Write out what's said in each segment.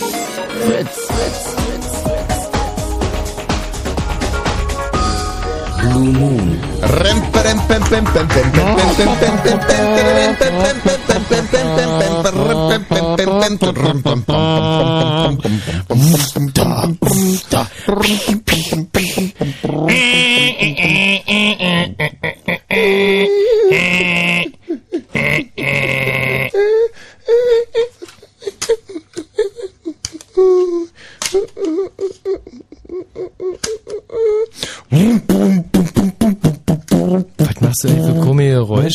Fritz. Blue Moon.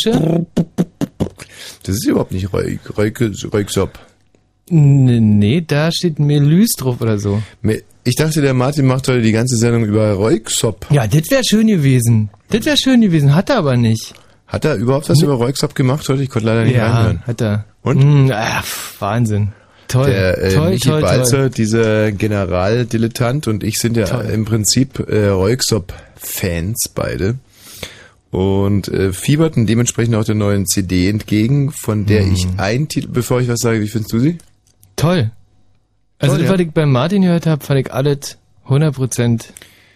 Geräusche? Das ist überhaupt nicht Reuk, Reuk, Reuksop. Nee, da steht Melüs drauf oder so. Ich dachte, der Martin macht heute die ganze Sendung über Reuksop. Ja, das wäre schön gewesen. Das wäre schön gewesen, hat er aber nicht. Hat er überhaupt was über Reuksop gemacht heute? Ich konnte leider nicht ja, reinhören. hat er. Und? Mm, ah, Wahnsinn. Toll. Der äh, toll, Michi toll, Balzer, toll. dieser Generaldilettant und ich sind ja Toll. im Prinzip äh, Reuksop-Fans beide und äh, fieberten dementsprechend auch der neuen CD entgegen, von der Mhm. ich ein Titel, bevor ich was sage, wie findest du sie? Toll. Also, Toll, das, ja. was ich bei Martin gehört habe, fand ich alles 100%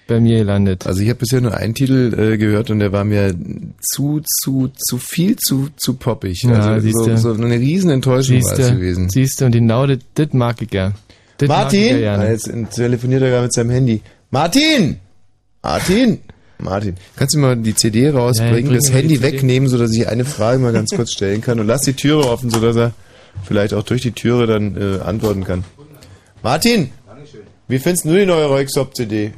bei mir gelandet. Also ich habe bisher nur einen Titel äh, gehört und der war mir zu, zu, zu viel, zu, zu poppig. Ja, also so, so eine riesen Enttäuschung war es gewesen. siehste, und genau das, das mag ich ja. Das mag ich ja Martin! jetzt telefoniert er gerade mit seinem Handy. Martin! Martin! Martin, kannst du mal die CD Ja, rausbringen, bring das Handy wegnehmen, sodass ich eine Frage mal ganz kurz stellen kann und lass die Türe offen, sodass er vielleicht auch durch die Türe dann äh, antworten kann. Martin! Wie findest du die neue Reuxop-CD?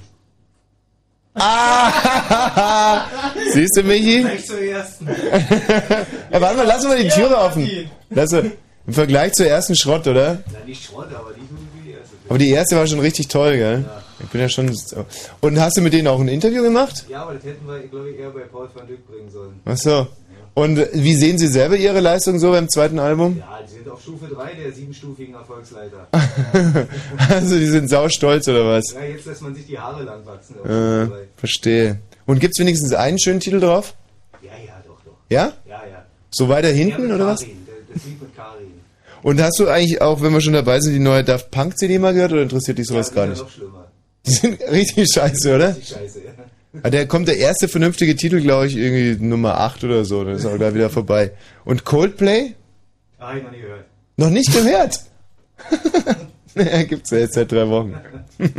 Ah! Siehst du, Michi? zur ersten. Ja, warte mal, lass mal die Türe offen. Lass, Im Vergleich zur ersten Schrott, oder? Na, nicht Schrott, aber die die erste. Aber die erste war schon richtig toll, gell? Ich bin ja schon. Und hast du mit denen auch ein Interview gemacht? Ja, aber das hätten wir, glaube ich, eher bei Paul van Dyck bringen sollen. Ach so. Und wie sehen Sie selber Ihre Leistung so beim zweiten Album? Ja, die sind auf Stufe 3 der siebenstufigen Erfolgsleiter. Also die sind sau stolz oder was? ja, jetzt lässt man sich die Haare lang wachsen. Äh, verstehe. Und gibt's wenigstens einen schönen Titel drauf? 3. Ja, ja, doch, doch. Ja? Ja, ja. So weiter Ja, hinten mit oder was? Karin, das- Das Lied mit Karin. Und hast du eigentlich auch, wenn wir schon dabei sind, die neue Daft Punk CD mal gehört oder interessiert dich sowas ja, gar ist nicht? ja noch schlimmer. Die sind richtig scheiße, oder? Die Scheiße, ja. Ah, Der kommt der erste vernünftige Titel, glaube ich, irgendwie Nummer 8 oder so. Dann ist auch da wieder vorbei. Und Coldplay? Ah, hab ich noch nie gehört. Noch nicht gehört? ja, gibt's ja jetzt seit drei Wochen.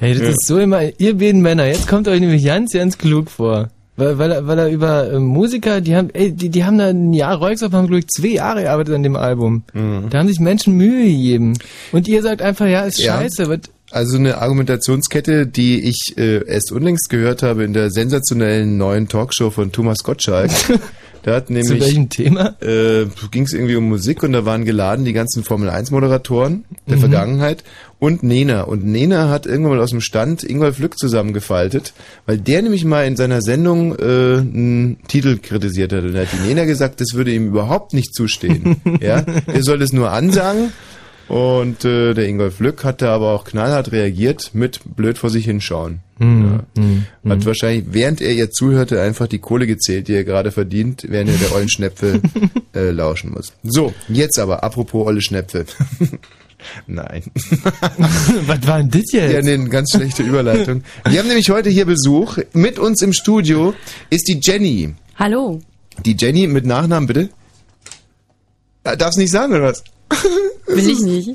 Hey, das Ja. ist so immer, ihr beiden Männer, jetzt kommt euch nämlich ganz, ganz klug vor. Weil, weil, er- weil er über äh, Musiker, die haben, ey, die, die haben da ein Jahr Reuxop, haben glaube ich zwei Jahre gearbeitet an dem Album. Da haben sich Menschen Mühe gegeben. Und ihr sagt einfach, ja, ist Ja. scheiße. Also eine Argumentationskette, die ich äh, erst unlängst gehört habe in der sensationellen neuen Talkshow von Thomas Gottschalk. Da hat nämlich welchem Thema? Äh, ging es irgendwie um Musik und da waren geladen die ganzen Formel 1 Moderatoren der Mhm. Vergangenheit und Nena. Und Nena hat irgendwann mal aus dem Stand Ingolf Lück zusammengefaltet, weil der nämlich mal in seiner Sendung äh, einen Titel kritisiert hat. Und da hat die Nena gesagt, das würde ihm überhaupt nicht zustehen. ja, er soll es nur ansagen. Und äh, der Ingolf Lück hat da aber auch knallhart reagiert mit blöd vor sich hinschauen. Hm, hm, Hat wahrscheinlich, während er ihr zuhörte, einfach die Kohle gezählt, die er gerade verdient, während er der ollen Schnäpfe äh, lauschen muss. So, jetzt aber, apropos olle Schnäpfe. Nein. Was war denn das jetzt? Ja, nee, eine ganz schlechte Überleitung. Wir haben nämlich heute hier Besuch. Mit uns im Studio ist die Jenny. Hallo. Die Jenny mit Nachnamen, bitte? Äh, Darfst nicht sagen, oder was? Will ich nicht.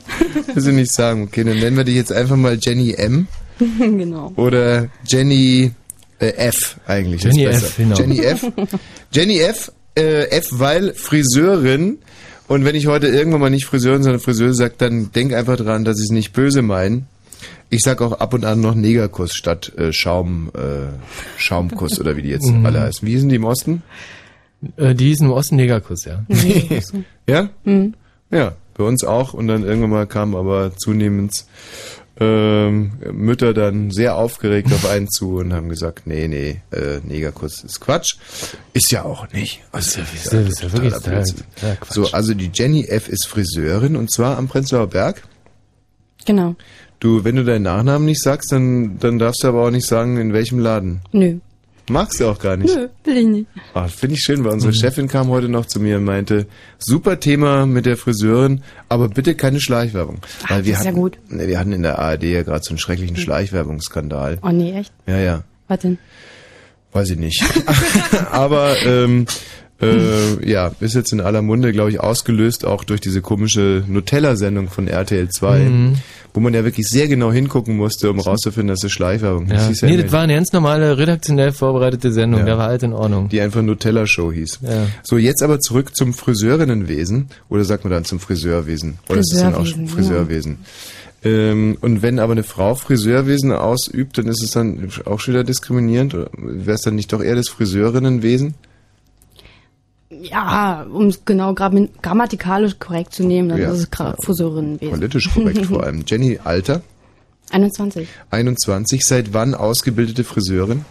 Willst du nicht sagen? Okay, dann nennen wir dich jetzt einfach mal Jenny M. genau. Oder Jenny äh, F eigentlich. Jenny ist F, besser. genau. Jenny F. Jenny F. Äh, F, weil Friseurin. Und wenn ich heute irgendwann mal nicht Friseurin, sondern Friseuse sage, dann denk einfach dran, dass ich es nicht böse meine. Ich sag auch ab und an noch Negerkuss statt äh, Schaum, äh, Schaumkuss oder wie die jetzt Mhm. alle heißen. Wie sind die im Osten? Äh, die hießen im Osten Negerkuss, ja. Ja? Mhm. Ja, bei uns auch. Und dann irgendwann mal kamen aber zunehmend ähm, Mütter dann sehr aufgeregt auf einen zu und haben gesagt, nee, nee, äh, Negerkuss ist Quatsch. Ist ja auch nicht. Also, ist ja- ist ja wirklich Blödsinn. total Quatsch. So, also die Jenny F. ist Friseurin und zwar am Prenzlauer Berg. Genau. Du, wenn du deinen Nachnamen nicht sagst, dann, dann darfst du aber auch nicht sagen, in welchem Laden. Nö. Magst du auch gar nicht? Nö, will ich nicht. Ach, finde ich schön, weil unsere Mhm. Chefin kam heute noch zu mir und meinte, super Thema mit der Friseurin, aber bitte keine Schleichwerbung. Weil wir das ist ja hatten, gut. Ne, wir hatten in der ARD ja gerade so einen schrecklichen Schleichwerbungsskandal. Oh nee, echt? Ja, ja. Was denn? Weiß ich nicht. Aber ähm, äh, ja, ist jetzt in aller Munde, glaube ich, ausgelöst auch durch diese komische Nutella-Sendung von RTL 2, Mhm. wo man ja wirklich sehr genau hingucken musste, um rauszufinden, dass es Schleichwerbung Ja. hieß. ja Nee, das war eine ganz normale, redaktionell vorbereitete Sendung. Ja. Da war alles in Ordnung. die einfach Nutella-Show hieß. Ja. So, jetzt aber zurück zum Friseurinnenwesen. Oder sagt man dann zum Friseurwesen? Oder ist es dann auch Friseurwesen, Friseurwesen? Ähm, und wenn aber eine Frau Friseurwesen ausübt, dann ist es dann auch schon wieder diskriminierend? Oder wäre es dann nicht doch eher das Friseurinnenwesen? Ja, um es genau gra- grammatikalisch korrekt zu nehmen, dann Ja. ist es gerade Friseurinnenwesen. Politisch korrekt vor allem. Jenny Alter, 21. 21. Seit wann ausgebildete Friseurin?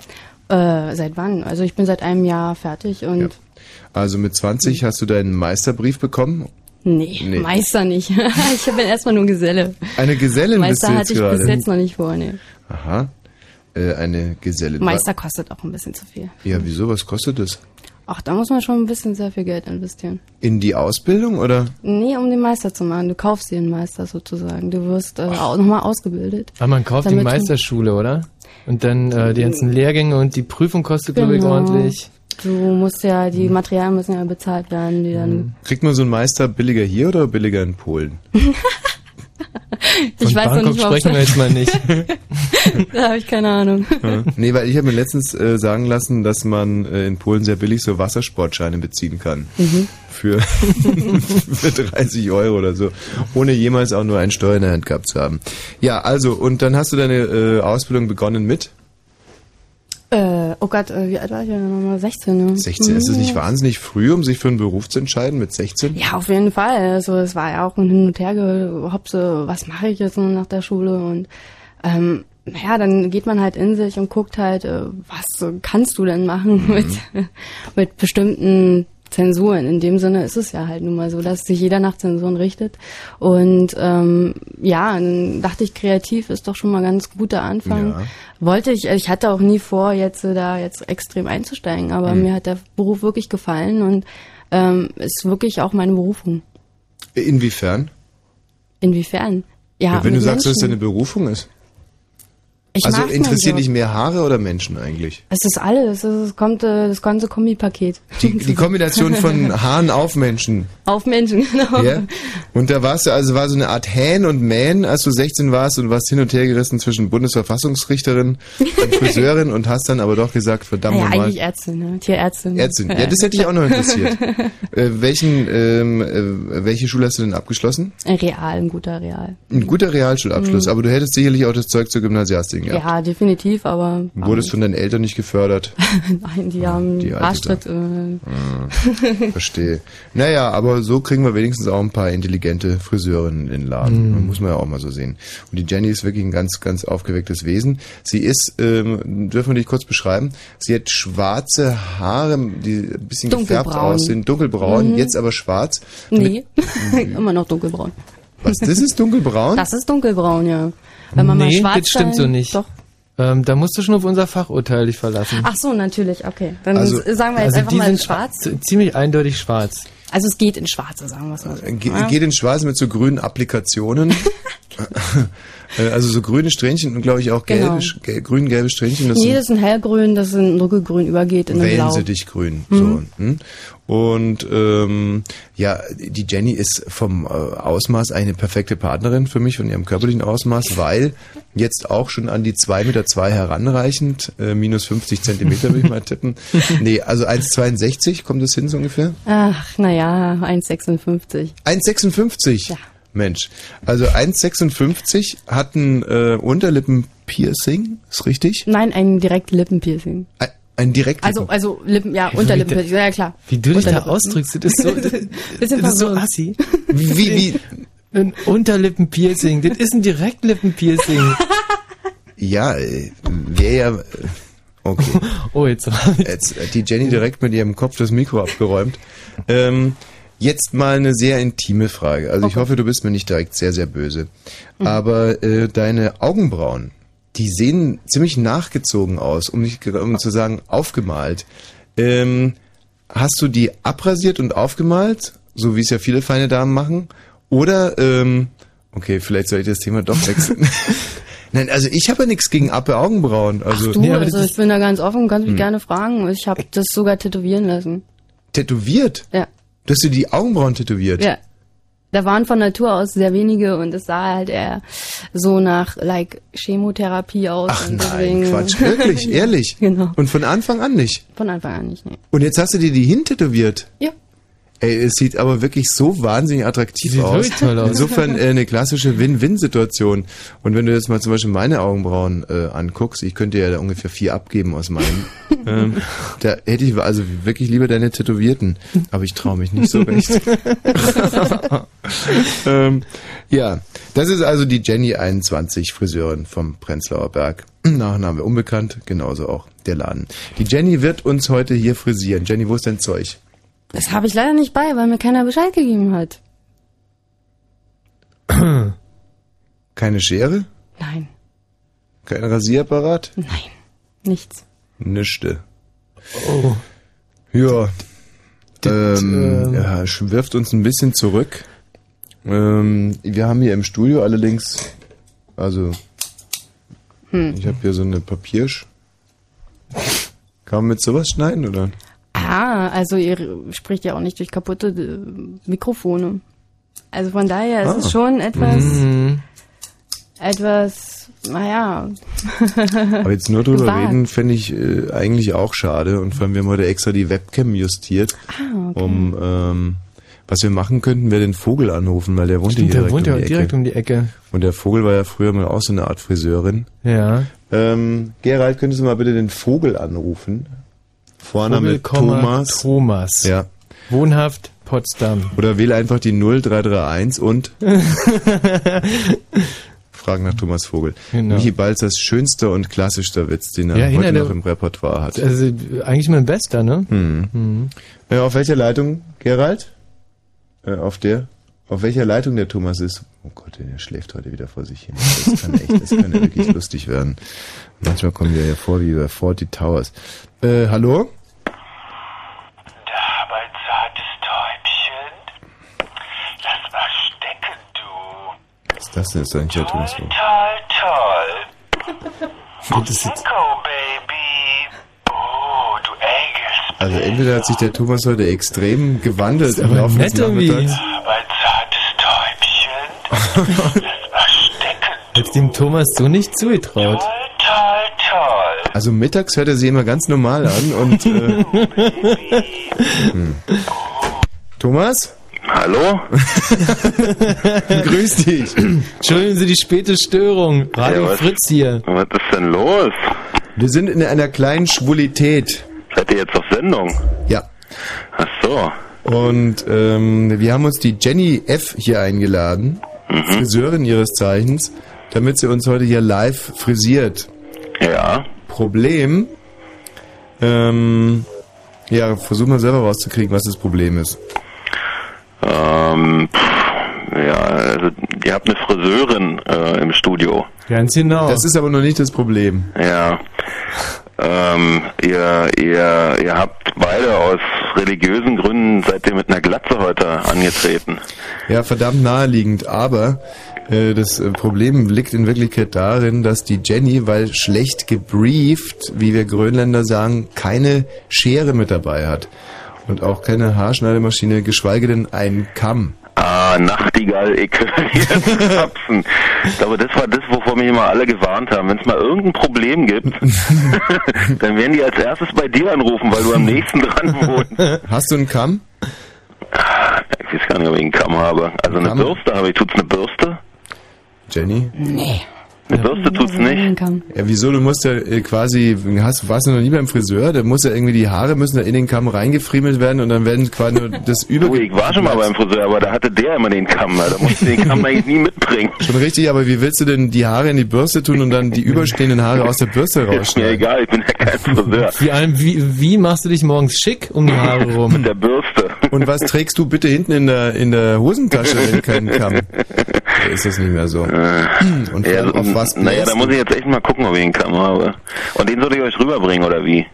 Äh, seit wann? Also ich bin seit einem Jahr fertig und Ja. Also mit 20 hast du deinen Meisterbrief bekommen? nee, Nee. Meister nicht. ich bin erstmal nur Geselle. Eine Gesellin Meister bist hatte du ich jetzt bis gerade. jetzt noch nicht vor, nee. Aha. Äh, eine Gesellin. Meister kostet auch ein bisschen zu viel. Ja, wieso? Was kostet das? Ach, da muss man schon ein bisschen sehr viel Geld investieren. In die Ausbildung oder? Nee, um den Meister zu machen. Du kaufst dir einen Meister sozusagen. Du wirst äh, nochmal ausgebildet. Aber man kauft die Meisterschule, oder? Und dann äh, die ganzen Lehrgänge und die Prüfung kostet, glaube ich, Genau. ordentlich. Du musst ja, die Materialien müssen ja bezahlt werden, die dann. Kriegt man so einen Meister billiger hier oder billiger in Polen? Ich Von weiß noch Bangkok nicht, ob sprechen wir jetzt mal nicht. da habe ich keine Ahnung. nee, weil ich habe mir letztens äh, sagen lassen, dass man äh, in Polen sehr billig so Wassersportscheine beziehen kann. Für, für 30 Euro oder so. Ohne jemals auch nur einen Steuer in der Hand gehabt zu haben. Ja, also, und dann hast du deine äh, Ausbildung begonnen mit Äh, oh Gott, äh, wie alt war ich denn nochmal? 16, ne? 16. Ist es nicht wahnsinnig früh, um sich für einen Beruf zu entscheiden mit 16? Ja, auf jeden Fall. Also es war ja auch ein Hin und Her gehopse, was mache ich jetzt nach der Schule und ähm, naja, dann geht man halt in sich und guckt halt, äh, was kannst du denn machen mit, mit bestimmten Zensuren. In dem Sinne ist es ja halt nun mal so, dass sich jeder nach Zensuren richtet. Und ähm, ja, dann dachte ich, kreativ ist doch schon mal ganz guter Anfang. Ja. Wollte ich, ich hatte auch nie vor, jetzt äh, da jetzt extrem einzusteigen, aber mir hat der Beruf wirklich gefallen und ähm, ist wirklich auch meine Berufung. Inwiefern? Inwiefern? Ja, Wenn du sagst, dass es deine. Berufung ist. Ich Also Job. dich mehr Haare oder Menschen eigentlich? Es ist alles. Es kommt äh, das ganze Kombipaket. Die, die Kombination von Haaren auf Menschen. Auf Menschen, genau. Ja? Und da warst du, also war so eine Art Hähn und Mähn, als du 16 warst und warst hin und her gerissen zwischen Bundesverfassungsrichterin und Friseurin und hast dann aber doch gesagt, verdammt Ja, nochmal. eigentlich Ärztin, ne? Tierärztin. Ärztin. Ja, das hätte ich auch noch interessiert. äh, welchen, ähm, äh, welche Schule hast du denn abgeschlossen? Real, ein guter Real. Ein guter Realschulabschluss, aber du hättest sicherlich auch das Zeug zur Gymnasiastin Ja, gehabt. definitiv, aber Wurdest von deinen Eltern nicht gefördert? nein, die haben die alte Arschtritt. Äh, Verstehe. Naja, aber so kriegen wir wenigstens auch ein paar intelligente Friseurinnen in den Laden. Muss man ja auch mal so sehen. Und die Jenny ist wirklich ein ganz, ganz aufgewecktes Wesen. Sie ist, ähm, dürfen wir dich kurz beschreiben, sie hat schwarze Haare, die ein bisschen gefärbt aussehen, dunkelbraun, jetzt aber schwarz. nee, immer noch dunkelbraun. Was, das ist dunkelbraun? Das ist dunkelbraun, ja. Wenn man mal nee, schwarz das stimmt so nicht. Doch. Ähm, da musst du schon auf unser Fachurteil dich verlassen. Ach so, natürlich, okay. Dann Also- sagen wir jetzt also einfach die mal in sind schwarz. ziemlich eindeutig schwarz. Also es geht in schwarze, sagen wir es mal so. Ge ja? Geht in schwarz mit so grünen Applikationen. Äh, also so grüne Strähnchen und glaube ich auch gelbe, Genau. gel grün-gelbe Strähnchen. Das Nee, sind das ist ein hellgrün, das ein dunkelgrün übergeht in ein Blau. Wellensittichgrün. So. hm? Und ähm, ja, die Jenny ist vom äh, Ausmaß eine perfekte Partnerin für mich, von ihrem körperlichen Ausmaß, weil jetzt auch schon an die 2,2 Meter zwei heranreichend, äh, minus 50 Zentimeter würde ich mal tippen. Nee, also 1,62 kommt das hin so ungefähr? Ach, naja, 1,56. 1,56? Ja. Mensch, also 1,56 hat ein äh, Unterlippenpiercing, ist richtig? Nein, ein direkt Lippenpiercing. Ein, ein direkt Also, also Lippen, ja, Unterlippenpiercing, ja klar. Wie du dich da ausdrückst, das ist so, das, Bisschen das ist so assi. wie, wie, Ein Unterlippenpiercing, das ist ein Direktlippenpiercing. ja, wäre ja äh, okay. Oh, jetzt Jetzt hat die Jenny direkt mit ihrem Kopf das Mikro abgeräumt. Ähm, jetzt mal eine sehr intime Frage. Also ich hoffe, du bist mir nicht direkt sehr, sehr böse. Aber äh, deine Augenbrauen, die sehen ziemlich nachgezogen aus, um nicht um zu sagen aufgemalt. Ähm, hast du die abrasiert und aufgemalt, so wie es ja viele feine Damen machen? Oder, ähm, okay, vielleicht soll ich das Thema doch wechseln. Nein, also ich habe ja nichts gegen Appe Augenbrauen. Also Du, Nee, also ich bin da ganz offen, kannst Hm. mich gerne fragen. Ich habe das sogar tätowieren lassen. tätowiert. Ja, Du hast dir die Augenbrauen tätowiert. ja. Da waren von Natur aus sehr wenige und es sah halt eher so nach like Chemotherapie aus. Ach und nein, deswegen- Quatsch, wirklich, ehrlich. Genau. Und von Anfang an nicht. Von Anfang an nicht, nee. Und jetzt hast du dir die hintätowiert. Ja. Ey, es sieht aber wirklich so wahnsinnig attraktiv Sieht aus. toll aus. Insofern äh, eine klassische Win-Win-Situation. Und wenn du jetzt mal zum Beispiel meine Augenbrauen äh, anguckst, ich könnte ja da ungefähr vier abgeben aus meinen, ähm, da hätte ich also wirklich lieber deine Tätowierten. Aber ich traue mich nicht so recht. ähm, ja, das ist also die Jenny 21 Friseurin vom Prenzlauer Berg. Nachname unbekannt, genauso auch der Laden. Die Jenny wird uns heute hier frisieren. Jenny, wo ist dein Zeug? Das habe ich leider nicht bei, weil mir keiner Bescheid gegeben hat. Keine Schere? Nein, Kein Rasierapparat? nein, nichts. Nischte. Oh. Ja. Ähm, ähm, ja, sch- wirft uns ein bisschen zurück. Ähm, wir haben hier im Studio allerdings, also, ich habe hier so eine Papiersch. Kann man mit sowas schneiden, oder? Ah, also ihr spricht ja auch nicht durch kaputte äh, Mikrofone. Also von daher ist Ah. es schon etwas, Mhm. etwas, naja, Aber jetzt nur drüber Gewagt. reden, fände ich äh, eigentlich auch schade. Und vor allem, wir haben heute extra die Webcam justiert, ah, okay. um, ähm, was wir machen könnten, wäre den Vogel anrufen, weil der wohnt hier Der direkt wohnt um ja die direkt Ecke. um die Ecke. Und der Vogel war ja früher mal auch so eine Art Friseurin. Ja. Ähm, Gerald, könntest du mal bitte den Vogel anrufen? Vorname Thomas. Thomas. Ja. Wohnhaft Potsdam. Oder wähle einfach die 0331 und Fragen nach Thomas Vogel. Genau. Michi Balzers schönster und klassischster Witz, den er Ja, heute noch im Repertoire hat. Also eigentlich mein Bester, ne? Hm. Äh, auf welcher Leitung, Gerald? Äh, auf der? Auf welcher Leitung der Thomas ist? Oh Gott, der schläft heute wieder vor sich hin. Das kann echt, das kann ja wirklich lustig werden. Manchmal kommen wir ja vor wie bei Forty Towers. Äh, hallo? Da, mein zartes Täubchen. Lass mal stecken, du. Was ist das denn? Ist doch nicht der Thomas Vogel. Toll, toll. Das ist jetzt. Oh. Also entweder hat sich der Thomas heute extrem gewandelt im aber Laufe des nett irgendwie. Nachmittags. Mein zartes Täubchen. Lass mal stecken, hätte dem Thomas so nicht zugetraut. toll, toll, toll. Also mittags hört er sie immer ganz normal an und äh, hm. Thomas? Hallo? Grüß dich. Entschuldigen Sie die späte Störung. Radio Ja, was? Fritz hier. Was ist denn los? Wir sind in einer kleinen Schwulität. Seid ihr jetzt auf Sendung? Ja. Ach so. Und ähm, wir haben uns die Jenny F. hier eingeladen, Friseurin ihres Zeichens, damit sie uns heute hier live frisiert. Ja. Problem, ähm, ja, versuch mal selber rauszukriegen, was das Problem ist. Ähm, pff, ja, also ihr habt eine Friseurin äh, im Studio. Ganz genau. Das ist aber noch nicht das Problem. Ja. Ähm, ihr, ihr, ihr habt beide aus religiösen Gründen seid ihr mit einer Glatze heute angetreten. Ja, verdammt naheliegend, aber äh, das äh, Problem liegt in Wirklichkeit darin, dass die Jenny, weil schlecht gebrieft, wie wir Grönländer sagen, keine Schere mit dabei hat. Und auch keine Haarschneidemaschine, geschweige denn einen Kamm. Ah, Nachtigall, ich will jetzt kapsen. Aber das war das, wovor mich immer alle gewarnt haben. Wenn es mal irgendein Problem gibt, dann werden die als erstes bei dir anrufen, weil du am nächsten dran wohnst. Hast du einen Kamm? Ich weiß gar nicht, ob ich einen Kamm habe. Also eine Kamm? Bürste habe ich. Tut's eine Bürste? Jenny? Nee. Eine Bürste tut's nicht. Ja, wieso? Du musst ja äh, quasi, hast, warst du noch nie beim Friseur? Da muss ja irgendwie die Haare müssen da in den Kamm reingefriemelt werden und dann werden quasi nur das über. Oh, ich war schon mal beim Friseur, aber da hatte der immer den Kamm. Da musste ich den Kamm eigentlich nie mitbringen. Schon richtig, aber wie willst du denn die Haare in die Bürste tun und dann die überstehenden Haare aus der Bürste Ist mir rausschneiden? egal, ich bin ja kein Friseur. Wie, allem, wie, wie machst du dich morgens schick um die Haare Mit rum? der Bürste. Und was trägst du bitte hinten in der, in der Hosentasche, wenn kein Kamm? Da ist das nicht mehr so. Und vor Ja, auf was naja, da muss ich jetzt echt mal gucken, ob ich einen Kamm habe. Und den soll ich euch rüberbringen, oder wie?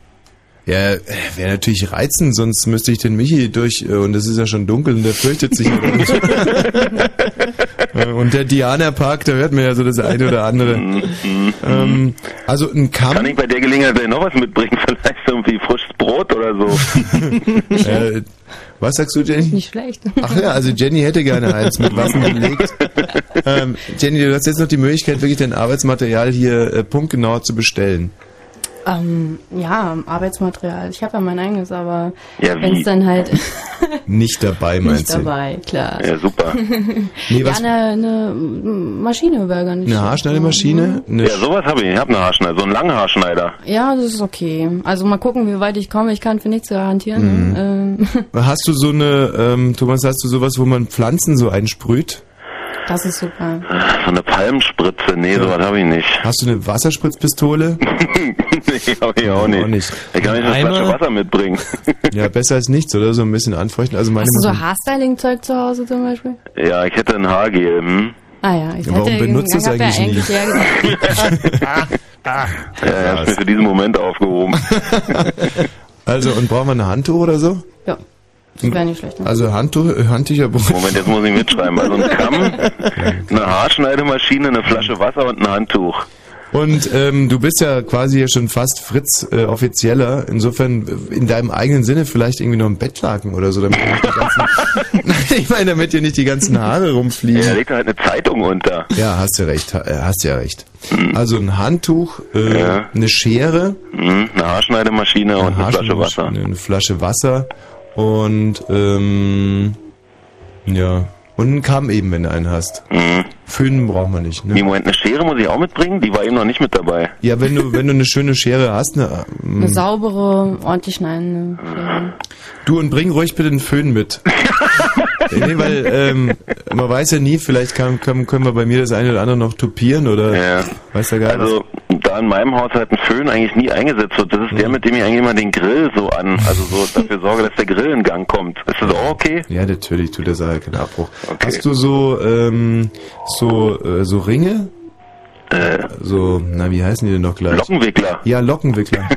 Ja, wäre natürlich reizend, sonst müsste ich den Michi durch, äh, und es ist ja schon dunkel und der fürchtet sich. Äh, und der Diana Park, da hört man ja so das eine oder andere. ähm, also ein Kann Kamm, ich bei der Gelegenheit noch was mitbringen? Vielleicht irgendwie frisches Brot oder so? äh, was sagst du, Jenny? Nicht schlecht. Ach ja, also Jenny hätte gerne eins mit Wasser belegt. Ähm, Jenny, du hast jetzt noch die Möglichkeit, wirklich dein Arbeitsmaterial hier äh, punktgenau zu bestellen. Ähm, ja, Arbeitsmaterial. Ich habe ja mein eigenes, aber Ja, wenn es dann halt Nicht dabei, nicht meinst du? dabei, klar. Ja, super. Nee, Ja, was? eine, eine Maschine wäre gar nicht Eine. Haarschneidemaschine? Eine Ja, sowas habe ich. Ich habe einen Haarschneider, so einen langen Haarschneider. Ja, das ist okay. Also mal gucken, wie weit ich komme. Ich kann für nichts garantieren. ne? Ähm, Hast du so eine, ähm, Thomas, hast du sowas, wo man Pflanzen so einsprüht? das ist super. So eine Palmspritze. Nee, sowas habe ich nicht. Hast du eine Wasserspritzpistole? nee, habe ich auch nicht. Auch nicht. Ich kann nicht eine Eimer? Flasche Wasser mitbringen. Ja, besser als nichts, oder? So ein bisschen anfeuchten. Also meine Hast du so Haarstyling-Zeug zu Hause zum Beispiel? ja, ich hätte ein Haargel. Hm? Ah ja, ich Ja, warum hätte benutzt du es ja eigentlich eigentlich ja, Ja, er ist mir für diesen Moment aufgehoben. Also, und brauchen wir eine Handtuch oder so? ja, das wäre nicht schlecht. Ne? Also Handtuch, äh, Handtücher. Moment, jetzt muss ich mitschreiben. Also ein Kamm, eine Haarschneidemaschine, eine Flasche Wasser und ein Handtuch. Und ähm, du bist ja quasi hier schon fast Fritz äh, offizieller. Insofern in deinem eigenen Sinne vielleicht irgendwie noch ein Bettlaken oder so, damit nicht die ganzen, ich meine, damit dir nicht die ganzen Haare rumfliegen. legt da halt eine Zeitung unter. Ja, hast du recht, äh, hast ja recht. Also ein Handtuch, äh, Ja. eine Schere, Hm, eine Haarschneidemaschine und eine Flasche Wasser. Eine Flasche Wasser und ähm, ja. Und einen Kamm eben, wenn du einen hast. Mhm. Föhnen braucht man nicht, Nee, ne? Moment, eine Schere muss ich auch mitbringen? Die war eben noch nicht mit dabei. Ja, wenn du, wenn du eine schöne Schere hast, ne, ähm, Eine saubere, ordentlich schneidende Schere. Du und bring ruhig bitte den Föhn mit. nee, weil ähm, man weiß ja nie, vielleicht kann, kann, können wir bei mir das eine oder andere noch tupieren oder Ja. weiß ja gar nicht. Also, da in meinem Haushalt ein Föhn eigentlich nie eingesetzt wird, das ist der, mit dem ich eigentlich immer den Grill so an, also so dafür sorge, dass der Grill in Gang kommt. Ist das auch okay? Ja, natürlich tut der Sache keinen Abbruch. Okay. Hast du so ähm, so äh, so Ringe? Äh, So, na wie heißen die denn noch gleich? Lockenwickler? Ja, Lockenwickler.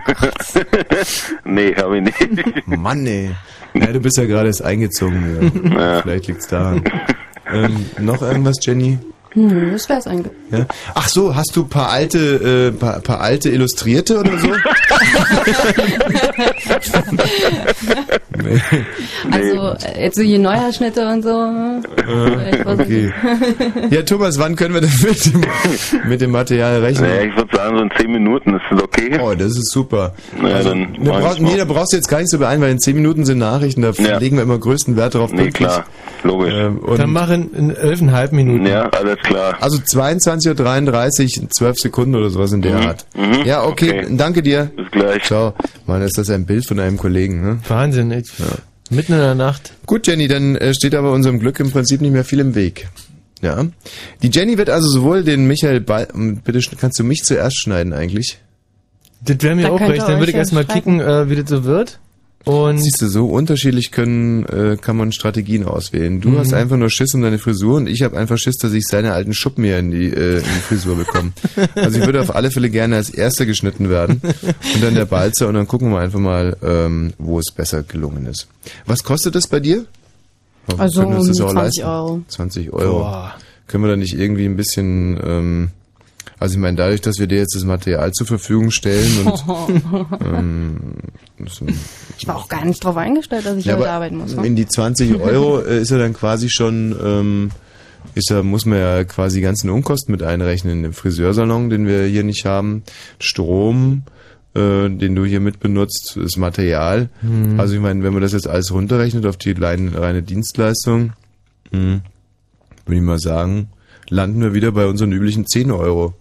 nee, habe ich nicht. Mann, ey. Ja, du bist ja gerade erst eingezogen. Ja. Vielleicht liegt's daran. Ähm, noch irgendwas, Jenny? Hm, das wär's eigentlich. Ja? Ach so, hast du paar alte, äh, paar, paar alte Illustrierte oder so? nee. Also äh, jetzt so hier Neuerschnitte und so. was- Okay. Ja, Thomas, wann können wir denn mit dem, mit dem Material rechnen? Naja, ich würde sagen, so in 10 Minuten ist das okay. Oh, das ist super. Naja, Also, dann da, mal. nee, da brauchst du jetzt gar nicht so beeilen, weil in 10 Minuten sind Nachrichten, da Ja. legen wir immer größten Wert darauf. Nee, klar, logisch. Ähm, und Dann machen in elfeinhalb Minuten. Ja, alles klar. also 22.33 Uhr, 12 Sekunden oder sowas in der Art. Mhm. Ja, okay, Okay. danke dir. Bis gleich. Ciao. Mann, ist das ein Bild von einem Kollegen, ne? Wahnsinn, echt. Mitten in der Nacht. Gut, Jenny, dann äh, steht aber unserem Glück im Prinzip nicht mehr viel im Weg. Ja. Die Jenny wird also sowohl den Michael Ball, ähm, bitte kannst du mich zuerst schneiden eigentlich? Das wäre mir Da auch recht. Dann würde ich ja erstmal kicken, äh, wie das so wird. Und Siehst du, so unterschiedlich können, äh, kann man Strategien auswählen. Du Mhm. hast einfach nur Schiss um deine Frisur und ich habe einfach Schiss, dass ich seine alten Schuppen hier in die, äh, in die Frisur bekomme. Also ich würde auf alle Fälle gerne als Erster geschnitten werden und dann der Balzer und dann gucken wir einfach mal, ähm, wo es besser gelungen ist. Was kostet das bei dir? Also um das auch 20 leisten? Euro. 20 Euro. Boah. Können wir da nicht irgendwie ein bisschen, ähm, also ich meine, dadurch, dass wir dir jetzt das Material zur Verfügung stellen und ähm, Ich war auch gar nicht drauf eingestellt, dass ich ja, heute aber arbeiten muss. Ne? in die 20 Euro äh, ist er dann quasi schon, ähm, ist er, muss man ja quasi die ganzen Unkosten mit einrechnen. Den Friseursalon, den wir hier nicht haben, Strom, äh, den du hier mit benutzt, das Material. Also ich meine, wenn man das jetzt alles runterrechnet auf die reine, reine Dienstleistung, hm, würde ich mal sagen, landen wir wieder bei unseren üblichen 10 Euro.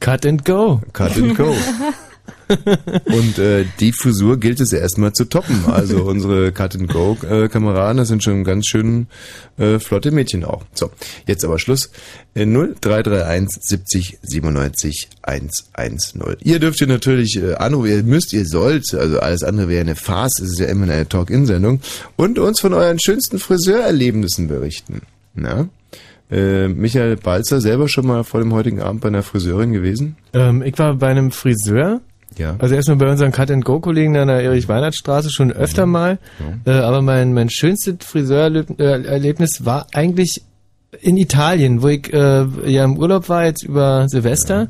Cut and go. Cut and go. Und äh, die Frisur gilt es erstmal zu toppen. Also unsere Cut-and-Go-Kameraden, das sind schon ganz schön äh, flotte Mädchen auch. So, jetzt aber Schluss. Äh, 0331 70 97 110. Ihr dürft ihr natürlich äh, anrufen, ihr müsst, ihr sollt, also alles andere wäre eine Farce, es ist ja immer eine Talk-In-Sendung. Und uns von euren schönsten Friseurerlebnissen berichten. Na? Äh, Michael Balzer selber schon mal vor dem heutigen Abend bei einer Friseurin gewesen? Ähm, ich war bei einem Friseur. Ja. Also erstmal bei unseren Cut-and-Go-Kollegen an der Erich-Weinert-Straße schon öfter mal. Äh, aber mein, mein schönstes Friseurerlebnis war eigentlich in Italien, wo ich äh, ja im Urlaub war, jetzt über Silvester.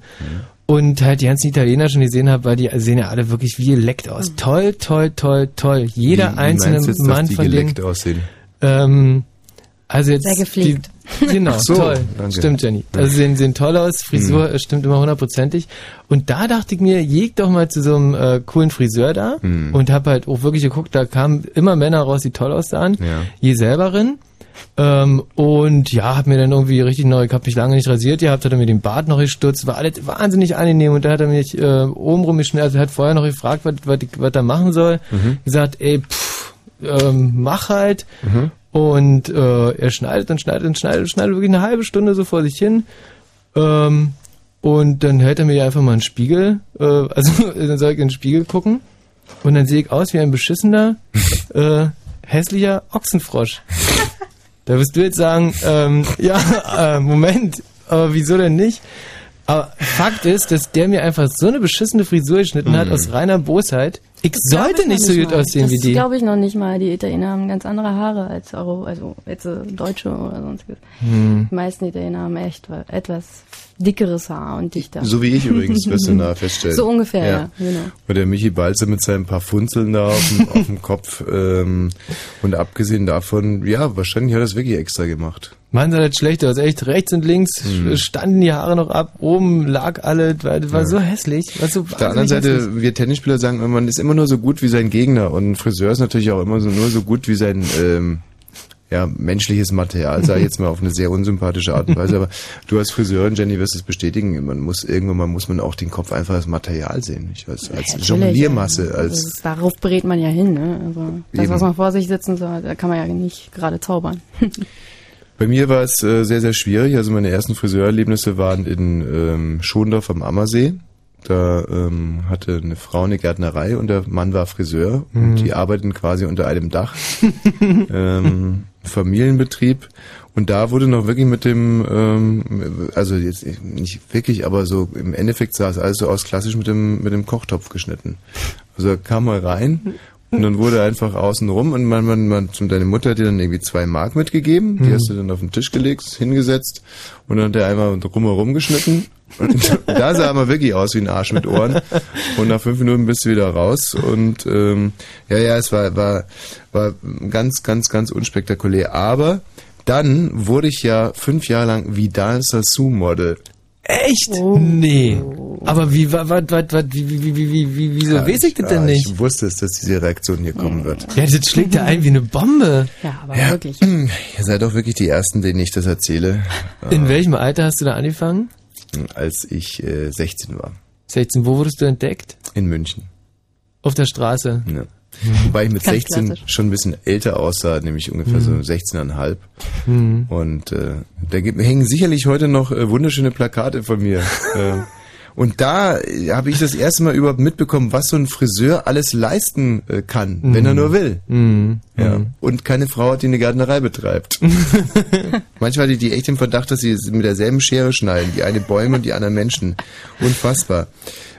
Und halt die ganzen Italiener schon gesehen habe, weil die sehen ja alle wirklich wie geleckt aus. Toll, toll, toll, toll. Jeder Wie- wie einzelne jetzt, dass Mann die von denen. geleckt aussehen. Ähm, also jetzt Sehr gepflegt. Die, genau, so, toll. danke. Stimmt, Jenny. Also sehen, sehen toll aus, Frisur Mhm. stimmt immer hundertprozentig. Und da dachte ich mir, jeg doch mal zu so einem äh, coolen Friseur da Mhm. und habe halt auch wirklich geguckt, da kamen immer Männer raus, die toll aussahen. Ja. Je selber rein. Ähm, und ja, hab mir dann irgendwie richtig neu, ich hab mich lange nicht rasiert gehabt, hat er mir den Bart noch gestutzt, war alles wahnsinnig angenehm und da hat er mich äh, oben rumgeschnitten, also er hat vorher noch gefragt, was, was, was er machen soll. Mhm. Gesagt, ey, pff, ähm, mach halt. Und äh, er schneidet und schneidet und schneidet und schneidet wirklich eine halbe Stunde so vor sich hin. Ähm, und dann hält er mir einfach mal einen Spiegel, äh, also dann soll ich in den Spiegel gucken und dann sehe ich aus wie ein beschissener, äh, hässlicher Ochsenfrosch. Da wirst du jetzt sagen, ähm, ja, äh, Moment, aber wieso denn nicht? Aber Fakt ist, dass der mir einfach so eine beschissene Frisur geschnitten hat aus reiner Bosheit. Ich sollte Glaub ich nicht so gut mal. aussehen das wie die. glaube ich noch nicht mal. Die Italiener haben ganz andere Haare als Euro, also jetzt äh, Deutsche oder sonstiges. Hm. Die meisten Italiener haben echt wa- etwas dickeres Haar und dichter. So wie ich übrigens, wirst du nachher feststellen. So ungefähr, ja, genau. Und der Michi Balzer mit seinen paar Funzeln da auf dem, auf dem Kopf. Ähm, und abgesehen davon, ja, wahrscheinlich hat er es wirklich extra gemacht. Mann, sah das schlecht aus. Echt rechts und links Hm. standen die Haare noch ab, oben lag alles, weil das war so hässlich. War so Auf der anderen wahnsinnig hässlich. Seite, wir Tennisspieler sagen, man ist immer nur so gut wie sein Gegner. Und ein Friseur ist natürlich auch immer so, nur so gut wie sein ähm, ja, menschliches Material, sage ich jetzt mal auf eine sehr unsympathische Art und Weise. Aber du als Friseurin, Jenny, wirst es bestätigen. Man muss irgendwann mal muss man auch den Kopf einfach als Material sehen, nicht? Als, als Natürlich, Jongliermasse, ja. als ist, darauf berät man ja hin. Ne? Also das, Eben. was man vor sich sitzen soll, da kann man ja nicht gerade zaubern. Bei mir war es äh, sehr, sehr schwierig. Also meine ersten Friseurerlebnisse waren in ähm, Schondorf am Ammersee. Da ähm, hatte eine Frau eine Gärtnerei und der Mann war Friseur und die arbeiteten quasi unter einem Dach. ähm, Familienbetrieb. Und da wurde noch wirklich mit dem, ähm, also jetzt nicht wirklich, aber so im Endeffekt sah es alles so aus klassisch mit dem, mit dem Kochtopf geschnitten. Also er kam mal rein und dann wurde einfach außen rum und man, man, man, deine Mutter hat dir dann irgendwie zwei Mark mitgegeben, die hast du dann auf den Tisch gelegt, hingesetzt und dann hat er einmal drumherum geschnitten. Und da sah er mal wirklich aus wie ein Arsch mit Ohren. Und nach fünf Minuten bist du wieder raus. Und ähm, ja, ja, es war, war, war ganz, ganz, ganz unspektakulär. Aber dann wurde ich ja fünf Jahre lang Vidal Sassou-Model. Echt? Oh. Nee. Aber wie, wa, wa, wa, wa, wie, wie, wie, wie, wie, wieso weiß ich das denn Ja, nicht? Ich wusste es, dass diese Reaktion hier kommen wird. Ja, das schlägt ja ein wie eine Bombe. Ja, aber wirklich. Ihr seid doch wirklich die Ersten, denen ich das erzähle, In welchem Alter hast du da angefangen? als ich äh, 16 war. 16. Wo wurdest du entdeckt? In München. Auf der Straße. Ja. Wobei ich mit Ganz 16 klassisch. schon ein bisschen älter aussah, nämlich ungefähr so 16,5. Mhm. Und äh, da gibt, hängen sicherlich heute noch äh, wunderschöne Plakate von mir. äh, und da äh, habe ich das erste Mal überhaupt mitbekommen, was so ein Friseur alles leisten äh, kann, wenn er nur will. Mhm. Ja. Und keine Frau hat, die eine Gärtnerei betreibt. Manchmal hatte ich die echt im Verdacht, dass sie mit derselben Schere schneiden. Die eine Bäume und die anderen Menschen. Unfassbar.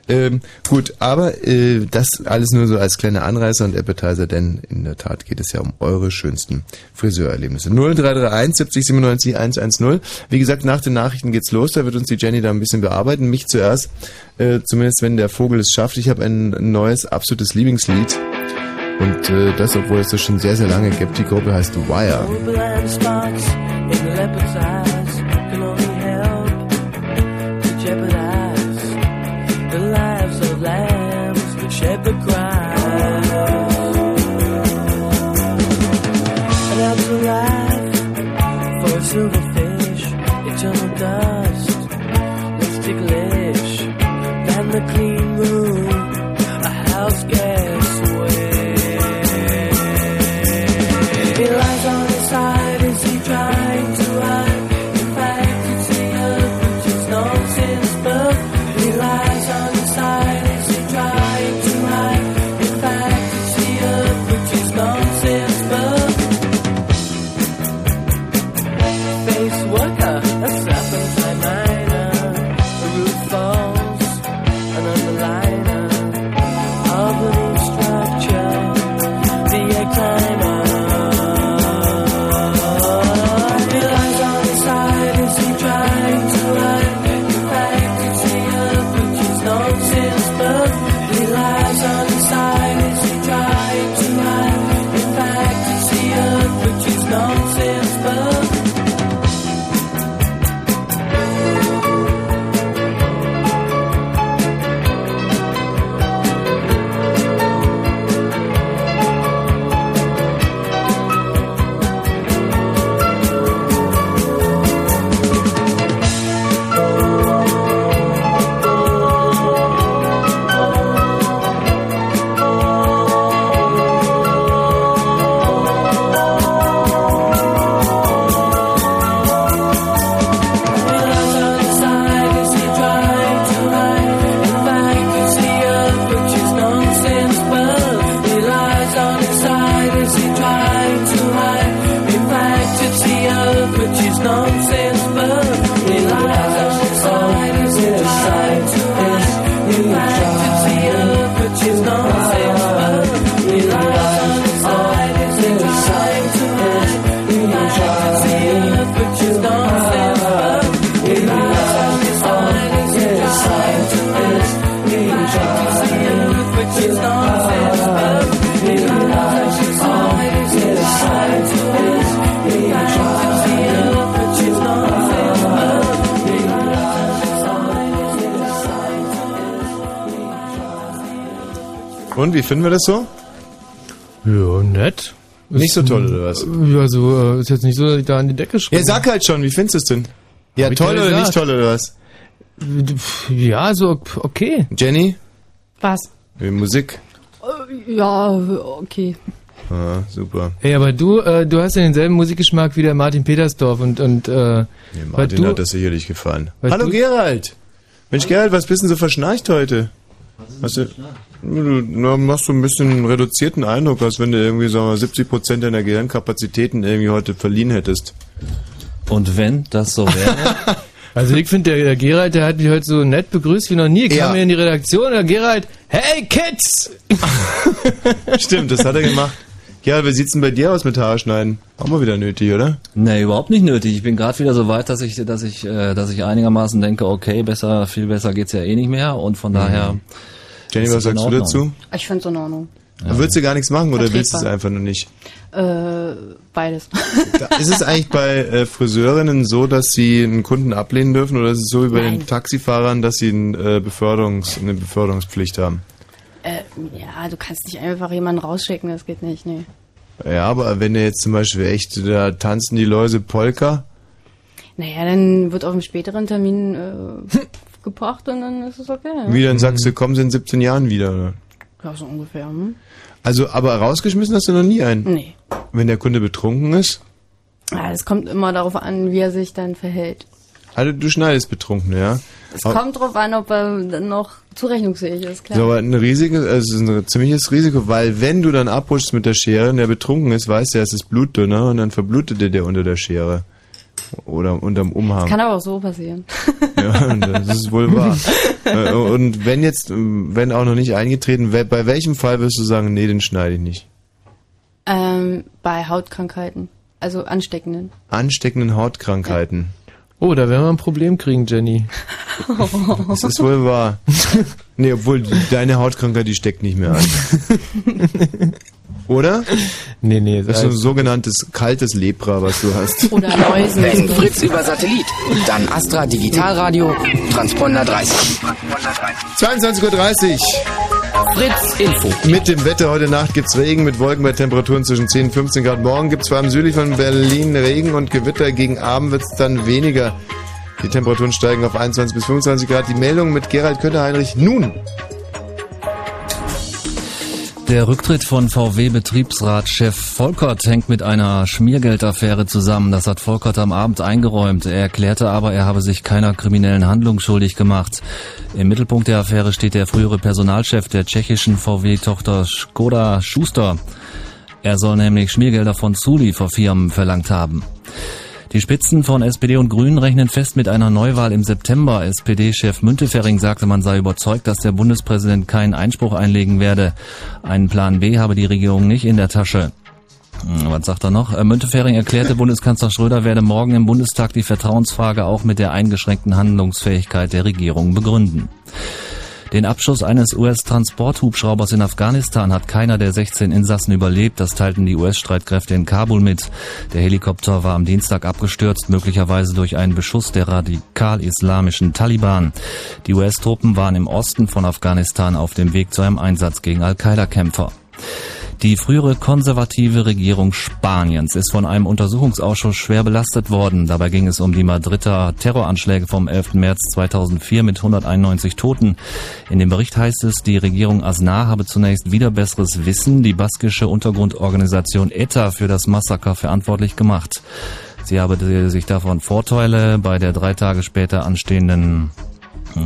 Ähm, gut, aber äh, das alles nur so als kleiner Anreißer und Appetizer, denn in der Tat geht es ja um eure schönsten Friseurerlebnisse. 0331 70 97 110. Wie gesagt, nach den Nachrichten geht's los. Da wird uns die Jenny da ein bisschen bearbeiten. Mich zuerst, äh, zumindest wenn der Vogel es schafft. Ich habe ein neues, absolutes Lieblingslied. Und äh, das, obwohl es das schon sehr, sehr lange gibt. Die Gruppe heißt Wire. Und wie finden wir das so? Ja, nett. Nicht so toll, oder was? Ja, so, äh, ist jetzt nicht so, dass ich da an die Decke schreibe. Ja, sag halt schon, wie findest du es denn? Ja, toll oder nicht toll, oder was? Ja, so, okay. Jenny? Was? Musik? Äh, Ja, okay. Ah, super. Ey, aber du, äh, du hast ja denselben Musikgeschmack wie der Martin Petersdorf und, und, äh, Nee, Martin du, hat das sicherlich gefallen. Hallo du- Gerald! Mensch Gerald, was bist denn so verschnarcht heute? Hast du, du na, machst so ein bisschen reduzierten Eindruck, als wenn du irgendwie, sagen wir, 70 Prozent deiner Gehirnkapazitäten irgendwie heute verliehen hättest. Und wenn das so wäre, also ich finde, der, der Gerald, der hat mich heute so nett begrüßt wie noch nie. Ich Ja. kam hier in die Redaktion, der Gerald, hey Kids! Stimmt, das hat er gemacht. Gerald, wie sieht's denn bei dir aus mit Haare schneiden? Auch mal wieder nötig, oder? nee, überhaupt nicht nötig. Ich bin gerade wieder so weit, dass ich, dass ich, äh, dass ich einigermaßen denke, okay, besser, viel besser geht's ja eh nicht mehr und von daher. Jenny, was sagst du dazu? Ich find's in Ordnung. Würdest du gar nichts machen oder willst du es einfach nur nicht? Äh, beides. Ist es eigentlich bei äh, Friseurinnen so, dass sie einen Kunden ablehnen dürfen oder ist es so wie bei den Nein. Taxifahrern, dass sie ein, äh, Beförderungs-, eine Beförderungspflicht haben? Ja, du kannst nicht einfach jemanden rausschicken, das geht nicht, nee. Ja, aber wenn du jetzt zum Beispiel echt, da tanzen die Läuse Polka, Naja, dann wird auf einem späteren Termin äh, gebracht und dann ist es okay. Wie dann sagst du, kommen sie in 17 Jahren wieder. Oder? ja so ungefähr. Hm? Also, aber rausgeschmissen hast du noch nie einen. Nee. Wenn der Kunde betrunken ist, Ja, es kommt immer darauf an, wie er sich dann verhält. Also du schneidest betrunken, ja. Es Aber- kommt drauf an, ob er noch zurechnungsfähig ist, klar. So, aber ein Risiko, also ein ziemliches Risiko, weil wenn du dann abrutschst mit der Schere und der betrunken ist, weißt du, es ist blutdünner und dann verblutet dir der unter der Schere. Oder unterm Umhang. Kann aber auch so passieren. Ja, das ist wohl wahr. Äh, und wenn jetzt, wenn auch noch nicht eingetreten, bei welchem Fall wirst du sagen, nee, den schneide ich nicht? Ähm, bei Hautkrankheiten, also ansteckenden. Ansteckenden Hautkrankheiten. Oh, da werden wir ein Problem kriegen, Jenny. Das ist wohl wahr. Nee, obwohl deine Hautkrankheit, die steckt nicht mehr an. Oder? Nee, nee, Das ist so ein sogenanntes kaltes Lepra, was du hast. Oder Läusen. Wenn Fritz über Satellit, dann Astra Digitalradio, Transponder 30. 22.30 Uhr. Fritz Info. Mit dem Wetter heute Nacht gibt's Regen mit Wolken bei Temperaturen zwischen 10 und 15 Grad. Morgen gibt's vor allem südlich von Berlin Regen und Gewitter. Gegen Abend wird's dann weniger. Die Temperaturen steigen auf 21 bis 25 Grad. Die Meldung mit Gerald Kötter-Heinrich nun. Der Rücktritt von VW-Betriebsratschef Volkert hängt mit einer Schmiergeldaffäre zusammen. Das hat Volkert am Abend eingeräumt. Er erklärte aber, er habe sich keiner kriminellen Handlung schuldig gemacht. Im Mittelpunkt der Affäre steht der frühere Personalchef der tschechischen VW-Tochter Skoda Schuster. Er soll nämlich Schmiergelder von Zulieferfirmen verlangt haben. Die Spitzen von SPD und Grünen rechnen fest mit einer Neuwahl im September. SPD-Chef Müntefering sagte, man sei überzeugt, dass der Bundespräsident keinen Einspruch einlegen werde. Einen Plan B habe die Regierung nicht in der Tasche. Hm, Was sagt er noch? Äh, Müntefering erklärte, Bundeskanzler Schröder werde morgen im Bundestag die Vertrauensfrage auch mit der eingeschränkten Handlungsfähigkeit der Regierung begründen. Den Abschuss eines US-Transporthubschraubers in Afghanistan hat keiner der 16 Insassen überlebt. Das teilten die US-Streitkräfte in Kabul mit. Der Helikopter war am Dienstag abgestürzt, möglicherweise durch einen Beschuss der radikal-islamischen Taliban. Die US-Truppen waren im Osten von Afghanistan auf dem Weg zu einem Einsatz gegen Al-Qaida-Kämpfer. Die frühere konservative Regierung Spaniens ist von einem Untersuchungsausschuss schwer belastet worden. Dabei ging es um die Madrider Terroranschläge vom 11. März 2004 mit 191 Toten. In dem Bericht heißt es, die Regierung Aznar habe zunächst wieder besseres Wissen die baskische Untergrundorganisation ETA für das Massaker verantwortlich gemacht. Sie habe sich davon Vorteile bei der drei Tage später anstehenden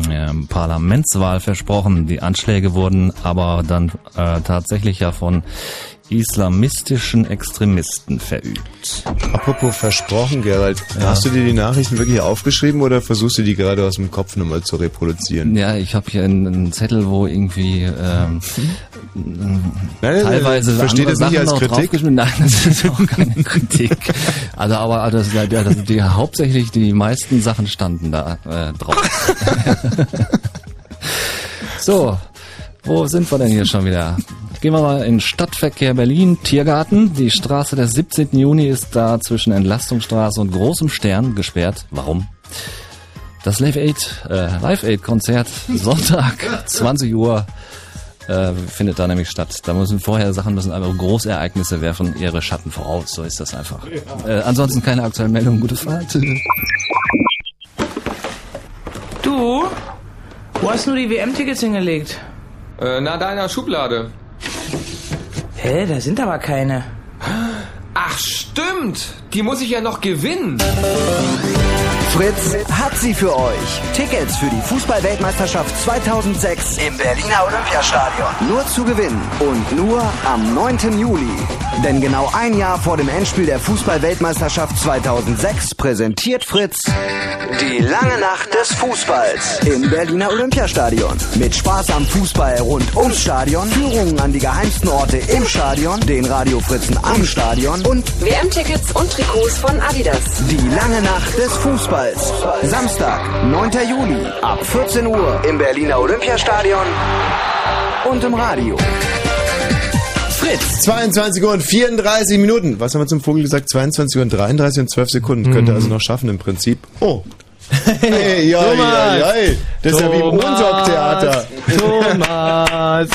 ähm, Parlamentswahl versprochen. Die Anschläge wurden aber dann äh, tatsächlich ja von islamistischen Extremisten verübt. Apropos versprochen, Gerald. Hast du dir die Nachrichten wirklich aufgeschrieben oder versuchst du die gerade aus dem Kopf nochmal zu reproduzieren? Ja, ich habe hier einen, einen Zettel, wo irgendwie ähm, Nein, teilweise versteht das nicht Sachen als noch Kritik? Nein, das ist auch keine Kritik. Also aber das, ja, das, die, hauptsächlich die meisten Sachen standen da äh, drauf. so, wo sind wir denn hier schon wieder? Gehen wir mal in Stadtverkehr Berlin, Tiergarten. Die Straße des 17. Juni ist da zwischen Entlastungsstraße und Großem Stern gesperrt. Warum? Das Live Aid, äh, Live Aid Konzert Sonntag 20 Uhr äh, findet da nämlich statt. Da müssen vorher Sachen müssen einfach Großereignisse werfen ihre Schatten voraus. So ist das einfach. Äh, ansonsten keine aktuellen Meldungen. Gute Fahrt. Du? Wo hast du die WM-Tickets hingelegt? Äh, na, da in der Schublade. Hä, da sind aber keine. Ach, stimmt. Die muss ich ja noch gewinnen. Fritz hat sie für euch. Tickets für die Fußball-Weltmeisterschaft 2006 im Berliner Olympiastadion. Nur zu gewinnen und nur am 9. Juli. Denn genau ein Jahr vor dem Endspiel der Fußball-Weltmeisterschaft 2006 präsentiert Fritz die lange Nacht des Fußballs im Berliner Olympiastadion. Mit Spaß am Fußball rund ums Stadion, Führungen an die geheimsten Orte im Stadion, den Radiofritzen am Stadion und WM-Tickets und Trikots von Adidas. die lange Nacht des Fußballs. Samstag, 9. Juli, ab 14 Uhr im Berliner Olympiastadion und im Radio. Fritz. 22 Uhr und 34 Minuten. Was haben wir zum Vogel gesagt? 22 Uhr und 33 und 12 Sekunden. Könnte also noch schaffen im Prinzip. Oh. Hey, ja, Thomas. ja, ja. Das ist ja wie im Thomas. Ohnsorg-Theater. Thomas.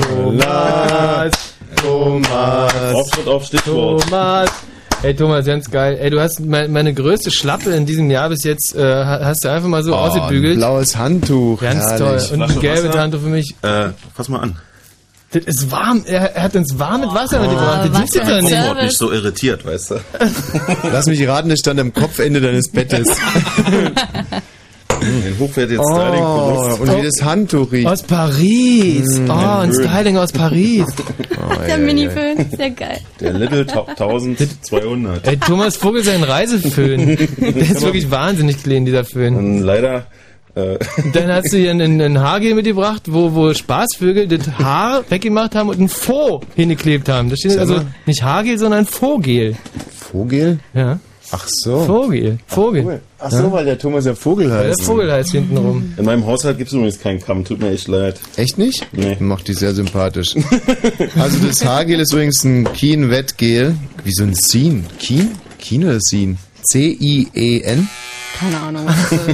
Thomas. Thomas. Auftritt auf Stichwort. Thomas. Ey Thomas, ganz geil. Ey, du hast mein, meine größte Schlappe in diesem Jahr bis jetzt, äh, hast du einfach mal so Oh, ein ausgebügelt. blaues Handtuch. Ganz Herrlich. toll. Und ein gelbes. Handtuch für mich. Äh, fass mal an. Das ist warm. Er, er hat uns warmes Wasser Oh, mitgebracht. Das doch für ein nicht. Wort nicht so irritiert, weißt du? Lass mich raten, es stand am Kopfende deines Bettes. Den hochwertigen Styling Oh, benutzt. und wie das Handtuch riecht. Aus Paris. Oh, ein Föhn. Styling aus Paris. Oh, Der ja, Minifilm, sehr geil. Der Little Top 1200. Ey, Thomas Vogel sein Reiseföhn. Der ist wirklich wahnsinnig clean, dieser Föhn. Und leider, äh, dann hast du hier einen, einen Haargel mitgebracht, wo, wo Spaßvögel das Haar weggemacht haben und ein Faux hingeklebt haben. Da steht also nicht Haargel, sondern Vogel. Vogel? Ja. Ach so. Vogel. Vogel. Ach so, weil der Thomas ja Vogel Weil heißt. der Vogel heißt hinten rum. in meinem Haushalt gibt es übrigens keinen Kamm, tut mir echt leid. Echt nicht? Nee. Macht die sehr sympathisch. also das Haargel ist übrigens ein Keen-Wettgel. Wie so ein Sien. Keen? Keen oder Sien? C-I-E-N? Keine Ahnung.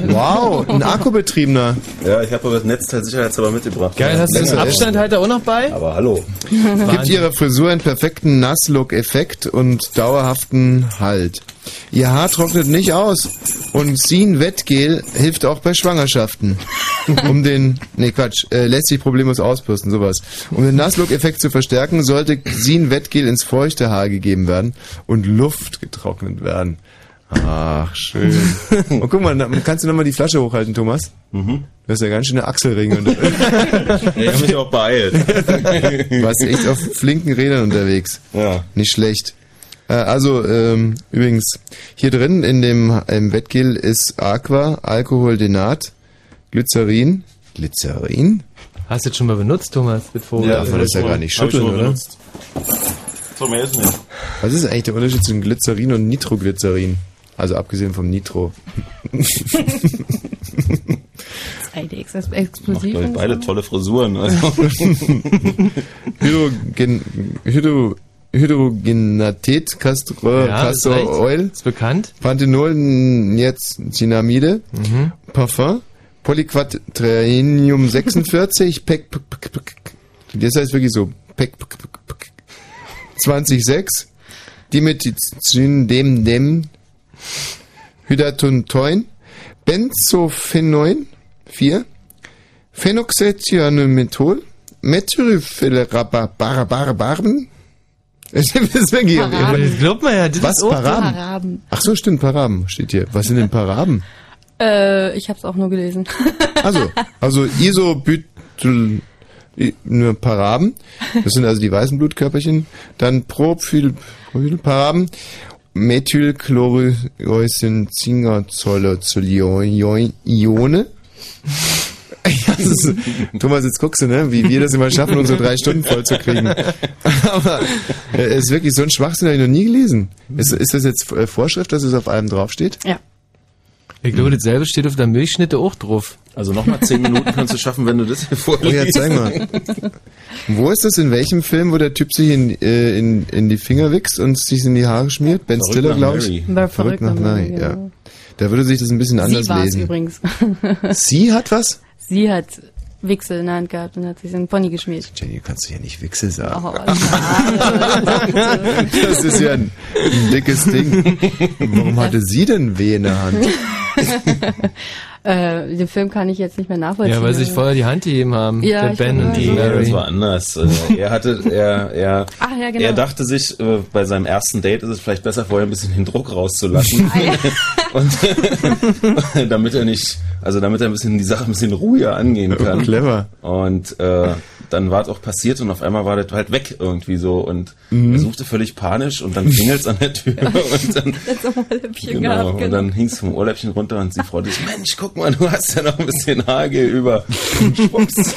Wow, ein akkubetriebener. Ja, ich habe aber das Netzteil sicherheitshalber mitgebracht. Geil, hast du den. Abstandhalter auch noch bei? Aber hallo. Gibt ihrer Frisur einen perfekten Nasslook-Effekt und dauerhaften Halt. Ihr Haar trocknet nicht aus und Sien Wettgel hilft auch bei Schwangerschaften. Um den, nee Quatsch, äh, lässt sich problemlos ausbürsten, sowas. Um den Nasslook-Effekt zu verstärken, sollte Sien Wettgel ins feuchte Haar gegeben werden und Luft getrocknet werden. Ach, schön. Und guck mal, kannst du nochmal die Flasche hochhalten, Thomas? Mhm. Du hast ja ganz schön eine Achselringe. Ich habe mich auch beeilt. Du warst echt auf flinken Rädern unterwegs. Ja. Nicht schlecht. Äh, Also, ähm, übrigens, hier drin in dem im Wettgel ist Aqua, Alkoholdenat, Glycerin. Glycerin? Hast du das schon mal benutzt, Thomas, mit Vogel? Ja, darf man das ja gar nicht schütteln, oder? benutzt. So, mehr ist nicht. Was ist eigentlich der Unterschied zwischen Glycerin und Nitroglycerin? Also abgesehen vom Nitro. Macht, explosiv. und beide so. tolle Frisuren. Also. Hydrogen, Hydro, Hydrogenatet, Castor, Ja, ist Castor recht. Oil, Ist bekannt. Panthenol, Niacinamide, Parfum, Polyquatrinium 46, Pek, Pek, Pek, Pek, das heißt wirklich so, Pek, 26, Dimethicin, dem, dem, Hydatontoin, Benzophenol, 4, Phenoxyethianumethol, Methylphenolbarbarbarben, das ist wirklich, Paraben. Das glaubt man ja. Das Was, ist Paraben? Paraben. Ach so, stimmt, Paraben steht hier. Was sind denn Paraben? Äh, ich hab's auch nur gelesen. Also, also Isobutyl nur Paraben, das sind also die weißen Blutkörperchen, dann Propylparaben, Methylchloriosinzingerzollozolione. Ja, Thomas, jetzt guckst du, ne, wie wir das immer schaffen, unsere drei Stunden voll zu kriegen. Aber äh, es ist wirklich so ein Schwachsinn, habe ich noch nie gelesen. Ist, ist das jetzt äh, Vorschrift, dass es auf allem draufsteht? Ja. Ich glaube, dasselbe steht auf der Milchschnitte auch drauf. Also nochmal zehn Minuten kannst du schaffen, wenn du das hier Oh ja, vorliest. zeig mal. Wo ist das? In welchem Film, wo der Typ sich in, äh, in, in die Finger wichst und sich in die Haare schmiert? Ben Verrückt Stiller, glaube ich. Bei Verrückt nach Mary, ja. genau. Da würde sich das ein bisschen anders Sie lesen. übrigens. Sie hat was? Sie hat Wichsel in der Hand gehabt und hat sich so einen Pony geschmiert. Jenny, kannst du ja nicht Wichsel sagen. Oh. Das ist ja ein, ein dickes Ding. Warum hatte sie denn weh in der Hand? äh, den Film kann ich jetzt nicht mehr nachvollziehen. Ja, weil sie sich vorher die Hand gegeben haben. Ja, der ich Ben und die Nee, Mary. das war anders. Also er hatte, er, er, Ach ja, genau. er dachte sich, äh, bei seinem ersten Date ist es vielleicht besser, vorher ein bisschen den Druck rauszulassen. und damit er nicht, also damit er ein bisschen die Sache ein bisschen ruhiger angehen kann. Clever. Und äh, dann war es auch passiert und auf einmal war das halt weg irgendwie so und Mhm. er suchte völlig panisch und dann klingelt's an der Tür und dann Genau, gehabt, und genau. dann hing's vom Ohrläppchen runter und sie freute sich, Mensch, guck mal, du hast ja noch ein bisschen Hagel über. Schwupps.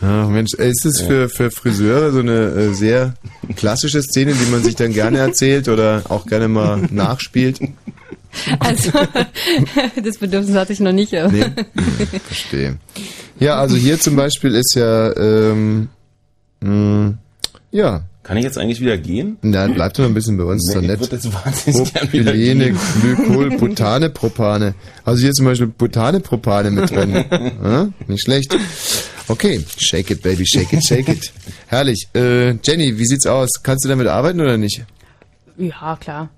Ach Mensch, ist es für, für Friseure so eine äh, sehr klassische Szene, die man sich dann gerne erzählt oder auch gerne mal nachspielt? Also, das Bedürfnis hatte ich noch nicht. Aber. Nee. Verstehe. Ja, also hier zum Beispiel ist ja, ähm, mh, ja. Kann ich jetzt eigentlich wieder gehen? Na, bleib doch noch ein bisschen bei uns, ist Nee, doch ich nett. würd jetzt wahnsinnig Propylene. Glykol, Butane, Propane. Also hier zum Beispiel Butane, Propane mit drin. ja? Nicht schlecht. Okay, shake it, baby, shake it, shake it. Herrlich. Äh, Jenny, wie sieht's aus? Kannst du damit arbeiten oder nicht? Ja, klar.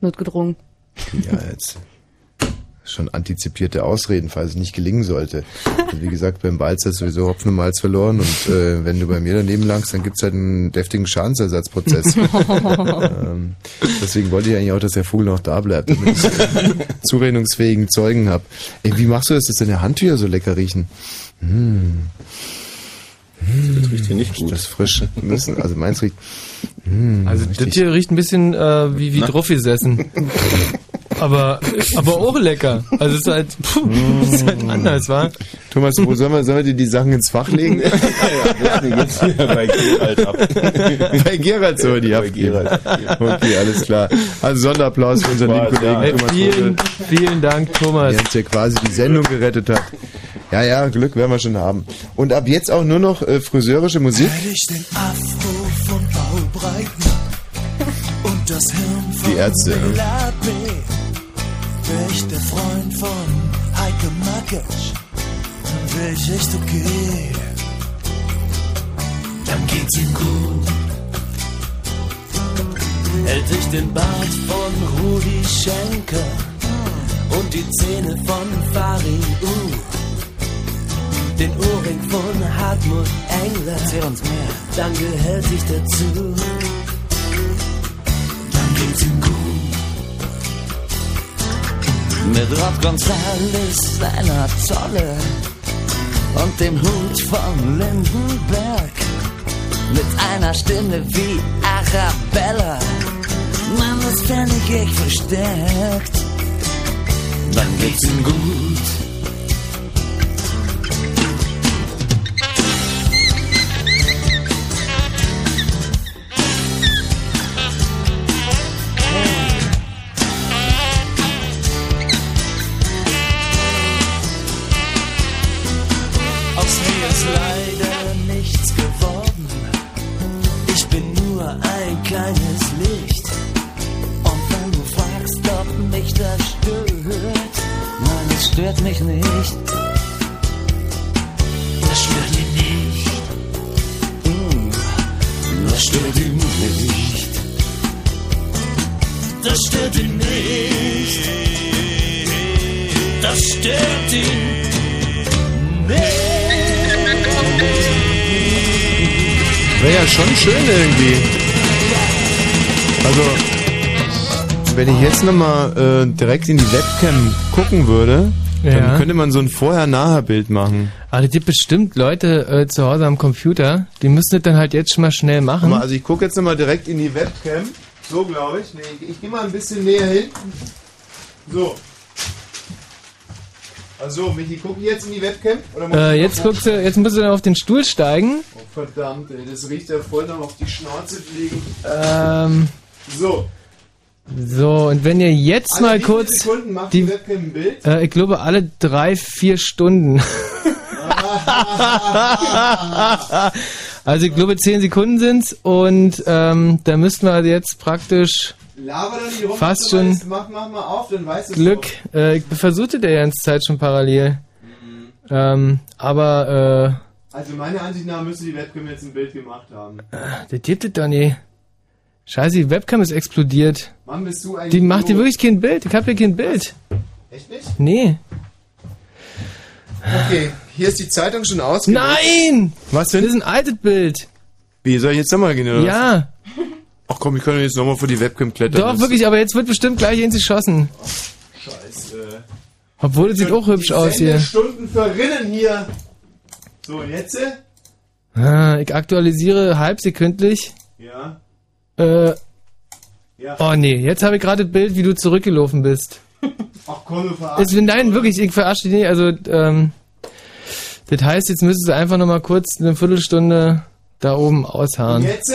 Notgedrungen. Ja, jetzt schon antizipierte Ausreden, falls es nicht gelingen sollte. Also wie gesagt, beim Balzer ist sowieso Hopfen und Malz verloren und äh, wenn du bei mir daneben langst, dann gibt's halt einen deftigen Schadensersatzprozess. ähm, deswegen wollte ich eigentlich auch, dass der Vogel noch da bleibt, damit ich äh, zurechnungsfähigen Zeugen hab. Ey, wie machst du das, dass deine Handtücher so lecker riechen? Hm. Das riecht hier nicht gut. Das ist frisch. Müssen, also meins riecht. Hm, Also das hier riecht ein bisschen äh, wie, wie Na? drauf gesessen. aber, aber auch lecker. Also es ist halt, puh, es ist halt anders, wa? Thomas, wo sollen wir, sollen wir dir die Sachen ins Fach legen? ja, geht's wieder bei Gerald ab. Bei Gerald soll die abgeben. Okay, alles klar. Also Sonderapplaus für unseren lieben Kollegen Ey, Thomas vielen, vielen Dank, Thomas. der uns ja quasi die Sendung gerettet hat. Ja, ja, Glück werden wir schon haben. Und ab jetzt auch nur noch äh, friseurische Musik. Die Ärzte, ne? Bela B. Wär ich der Freund von Heike Macketsch, wär ich echt okay. Dann geht's ihm gut. Hält sich den Bart von Rudi Schenker und die Zähne von Farin U. Den Ohrring von Hartmut Engler. Erzähl uns mehr. Dann gehört sich dazu. Dann geht's ihm gut. Mit Rob Gonzales, seiner Zolle und dem Hut von Lindenberg. Mit einer Stimme wie Arabella. Fänd ich echt verstärkt. Dann geht's ihm gut. Schon schön irgendwie. Also, wenn ich jetzt nochmal äh, direkt in die Webcam gucken würde, Ja. dann könnte man so ein Vorher-Nachher-Bild machen. Aber es gibt bestimmt Leute äh, zu Hause am Computer, die müssen das dann halt jetzt schon mal schnell machen. Mal, also ich gucke jetzt nochmal direkt in die Webcam. So glaube ich. Nee, ich, ich gehe mal ein bisschen näher hin. So. Also, Michi, guck jetzt in die Webcam? Äh, jetzt guckst du, jetzt musst du dann auf den Stuhl steigen. Oh, verdammt, ey, das riecht ja voll noch auf die Schnauze fliegen. Ähm, So. so, und wenn ihr jetzt Alle mal kurz Sekunden macht die, Webcam ein Bild? Äh, ich glaube alle drei, vier Stunden. also ich glaube zehn Sekunden sind's und ähm, da müssten wir jetzt praktisch Laber doch nicht rum, Fast was schon. weißt. Mach, mach mal auf, dann weißt du Glück. Äh, ich versuchte der ganze Zeit schon parallel. Ähm, aber, Also meiner Ansicht nach müsste die Webcam jetzt ein Bild gemacht haben. äh, der gibt es doch nicht. Scheiße, die Webcam ist explodiert. Mann, bist du ein Die macht dir wirklich kein Bild. Ich hab hier kein Bild. Echt nicht? Nee. Okay, hier ist die Zeitung schon ausgedruckt. Nein! Was denn? Das ist ein altes Bild. Wie, soll ich jetzt nochmal gehen, oder was? Ja. Ach komm, ich kann doch jetzt nochmal vor die Webcam klettern. Doch, wirklich, aber jetzt wird bestimmt gleich ins geschossen. Scheiße. Obwohl, es sieht auch hübsch aus hier. Stunden verrinnen hier. So, und jetzt? Ah, ich aktualisiere halbsekündlich. Ja. Äh, Ja. oh nee, jetzt habe ich gerade das Bild, wie du zurückgelaufen bist. Ach komm, du verarschst. Nein, wirklich, ich verarsche dich nicht. Also, ähm, das heißt, jetzt müsstest du einfach nochmal kurz eine Viertelstunde da oben Und ausharren. jetzt?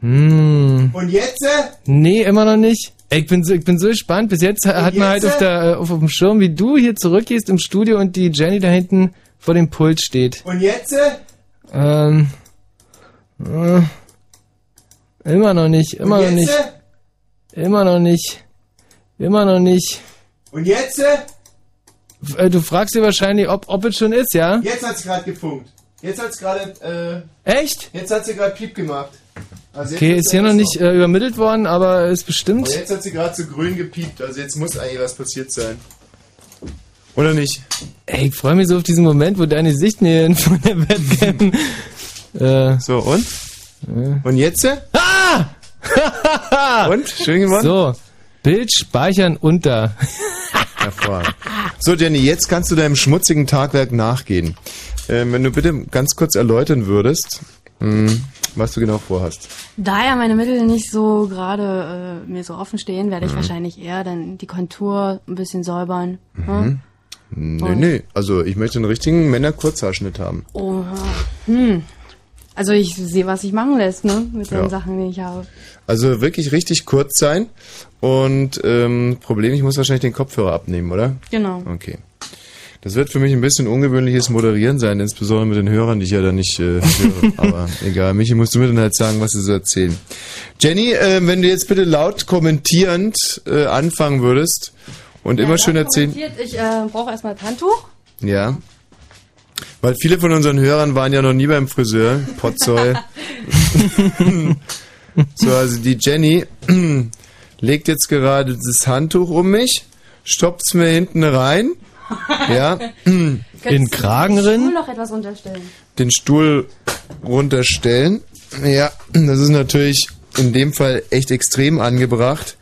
Hm. Und jetzt? Nee, immer noch nicht. Ey, Ich bin so, ich bin so gespannt. Bis jetzt hat man halt auf, der, äh, auf, auf dem Schirm, wie du hier zurückgehst im Studio und die Jenny da hinten vor dem Pult steht. Und jetzt? Ähm, äh, immer noch nicht, immer Und noch nicht, immer noch nicht, immer noch nicht. Und jetzt? Äh, Du fragst dir wahrscheinlich, ob, ob es schon ist, ja? Jetzt hat's gerade gefunkt. Jetzt hat's gerade, äh... Echt? Jetzt hat sie gerade Piep gemacht. Also Okay, ist hier noch nicht äh, übermittelt worden, aber ist Aber bestimmt. jetzt hat sie gerade so grün gepiept. Also jetzt muss eigentlich was passiert sein. Oder nicht? Ey, ich freue mich so auf diesen Moment, wo deine Sichtnähe von der Webcam. äh, so, und? Und jetzt? Ah! und? Schön gemacht? So, Bild speichern unter. Hervorragend. So, Jenny, jetzt kannst du deinem schmutzigen Tagwerk nachgehen. Ähm, wenn du bitte ganz kurz erläutern würdest, mh, was du genau vorhast. Da ja meine Mittel nicht so gerade äh, mir so offen stehen, werde ich Mhm. wahrscheinlich eher dann die Kontur ein bisschen säubern. Mhm. Hm? Nee, Und- nee. Also ich möchte einen richtigen Männer-Kurzhaarschnitt haben. Oh, hm. Also ich sehe, was sich machen lässt, ne? Mit den Ja. Sachen, die ich habe. Also wirklich richtig kurz sein. Und ähm, Problem, ich muss wahrscheinlich den Kopfhörer abnehmen, oder? Genau. Okay. Das wird für mich ein bisschen ungewöhnliches Moderieren sein, insbesondere mit den Hörern, die ich ja dann nicht äh, höre. Aber egal, Michi, musst du mir dann halt sagen, was sie so erzählen. Jenny, äh, wenn du jetzt bitte laut kommentierend äh, anfangen würdest und immer schön erzählen. Ich äh, brauche erstmal das Handtuch. Ja. Weil viele von unseren Hörern waren ja noch nie beim Friseur. Potzoll. so, also die Jenny legt jetzt gerade das Handtuch um mich, stopft's mir hinten rein. Ja. Könntest du Kragen drin? Stuhl noch etwas unterstellen. Den Stuhl runterstellen. Ja, das ist natürlich in dem Fall echt extrem angebracht.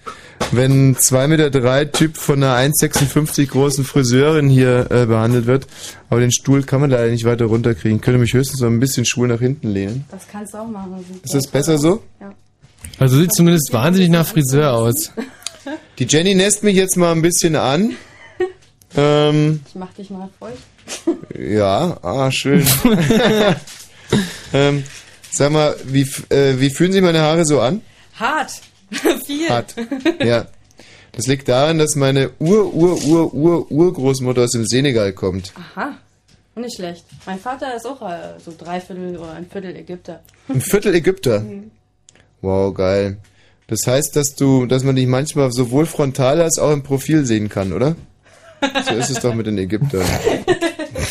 Wenn ein 2,3 Meter drei Typ von einer 1,56 großen Friseurin hier äh, behandelt wird. Aber den Stuhl kann man leider nicht weiter runterkriegen. Ich könnte mich höchstens noch ein bisschen schwul nach hinten lehnen. Das kannst du auch machen. Ist das besser so? Ja. Also sieht zumindest wahnsinnig nach Friseur aus. Die Jenny nässt mich jetzt mal ein bisschen an. Ähm, Ich mach dich mal feucht. ja, ah, schön. ähm, sag mal, wie, äh, wie fühlen sich meine Haare so an? Hart. Viel. Hart. Ja. Das liegt daran, dass meine Ur-Ur-Ur-Ur-Urgroßmutter aus dem Senegal kommt. Aha. Nicht schlecht. Mein Vater ist auch äh, so dreiviertel oder ein Viertel Ägypter. Ein Viertel Ägypter. Mhm. Wow, geil. Das heißt, dass du, dass man dich manchmal sowohl frontal als auch im Profil sehen kann, oder? So ist es doch mit den Ägyptern.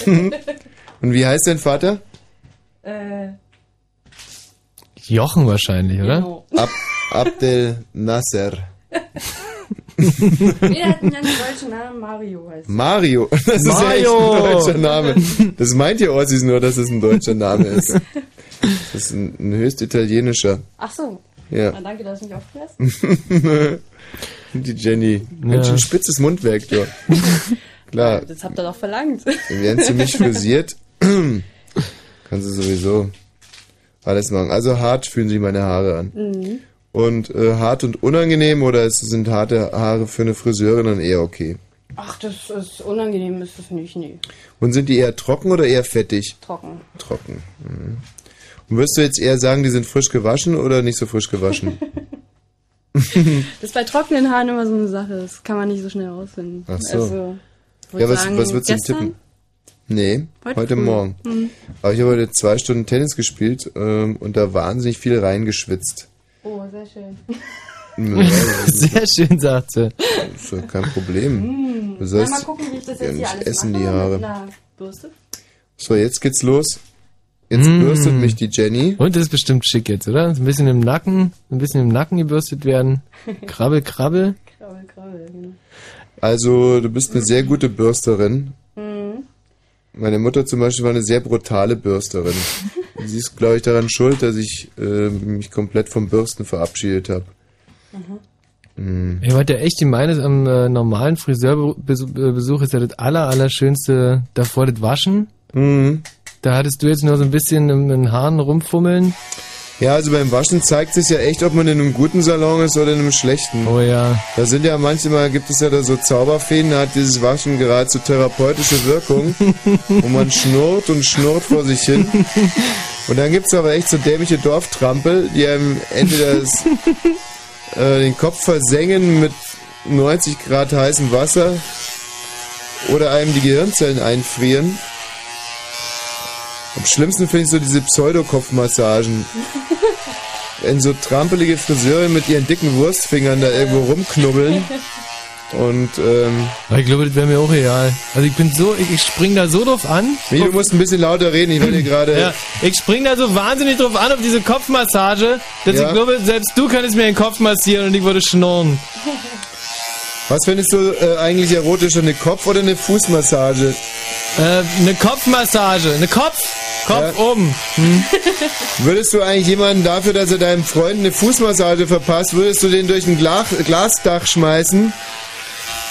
Und wie heißt dein Vater? Äh, Jochen wahrscheinlich, oder? Genau. Ab Abdel Nasser. nee, der hat einen deutschen Namen, Mario heißt. Mario. Das ist ja echt Mario. ein deutscher Name. Das meint ihr Ossis nur, dass es ein deutscher Name ist. Das ist ein, ein höchst italienischer. Ach so. Ja. Na, danke, dass du mich aufklärt. Die Jenny. Mensch, ein spitzes Mundwerk, du. Klar, Das habt ihr doch verlangt. werden sie mich frisiert, kannst du sowieso alles machen. Also hart fühlen sich meine Haare an. Mhm. Und äh, hart und unangenehm oder es sind harte Haare für eine Friseurin dann eher okay? Ach, das ist unangenehm, ist das nicht, nee. Und sind die eher trocken oder eher fettig? Trocken. Trocken. Mhm. Und wirst du jetzt eher sagen, die sind frisch gewaschen oder nicht so frisch gewaschen? Das ist bei trockenen Haaren immer so eine Sache. Das kann man nicht so schnell rausfinden. Ach so. Also, ja, was, sagen, was würdest du tippen? Nee, Heute heute. Morgen. Mhm. Aber ich habe heute zwei Stunden Tennis gespielt ähm, und da wahnsinnig viel reingeschwitzt. Oh, sehr schön. Ja, Sehr schön, sagt sie. Das ist ja kein Problem. Du sollst Na, mal gucken, wie ich das ja jetzt hier nicht alles essen, mache die Haare. mit einer Bürste. So, jetzt geht's los. Jetzt Mm. bürstet mich die Jenny. Und das ist bestimmt schick jetzt, oder? Ein bisschen im Nacken, ein bisschen im Nacken gebürstet werden. Krabbel, krabbel. Krabbel, krabbel, genau. Also, du bist eine sehr gute Bürsterin. Mhm. Meine Mutter zum Beispiel war eine sehr brutale Bürsterin. Sie ist, glaube ich, daran schuld, dass ich äh, mich komplett vom Bürsten verabschiedet habe. Mhm. Ja, was ja echt die meines am äh, normalen Friseurbesuch ist ja das aller, allerschönste davor das Waschen. Mhm. Da hattest du jetzt nur so ein bisschen in den Haaren rumfummeln. Ja, also beim Waschen zeigt sich ja echt, ob man in einem guten Salon ist oder in einem schlechten. Oh ja. Da sind ja manchmal, gibt es ja da so Zauberfeen, da hat dieses Waschen geradezu therapeutische Wirkung, wo man schnurrt und schnurrt vor sich hin. Und dann gibt's aber echt so dämliche Dorftrampel, die einem entweder das, äh, den Kopf versengen mit 90 Grad heißem Wasser oder einem die Gehirnzellen einfrieren. Am schlimmsten finde ich so diese Pseudokopfmassagen. Wenn so trampelige Friseure mit ihren dicken Wurstfingern da irgendwo rumknubbeln. Und, ähm. Ich glaube, das wäre mir auch real. Also ich bin so, ich, ich spring da so drauf an. Wie, du musst ein bisschen lauter reden, ich werde gerade. Ja, ich spring da so wahnsinnig drauf an auf diese Kopfmassage, dass Ja. ich glaube, selbst du könntest mir den Kopf massieren und ich würde schnurren. Was findest du äh, eigentlich erotischer, eine Kopf- oder eine Fußmassage? Äh, eine Kopfmassage, eine Kopf, Kopf oben. Hm? Würdest du eigentlich jemanden dafür, dass er deinem Freund eine Fußmassage verpasst, würdest du den durch ein Glas Glasdach schmeißen?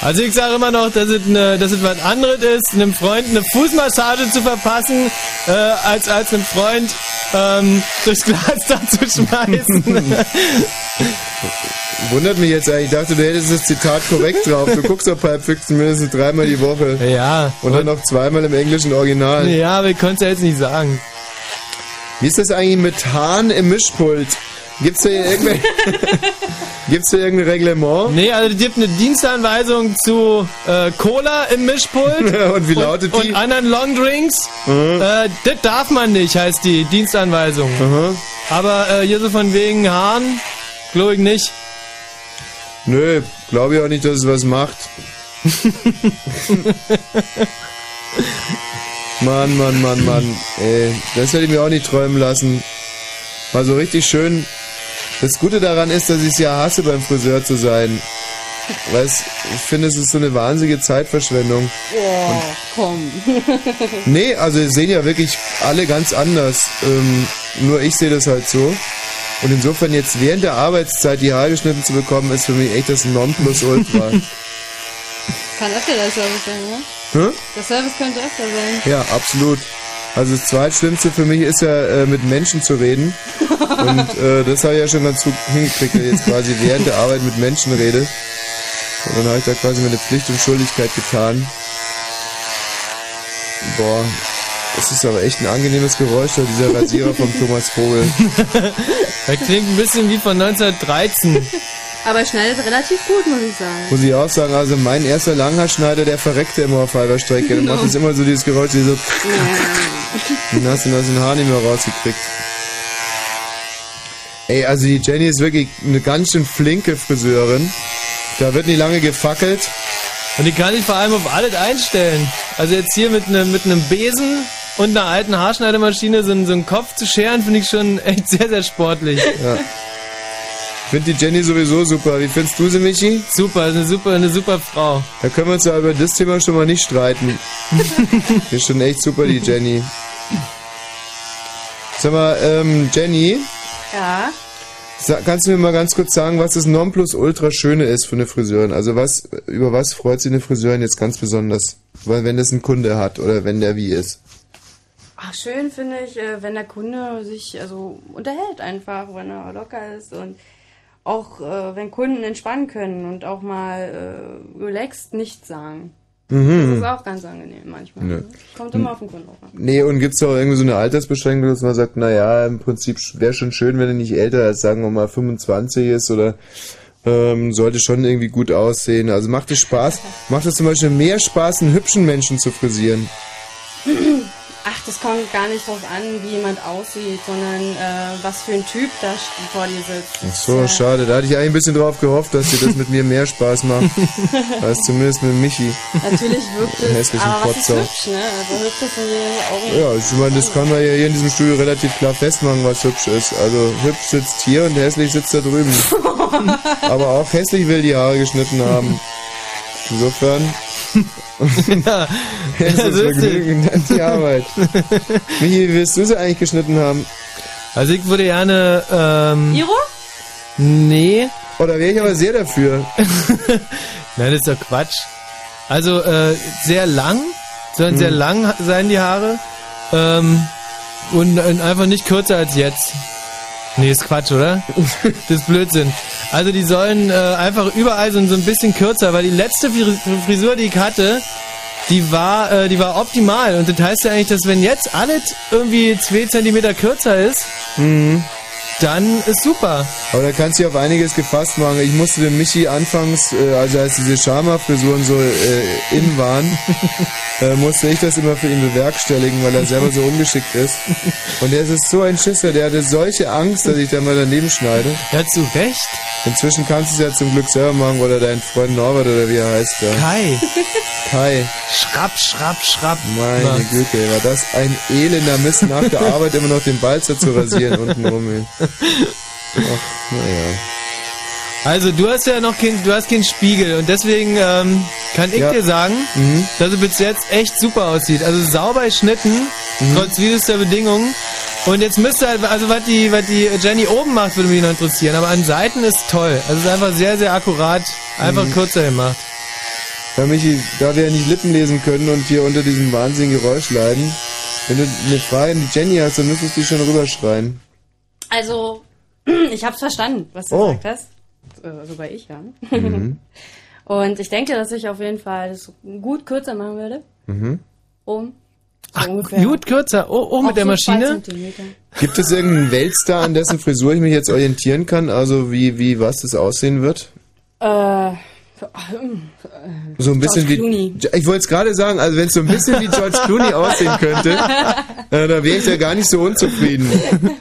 Also ich sage immer noch, dass es, eine, dass es was anderes ist, einem Freund eine Fußmassage zu verpassen, äh, als, als einem Freund ähm, durchs Glasdach zu schmeißen. Wundert mich jetzt eigentlich. Ich dachte, du hättest das Zitat korrekt drauf. Du guckst auf Pulp Fiction mindestens dreimal die Woche. Ja. Und dann noch zweimal im englischen Original. ja, aber ich konnte es ja jetzt nicht sagen. Wie ist das eigentlich mit Hahn im Mischpult? Gibt's da hier irgendwelche... Gibt's da irgendein Reglement? Nee, also es gibt eine Dienstanweisung zu äh, Cola im Mischpult. und wie lautet und, die? Und anderen Longdrinks. Mhm. Äh, das darf man nicht, heißt die Dienstanweisung. Aber äh, hier so von wegen Haaren, glaube ich nicht. Nö, glaube ich auch nicht, dass es was macht. Mann, Mann, Mann, Mann. Ey, das hätte ich mir auch nicht träumen lassen. War so richtig schön. Das Gute daran ist, dass ich es ja hasse, beim Friseur zu sein. Weißt, ich finde, es ist so eine wahnsinnige Zeitverschwendung. Oh, komm. Nee, also es sehen ja wirklich alle ganz anders. Ähm, nur ich sehe das halt so. Und insofern jetzt während der Arbeitszeit die Haare geschnitten zu bekommen, ist für mich echt das Nonplusultra. Kann öfter der Service sein, ne? Hä? Der Service könnte öfter sein. Ja, absolut. Also das Zweitschlimmste für mich ist ja, äh, mit Menschen zu reden. Und äh, das habe ich ja schon dazu hingekriegt, dass ich jetzt quasi während der Arbeit mit Menschen rede. Und dann habe ich da quasi meine Pflicht und Schuldigkeit getan. Boah, das ist aber echt ein angenehmes Geräusch, dieser Rasierer vom Thomas Vogel. Das klingt ein bisschen wie von 1913. Aber er schneidet relativ gut, muss ich sagen. Muss ich auch sagen, also mein erster Langhaarschneider, der verreckte immer auf halber Strecke. Der macht jetzt immer so dieses Geräusch, die so... Dann hast du aus dem Haar nicht mehr rausgekriegt. Ey, also die Jenny ist wirklich eine ganz schön flinke Friseurin. Da wird nicht lange gefackelt. Und die kann ich vor allem auf alles einstellen. Also jetzt hier mit einem mit einem Besen und einer alten Haarschneidemaschine so, einen- so einen Kopf zu scheren, finde ich schon echt sehr, sehr sportlich. Ja. Ich finde die Jenny sowieso super. Wie findest du sie, Michi? Super, ist eine super, eine super Frau. Da können wir uns ja über das Thema schon mal nicht streiten. Die ist schon echt super, die Jenny. Sag mal, ähm, Jenny, Ja. kannst du mir mal ganz kurz sagen, was das Nonplusultra Schöne ist für eine Friseurin? Also was, über was freut sich eine Friseurin jetzt ganz besonders? Weil wenn das ein Kunde hat oder wenn der wie ist. Ach, schön finde ich, äh, wenn der Kunde sich also unterhält einfach, wenn er locker ist und auch äh, wenn Kunden entspannen können und auch mal äh, relaxed nichts sagen. Mhm. Das ist auch ganz angenehm manchmal. Ne? Kommt immer auf den Kunden an. Nee, und gibt's da auch irgendwie so eine Altersbeschränkung, dass man sagt, naja, im Prinzip wäre schon schön, wenn er nicht älter als, sagen wir mal, 25 ist oder ähm, sollte schon irgendwie gut aussehen. Also macht es Spaß, macht es zum Beispiel mehr Spaß, einen hübschen Menschen zu frisieren. Ach, das kommt gar nicht drauf an, wie jemand aussieht, sondern äh, was für ein Typ da vor dir sitzt. Ach so, schade. Da hatte ich eigentlich ein bisschen drauf gehofft, dass dir das mit mir mehr Spaß macht. als zumindest mit Michi. Natürlich wirkt Den es, aber was ist hübsch, ne? Also hübsch ist in den Augen. Ja, ich meine, das kann man ja hier in diesem Studio relativ klar festmachen, was hübsch ist. Also hübsch sitzt hier und hässlich sitzt da drüben. Aber auch hässlich will die Haare geschnitten haben. Insofern. ja, es ist Vergnügen, dann die Arbeit. Michi, wie willst du sie eigentlich geschnitten haben? Also ich würde gerne, ähm... Iro? Nee. Oder wäre ich aber sehr dafür. Nein, das ist doch Quatsch. Also, äh, sehr lang, sollen Hm. sehr lang sein, die Haare. Ähm, und, und einfach nicht kürzer als jetzt. Nee, ist Quatsch, oder? das ist Blödsinn. Also die sollen äh, einfach überall so, so ein bisschen kürzer, weil die letzte Fri- Frisur, die ich hatte, die war, äh, die war optimal. Und das heißt ja eigentlich, dass wenn jetzt alles irgendwie zwei Zentimeter kürzer ist, dann ist super. Aber da kannst du dich auf einiges gefasst machen. Ich musste dem Michi anfangs, äh, also als diese Schama-Frisuren so äh, in waren, äh, musste ich das immer für ihn bewerkstelligen, weil er selber so ungeschickt ist. Und er ist so ein Schisser, der hatte solche Angst, dass ich da mal daneben schneide. Ja, zu Recht. Inzwischen kannst du es ja zum Glück selber machen, oder dein Freund Norbert oder wie er heißt. Da. Kai. Kai. Schrapp, schrapp, schrapp. Meine Macht's. Güte, war das ein elender Mist, nach der Arbeit immer noch den Balzer zu rasieren unten rum. Ach, naja. Also du hast ja noch kein, du hast keinen Spiegel und deswegen ähm, kann ich Ja. dir sagen, Mhm. dass es bis jetzt echt super aussieht. Also sauber geschnitten, Mhm. trotz widrigster Bedingungen. Und jetzt müsste halt, also was die, was die Jenny oben macht, würde mich noch interessieren. Aber an Seiten ist toll. Also es ist einfach sehr, sehr akkurat, einfach Mhm. kürzer gemacht. Ja, Michi, da wir ja nicht Lippen lesen können und hier unter diesem wahnsinnigen Geräusch leiden, wenn du eine Frage an die Jenny hast, dann müsstest du die schon rüberschreien. Also, ich hab's verstanden, was du Oh. gesagt hast. Äh, sogar ich, ja. Mhm. Und ich denke, dass ich auf jeden Fall das gut kürzer machen werde. Mhm. Um. So Ach, ungefähr. gut kürzer. Oh, oh mit der Maschine. Gibt es irgendeinen Weltstar, an dessen Frisur ich mich jetzt orientieren kann? Also wie, wie was das aussehen wird? Äh, So ein bisschen George Clooney. wie. Ich wollte es gerade sagen, also wenn es so ein bisschen wie George Clooney aussehen könnte, äh, da wäre ich ja gar nicht so unzufrieden.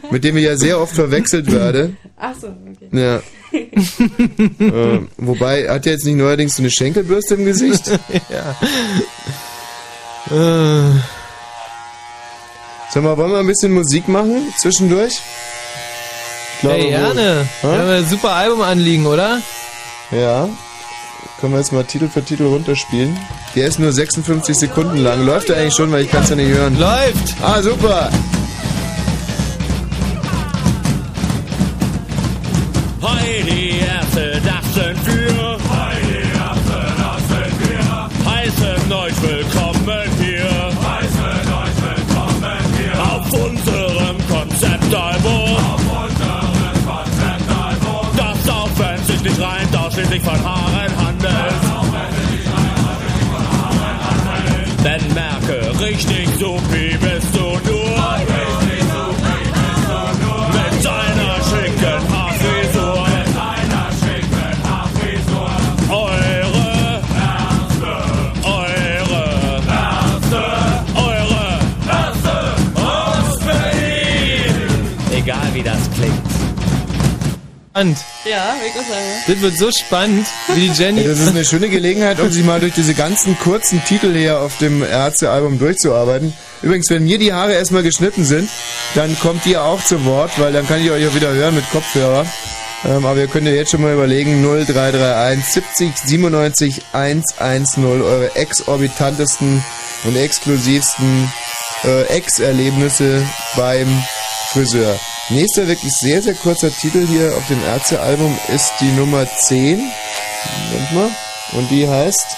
Mit dem ich ja sehr oft verwechselt werde. Ach so, okay. Ja. äh, wobei, hat er jetzt nicht neuerdings so eine Schenkelbürste im Gesicht? ja. Äh. Sag mal, wollen wir ein bisschen Musik machen zwischendurch? Ich glaube, Hey, gerne. wohl. Wir haben ein super Album anliegen, oder? Ja. Können wir jetzt mal Titel für Titel runterspielen? Der ist nur 56 Sekunden lang. Läuft er eigentlich schon, weil ich kann es ja nicht hören. Läuft! Ah, super! Heidi Ärzte, das sind wir. Heidi Ärzte, das sind wir. Heißen euch willkommen hier. Heißen euch willkommen hier. Auf unserem Konzeptalbum. Auf unserem Konzeptalbum. Das auch wenn sich nicht reimt, ausschließlich von Haaren Spannend. Ja, wirklich sagen. Das wird so spannend, wie die Jenny. Ja, das ist eine schöne Gelegenheit, um sich mal durch diese ganzen kurzen Titel hier auf dem Ärzte-Album durchzuarbeiten. Übrigens, wenn mir die Haare erstmal geschnitten sind, dann kommt ihr auch zu Wort, weil dann kann ich euch auch wieder hören mit Kopfhörer. Ähm, aber ihr könnt ja jetzt schon mal überlegen, 0331 70 97 110, eure exorbitantesten und exklusivsten äh, Ex-Erlebnisse beim Friseur. Nächster wirklich sehr, sehr kurzer Titel hier auf dem Ärztealbum ist die Nummer 10. Moment mal. Und die heißt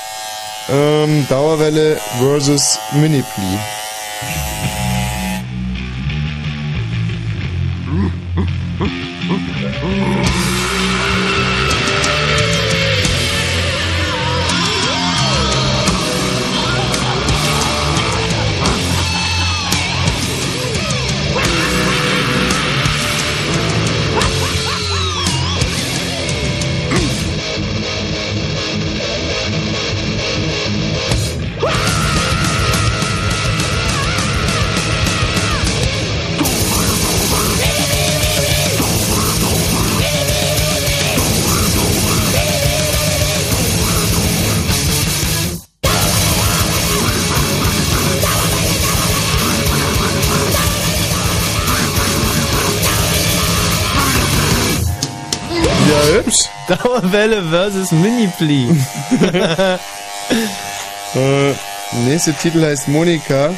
ähm, Dauerwelle versus Minipli. Dauerwelle versus Mini-Plee. Äh, nächste Titel heißt Monika.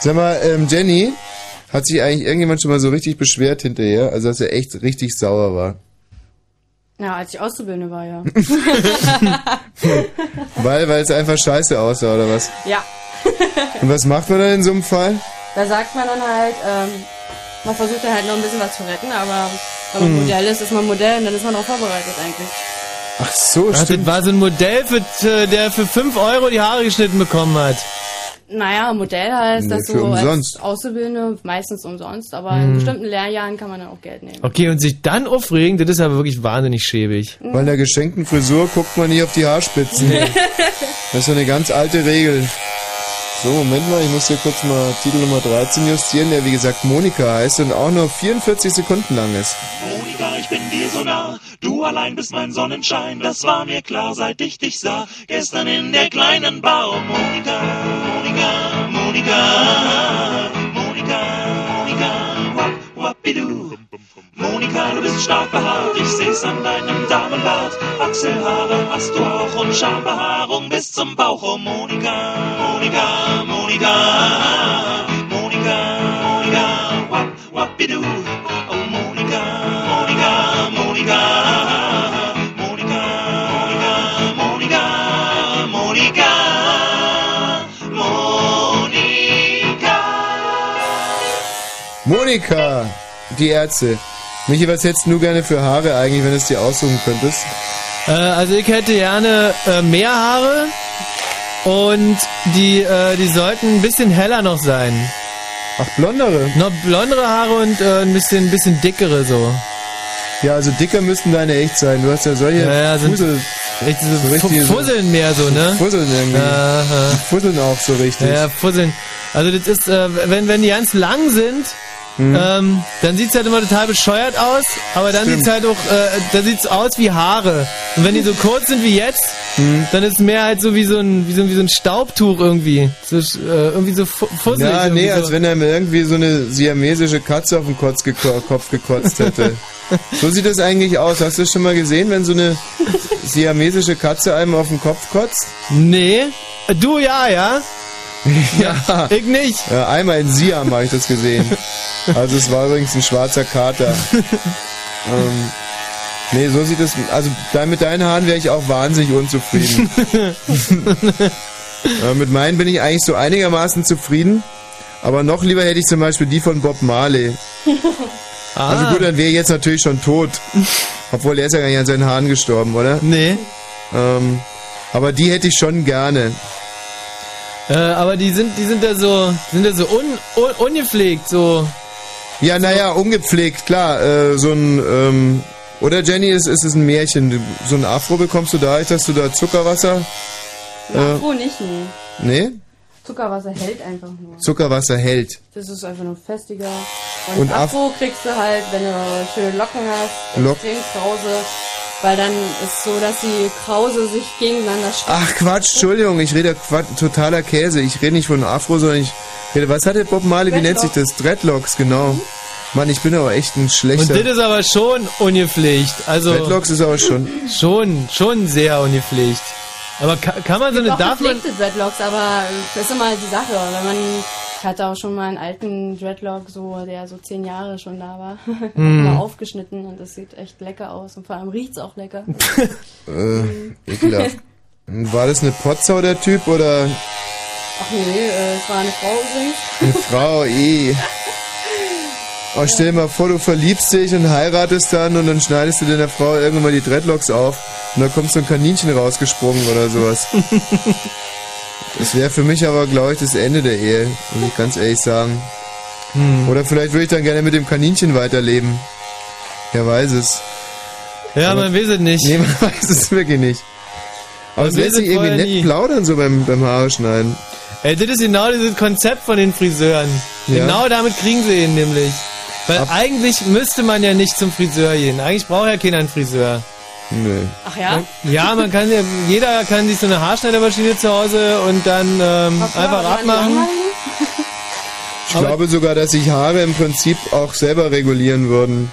Sag mal, ähm, Jenny, hat sich eigentlich irgendjemand schon mal so richtig beschwert hinterher? Also, dass er echt richtig sauer war. Ja, als ich Auszubildende war, ja. Weil, weil es einfach scheiße aussah, oder was? ja. Und was macht man dann in so einem Fall? Da sagt man dann halt, ähm, man versucht dann halt noch ein bisschen was zu retten, aber wenn man Hm. Modell ist, ist man Modell und dann ist man darauf vorbereitet eigentlich. Ach so, Ach, das war so ein Modell, für, der für 5 Euro die Haare geschnitten bekommen hat. Naja, Modell heißt Nee, das für so umsonst. als Auszubildende, meistens umsonst, aber Hm. in bestimmten Lehrjahren kann man dann auch Geld nehmen. Okay, und sich dann aufregen, das ist aber wirklich wahnsinnig schäbig. Bei einer geschenkten Frisur guckt man nie auf die Haarspitzen. Das ist so eine ganz alte Regel. So, Moment mal, ich muss hier kurz mal Titel Nummer 13 justieren, der wie gesagt Monika heißt und auch nur 44 Sekunden lang ist. Monika, ich bin dir so nah. Du allein bist mein Sonnenschein. Das war mir klar, seit ich dich sah. Gestern in der kleinen Bar. Oh, Monika, Monika, Monika, Monika, du bist stark behaart, ich seh's an deinem Damenbart. Achselhaare hast du auch und Schambehaarung bis zum Bauch. Oh Monika, Monika, Monika, Monika, Monika, wap, wap, bidu. Oh Monika, Monika, Monika, Monika, Monika, Monika, Monika. Monika! Monika die Ärzte. Michi, was hättest du gerne für Haare eigentlich, wenn du es dir aussuchen könntest? Äh, also ich hätte gerne äh, mehr Haare und die, äh, die sollten ein bisschen heller noch sein. Ach, blondere? Noch blondere Haare und äh, ein bisschen, bisschen dickere so. Ja, also dicker müssten deine echt sein. Du hast ja solche Ja, Fusel, richtig so Fu- Fusseln mehr so, ne? Fusseln irgendwie. Aha. Die Fusseln auch so richtig. Ja, Fusseln. Also das ist, äh, wenn, wenn die ganz lang sind, Hm. ähm, dann sieht's halt immer total bescheuert aus, aber dann Stimmt. sieht's halt auch, äh, dann sieht's aus wie Haare. Und wenn die so kurz sind wie jetzt, Hm. dann ist mehr halt so wie so ein, wie so, wie so ein Staubtuch irgendwie. So, äh, irgendwie so fu- fusselig. Ja, nee, so. als wenn er mir irgendwie so eine siamesische Katze auf den Kotz geko Kopf gekotzt hätte. so sieht das eigentlich aus. Hast du das schon mal gesehen, wenn so eine siamesische Katze einem auf den Kopf kotzt? Nee. Du ja, ja? Ja. Ich nicht. Ja, einmal in Siam habe ich das gesehen. Also es war übrigens ein schwarzer Kater. ähm, nee, so sieht es. Also mit deinen Haaren wäre ich auch wahnsinnig unzufrieden. äh, mit meinen bin ich eigentlich so einigermaßen zufrieden. Aber noch lieber hätte ich zum Beispiel die von Bob Marley. Ah. Also gut, dann wäre ich jetzt natürlich schon tot. Obwohl er ist ja gar nicht an seinen Haaren gestorben, oder? Nee. Ähm, aber die hätte ich schon gerne. Äh, aber die sind, die sind da so, sind da so un, un, ungepflegt, so. Ja, naja, ungepflegt, klar. Äh, so ein, ähm, oder Jenny, ist, ist es ein Märchen? Du- So ein Afro bekommst du da, dass du da Zuckerwasser? Äh, froh nicht, nee. nee? Zuckerwasser hält einfach nur. Zuckerwasser hält. Das ist einfach nur festiger. Und, Und Af- Afro kriegst du halt, wenn du schöne Locken hast, Lock- krause, weil dann ist so, dass die Krause sich gegeneinander stützen. Ach Quatsch, Entschuldigung, ich rede Quatsch, totaler Käse. Ich rede nicht von Afro, sondern ich rede, was hat der Bob Marley, wie nennt sich das? Dreadlocks, genau. Mann, ich bin aber echt ein Und schlechter... das ist aber schon ungepflegt. Also Dreadlocks ist aber schon... Schon, schon sehr ungepflegt. Aber kann, kann man so eine, darf man, Dreadlocks, aber das ist immer die Sache. Wenn man, ich hatte auch schon mal einen alten Dreadlock, so, der so zehn Jahre schon da war, Hm. mal aufgeschnitten und das sieht echt lecker aus und vor allem riecht's auch lecker. Äh, ekelhaft. War das eine Potsau, der Typ, oder Ach nee, äh, es war eine Frau übrigens. eine Frau, eh? Oh, stell dir mal vor, du verliebst dich und heiratest dann und dann schneidest du deiner Frau irgendwann mal die Dreadlocks auf und da kommt so ein Kaninchen rausgesprungen oder sowas. Das wäre für mich aber, glaube ich, das Ende der Ehe, muss ich ganz ehrlich sagen. Hm. Oder vielleicht würde ich dann gerne mit dem Kaninchen weiterleben. Wer weiß es. Ja, Aber- man weiß es nicht. Nee, man weiß es wirklich nicht. Aber es lässt sich irgendwie nett nie. plaudern so beim, beim Haare schneiden. Ey, das ist genau dieses Konzept von den Friseuren. Ja. Genau damit kriegen sie ihn nämlich. Weil eigentlich müsste man ja nicht zum Friseur gehen. Eigentlich braucht ja keiner einen Friseur. Nö. Ach ja? Ja, man kann ja, jeder kann sich so eine Haarschneidermaschine zu Hause und dann ähm, einfach abmachen. Ich glaube sogar, dass sich Haare im Prinzip auch selber regulieren würden.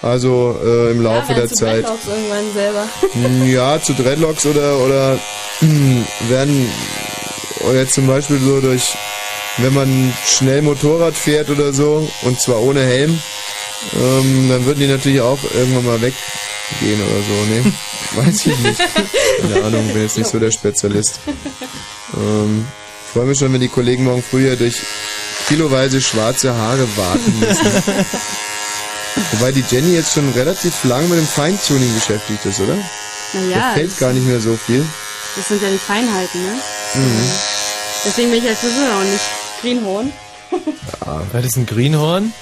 Also äh, im Laufe ja, der zu Zeit. Dreadlocks irgendwann selber. Hm, Ja, zu Dreadlocks oder oder hm, werden oder jetzt zum Beispiel so durch, wenn man schnell Motorrad fährt oder so und zwar ohne Helm, ähm, dann würden die natürlich auch irgendwann mal weggehen oder so. Nee, weiß ich nicht. Keine Ahnung, bin jetzt nicht so der Spezialist. Ähm, freue mich schon, wenn die Kollegen morgen früh hier durch kiloweise schwarze Haare warten müssen. Wobei die Jenny jetzt schon relativ lang mit dem Feintuning beschäftigt ist, oder? Naja, da fällt gar nicht mehr so viel. das sind ja die Feinheiten, ne? Mhm. Deswegen bin ich halt Friseur und nicht Greenhorn. Ja. Das ein Greenhorn?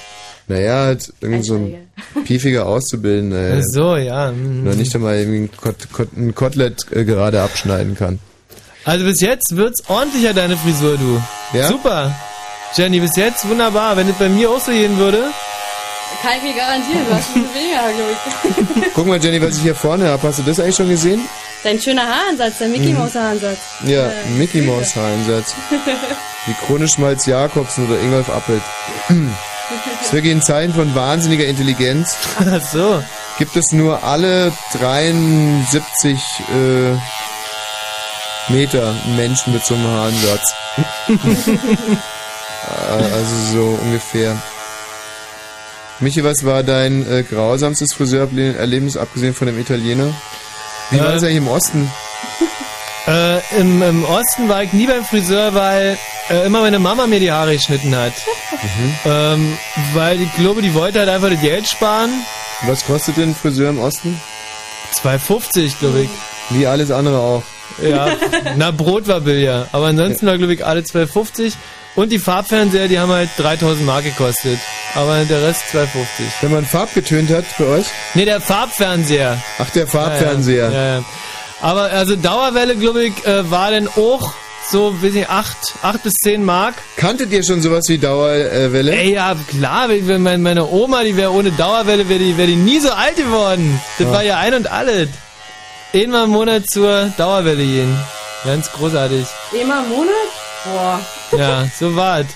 Naja, halt irgend so ein piefiger Auszubildender. Ach so, ja. mhm. Oder nicht einmal irgendwie ein, Kot Kot ein Kotelett äh, gerade abschneiden kann. Also bis jetzt wird's ordentlicher, deine Frisur, du. Ja? Super. Jenny, bis jetzt wunderbar. Wenn es bei mir auch so gehen würde. Kann ich mir garantieren, du hast bisschen weniger, glaube ich. Guck mal, Jenny, was ich hier vorne habe. Hast du das eigentlich schon gesehen? Dein schöner Haaransatz, der Mickey Mhm. Mouse Haaransatz. Ja, Äh, Mickey Mouse Haaransatz. Wie Krone Schmalz Jakobsen oder Ingolf Appelt. Ist wirklich ein Zeichen von wahnsinniger Intelligenz. Ach so. Gibt es nur alle 73 äh, Meter Menschen mit so einem Haaransatz. Äh, also so ungefähr. Michi, was war dein äh, grausamstes Friseurerlebnis, abgesehen von dem Italiener? Wie war Äh, das eigentlich im Osten? Äh, im, Im Osten war ich nie beim Friseur, weil äh, immer meine Mama mir die Haare geschnitten hat. Ähm, weil ich glaube, die wollte halt einfach das Geld sparen. Was kostet denn ein Friseur im Osten? 2,50 glaube ich. Wie alles andere auch. Ja, na Brot war billiger. Aber ansonsten war glaube ich alle 2,50. Und die Farbfernseher, die haben halt 3000 Mark gekostet. Aber der Rest 2,50. Wenn man farbgetönt hat für euch? Nee, der Farbfernseher. Ach, der Farbfernseher. Ja, ja. ja, ja. Aber also Dauerwelle, glaube ich, äh, war dann auch so, weiß nicht, 8, 8 bis 10 Mark. Kanntet ihr schon sowas wie Dauerwelle? Ey, ja, klar, wenn- meine, meine Oma, die wäre ohne Dauerwelle, wäre die, wär die nie so alt geworden. Das Ja. war ja ein und alles. Einmal im Monat zur Dauerwelle gehen. Ganz großartig. Immer im Monat? Boah. Ja, so war's.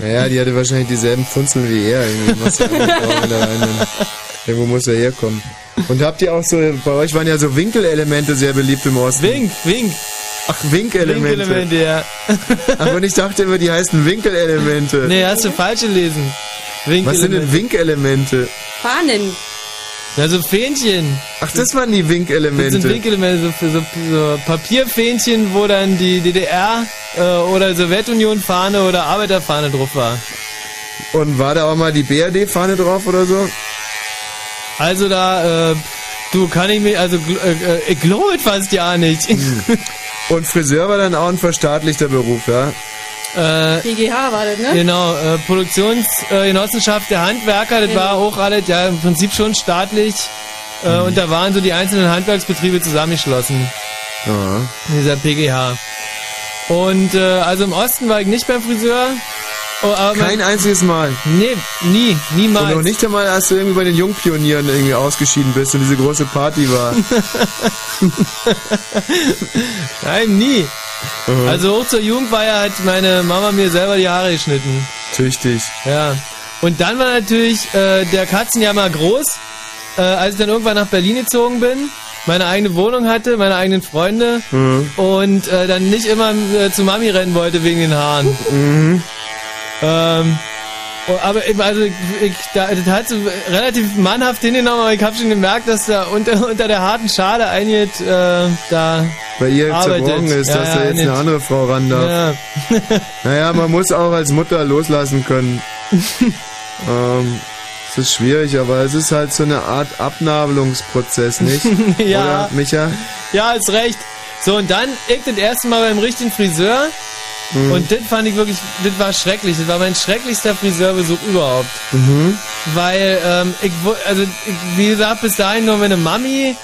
Naja, die hatte wahrscheinlich dieselben Funzeln wie er. Irgendwie muss ja. Irgendwo muss er herkommen. Und habt ihr auch so, bei euch waren ja so Winkelelemente sehr beliebt im Osten. Wink, Wink. Ach, Winkelemente. Winkelemente, ja. Und ich dachte immer, die heißen Winkelelemente. Nee, hast du falsch gelesen. Was sind denn Winkelemente? Fahnen. Ja, so Fähnchen. Ach, das waren die Das Winkelemente. sind Winkelemente, so, so, so Papierfähnchen, wo dann die DDR äh, oder Sowjetunion-Fahne oder Arbeiterfahne drauf war. Und war da auch mal die BRD-Fahne drauf oder so? Also da, äh, du kann ich mich, also äh, äh, ich glaube es fast ja nicht. Und Friseur war dann auch ein verstaatlichter Beruf, ja? äh, PGH war das, ne? Genau, äh, Produktionsgenossenschaft der Handwerker, das war auch alles, ja, im Prinzip schon staatlich. Äh, Und da waren so die einzelnen Handwerksbetriebe zusammengeschlossen. Ja. In dieser PGH. Und äh, also im Osten war ich nicht beim Friseur. Oh, Kein einziges Mal. Nee, nie, niemals. Und noch nicht einmal, als du irgendwie bei den Jungpionieren irgendwie ausgeschieden bist und diese große Party war. Nein, nie. Mhm. Also hoch zur Jugend war ja halt meine Mama mir selber die Haare geschnitten. Tüchtig. Ja. Und dann war natürlich äh, der Katzenjammer groß, äh, als ich dann irgendwann nach Berlin gezogen bin, meine eigene Wohnung hatte, meine eigenen Freunde Mhm. und äh, dann nicht immer äh, zu Mami rennen wollte wegen den Haaren. Mhm. Ähm, oh, aber also ich, da, das hat so relativ mannhaft hingenommen, aber ich habe schon gemerkt, dass da unter, unter der harten Schale eingeht, äh, da Bei ihr arbeitet. zerbrochen ist, Ja, dass ja, da jetzt nicht. eine andere Frau ran darf. Ja. Naja, man muss auch als Mutter loslassen können. ähm, es ist schwierig, aber es ist halt so eine Art Abnabelungsprozess, nicht? Ja. Oder, Micha? Ja, ist recht. So, und dann ich das erste Mal beim richtigen Friseur. Mhm. Und das fand ich wirklich, das war schrecklich. Das war mein schrecklichster Friseurbesuch überhaupt. Mhm. Weil, ähm, ich, also, ich, wie gesagt, bis dahin nur meine Mami.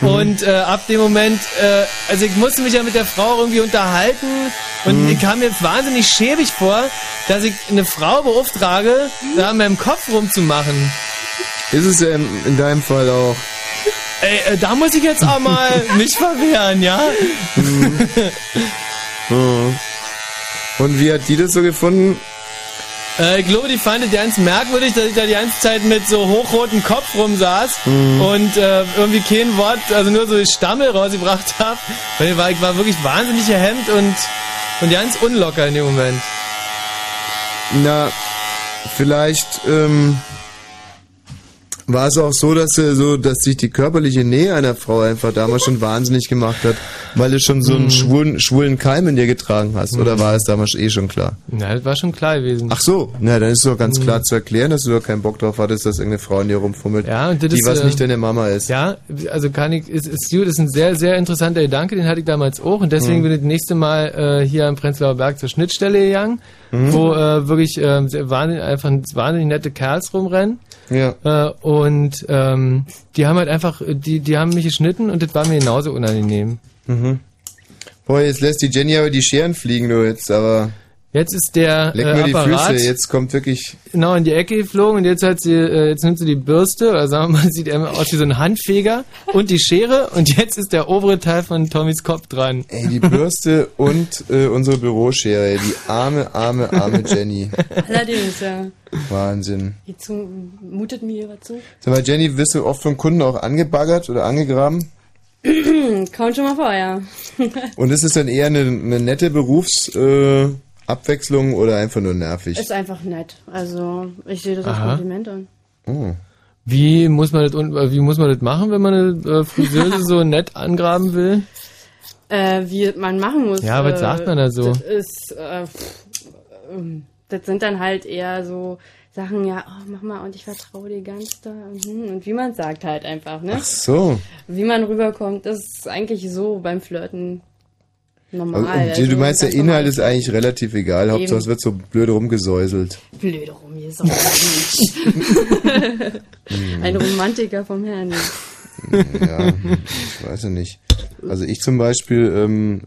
Mhm. Und äh, ab dem Moment, äh, also ich musste mich ja mit der Frau irgendwie unterhalten und Mhm. ich kam mir wahnsinnig schäbig vor, dass ich eine Frau beauftrage, da an meinem Kopf rumzumachen. Ist es ja in, in deinem Fall auch. Ey, äh, da muss ich jetzt auch mal mich verwehren, ja? Mhm. Und wie hat die das so gefunden? Äh, ich glaube, die fand es ganz merkwürdig, dass ich da die ganze Zeit mit so hochrotem Kopf rumsaß Mhm. und äh, irgendwie kein Wort, also nur so Stammel rausgebracht habe. Weil ich war, ich war wirklich wahnsinnig gehemmt und, und ganz unlocker in dem Moment. Na, vielleicht ähm, war es auch so, dass äh, so, dass sich die körperliche Nähe einer Frau einfach damals schon wahnsinnig gemacht hat, weil du schon so einen Mhm. schwulen, schwulen Keim in dir getragen hast. Oder war es damals eh schon klar? Na, das war schon klar gewesen. Ach so, na dann ist es doch ganz Mhm. klar zu erklären, dass du doch keinen Bock drauf hattest, dass irgendeine Frau in dir rumfummelt, Ja, und das die ist, was äh, nicht deine Mama ist. Ja, also kann ich, ist, ist gut, ist ein sehr, sehr interessanter Gedanke, den hatte ich damals auch und deswegen Mhm. bin ich das nächste Mal äh, hier am Prenzlauer Berg zur Schnittstelle gegangen, Mhm. wo äh, wirklich äh, sehr wahnsinnig, einfach wahnsinnig nette Kerls rumrennen. Ja. Äh, und ähm, die haben halt einfach, die, die haben mich geschnitten und das war mir genauso unangenehm. Mhm. Boah, jetzt lässt die Jenny aber die Scheren fliegen, du jetzt, aber. Jetzt ist der Leck äh, mir die Apparat Füße, jetzt kommt wirklich. genau in die Ecke geflogen und jetzt hat sie, äh, jetzt nimmt sie die Bürste, oder sagen wir mal, sieht er aus wie so ein Handfeger und die Schere und jetzt ist der obere Teil von Tommys Kopf dran. Ey, die Bürste und äh, unsere Büroschere, ey, die arme, arme, arme Jenny. Allerdings, ja. Wahnsinn. Jetzt mutet mir hier was zu. Sag mal, Jenny, wirst du oft von Kunden auch angebaggert oder angegraben? Kommt schon mal vor, ja. Und ist es dann eher eine, eine nette Berufsabwechslung äh, Abwechslung oder einfach nur nervig? Ist einfach nett. Also, ich sehe das als Aha. Kompliment an. Oh. Wie muss man das, äh, wie muss man das machen, wenn man eine äh, Friseuse so nett angraben will? Äh, wie man machen muss. Ja, was äh, sagt man da so? Das ist, äh, pff, ähm, das sind dann halt eher so Sachen, ja, oh, mach mal und ich vertraue dir ganz da. Und wie man sagt halt einfach, ne? Ach so. Wie man rüberkommt, das ist eigentlich so beim Flirten normal. Also, Also, du meinst, der Inhalt ist eigentlich relativ egal. Hauptsache, es wird so blöd rumgesäuselt. Blöde rumgesaut. Ein Romantiker vom Herrn. ja, ich weiß ja nicht. Also ich zum Beispiel ähm,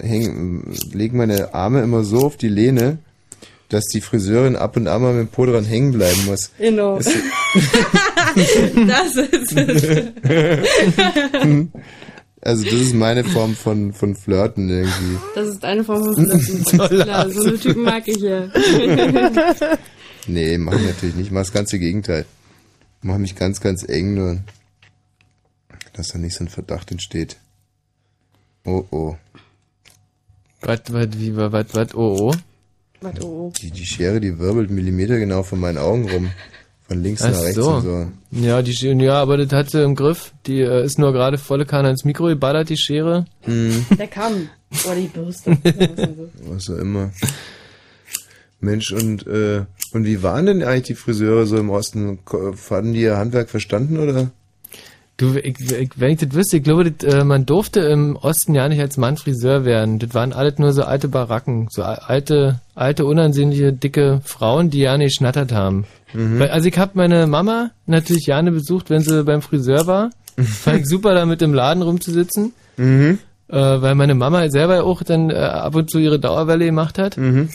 häng, lege meine Arme immer so auf die Lehne, dass die Friseurin ab und an mal mit dem Po dran hängen bleiben muss. Genau. Das- das ist es. Also das ist meine Form von, von Flirten irgendwie. Das ist eine Form von Flirten. Klar, so eine Typen mag ich ja. Nee, mach ich natürlich nicht. Ich mach das ganze Gegenteil. Mach mich ganz, ganz eng nur, dass da nicht so ein Verdacht entsteht. Oh, oh. Was, was, wie, was, was, oh, oh. Was, oh, oh. Die, die Schere, die wirbelt Millimeter genau von meinen Augen rum. Von links Ach nach rechts so. und so. Ja, die Schere, ja, aber das hat sie im Griff. Die äh, ist nur gerade volle Kanne ins Mikro geballert, die Schere. Mhm. Der Kamm. Oder die Bürste. Was auch immer. Mensch, und, äh, und wie waren denn eigentlich die Friseure so im Osten? Hatten die ihr Handwerk verstanden oder? Du, ich, ich, wenn ich das wüsste, ich glaube, das, äh, man durfte im Osten ja nicht als Mann Friseur werden. Das waren alles nur so alte Baracken, so alte, alte, unansehnliche, dicke Frauen, die ja nicht schnattert haben. Mhm. Weil, also ich habe meine Mama natürlich gerne besucht, wenn sie beim Friseur war. Fand ich super, da mit im Laden rumzusitzen. Mhm. Äh, weil meine Mama selber auch dann äh, ab und zu ihre Dauerwelle gemacht hat. Mhm.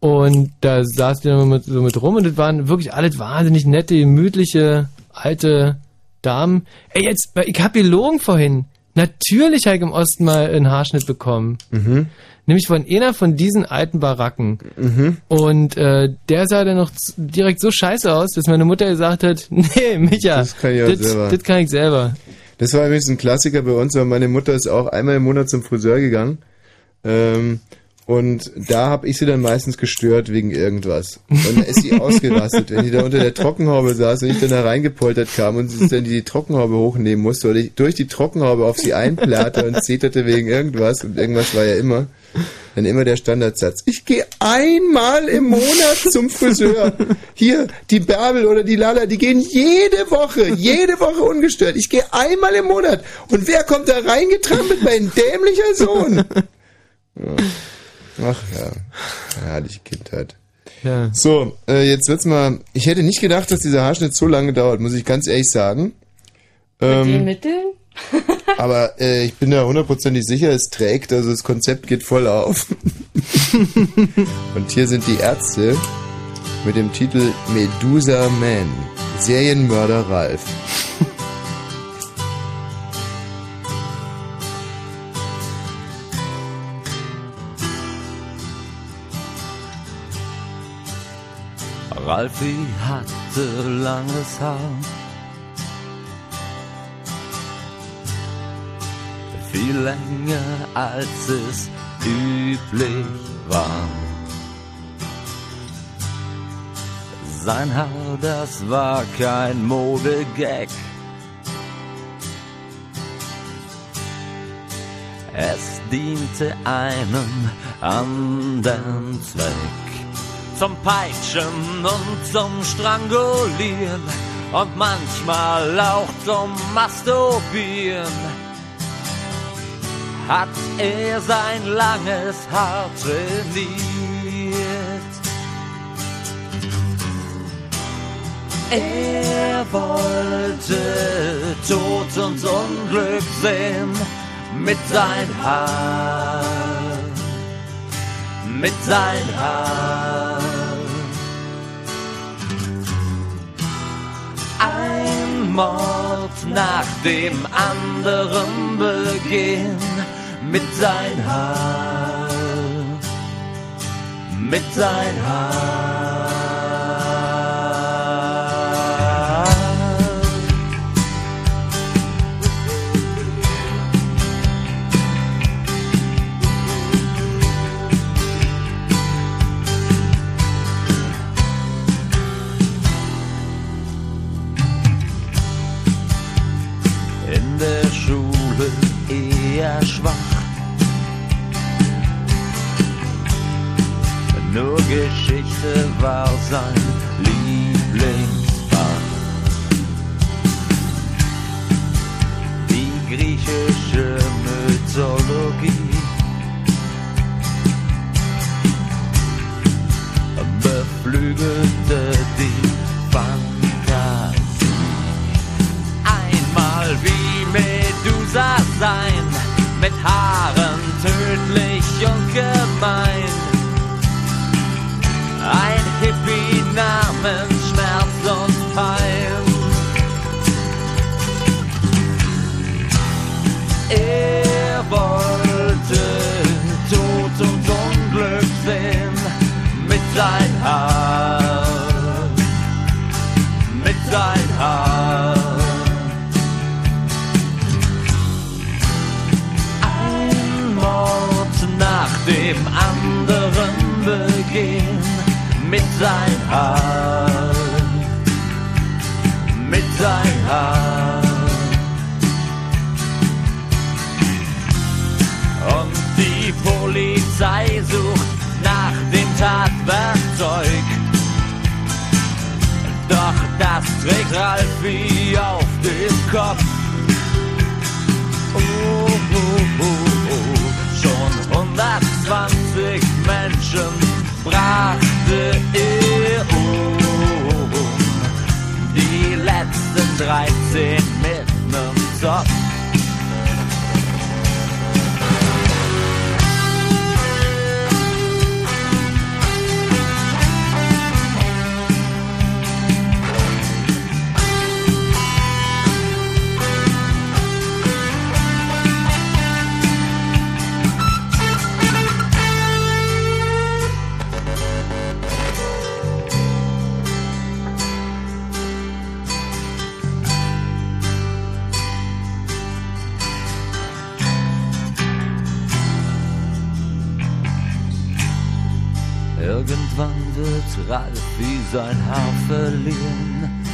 Und da saß die dann mit, so mit rum und das waren wirklich alles wahnsinnig nette, gemütliche, alte Damen. Ey, jetzt, ich hab gelogen vorhin. Natürlich habe ich im Osten mal einen Haarschnitt bekommen. Mhm. Nämlich von einer von diesen alten Baracken. Mhm. Und äh, der sah dann noch direkt so scheiße aus, dass meine Mutter gesagt hat, nee, Micha, Das kann ich auch selber. das kann ich selber. Das war übrigens ein Klassiker bei uns, weil meine Mutter ist auch einmal im Monat zum Friseur gegangen. Ähm, und da habe ich sie dann meistens gestört wegen irgendwas. Und da ist sie ausgerastet, wenn die da unter der Trockenhaube saß und ich dann da reingepoltert kam und sie dann die Trockenhaube hochnehmen musste oder ich durch die Trockenhaube auf sie einplatte und zeterte wegen irgendwas und irgendwas war ja immer. Dann immer der Standardsatz. Ich gehe einmal im Monat zum Friseur. Hier, die Bärbel oder die Lala, die gehen jede Woche, jede Woche ungestört. Ich gehe einmal im Monat. Und wer kommt da reingetrampelt? Mein dämlicher Sohn. Ja. Ach ja, herrliche Kindheit. Ja. So, äh, jetzt wird's mal. Ich hätte nicht gedacht, dass dieser Haarschnitt so lange dauert, muss ich ganz ehrlich sagen. Mit den Ähm, Mitteln? aber äh, ich bin da hundertprozentig sicher, es trägt, also das Konzept geht voll auf. Und hier sind die Ärzte mit dem Titel Medusa Man. Serienmörder Ralf. Ralfi hatte langes Haar. Viel länger als es üblich war. Sein Haar, das war kein Modegag. Es diente einem anderen Zweck. Zum Peitschen und zum Strangulieren und manchmal auch zum Masturbieren hat er sein langes Haar trainiert. Er wollte Tod und Unglück sehen mit sein Haar, mit sein Haar. Mord nach dem anderen begehen mit sein Haar, mit sein Haar. Geschichte war sein Lieblingsfach. Die griechische Mythologie beflügelte die Fantasie einmal wie Medusa sein, mit Haaren tödlich und gemein. Ein Hippie namens Schmerz und Pein. Er wollte Tod und Unglück sehen mit sein Haar, mit sein Haar. Ein Mord nach dem anderen begehen mit sein Haar, mit sein Haar. Und die Polizei sucht nach dem Tatwerkzeug. Doch das trägt Ralfi auf dem Kopf. Oh, oh, oh. Schon 120 Menschen brachte er um. Die letzten 13 mit nem Zopf. Wird Ralfi sein Haar verlieren.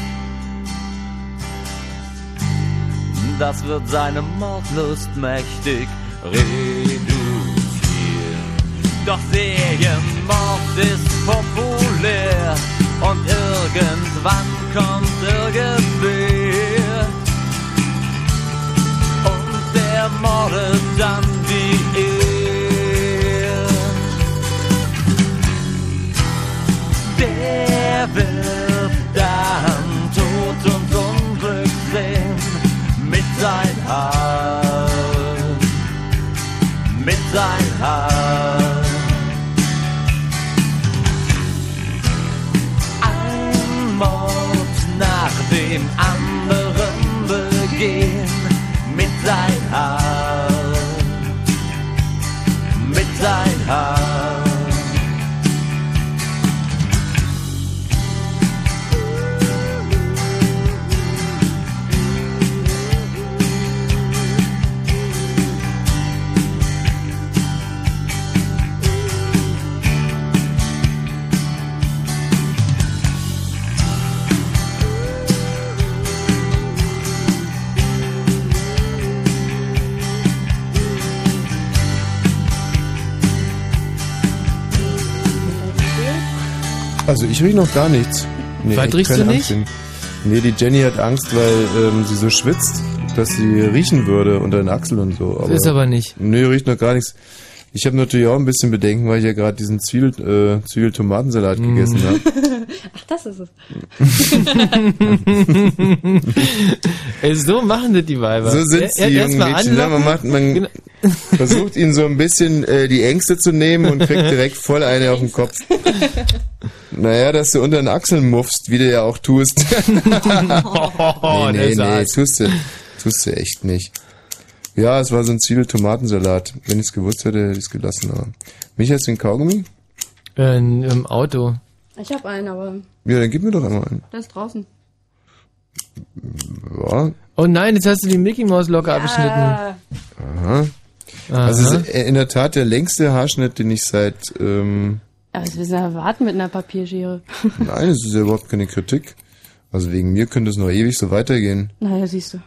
Das wird seine Mordlust mächtig reduzieren. Doch Serienmord ist populär und irgendwann kommt irgendwer und der mordet dann wie er. Der wird dann Tod und Unglück sehen mit sein Haar, mit sein Haar. Ein Mord nach dem anderen begehen mit sein Haar, Also ich rieche noch gar nichts. Was echt riechst du Angst nicht? hin. Nee, die Jenny hat Angst, weil ähm, sie so schwitzt, dass sie riechen würde unter den Achseln und so. ist aber nicht. Nee, riecht noch gar nichts. Ich habe natürlich auch ein bisschen Bedenken, weil ich ja gerade diesen Zwiebel, äh, Zwiebel-Tomatensalat Mhm. gegessen habe. Ach, das ist es. Ey, so machen das die Weiber. So sind sie, er- jungen Mädchen. Ne? Man, macht, man versucht ihnen so ein bisschen äh, die Ängste zu nehmen und kriegt direkt voll eine auf den Kopf. Naja, dass du unter den Achseln muffst, wie du ja auch tust. nee, nee, nee, tust du, tust du echt nicht. Ja, es war so ein Zwiebel-Tomatensalat. Wenn ich es gewusst hätte, hätte ich es gelassen. Aber. Mich hast du den Kaugummi? Äh, Im Auto. Ich habe einen, aber Ja, dann gib mir doch einmal einen. der ist draußen. Ja, Oh nein, jetzt hast du die Mickey Maus Locke abgeschnitten. Ah, aha. Aha. Also es ist in der Tat der längste Haarschnitt, den ich seit... Ähm, aber willst du denn erwarten mit einer Papierschere? Nein, es ist ja überhaupt keine Kritik. Also wegen mir könnte es noch ewig so weitergehen. naja, siehst du.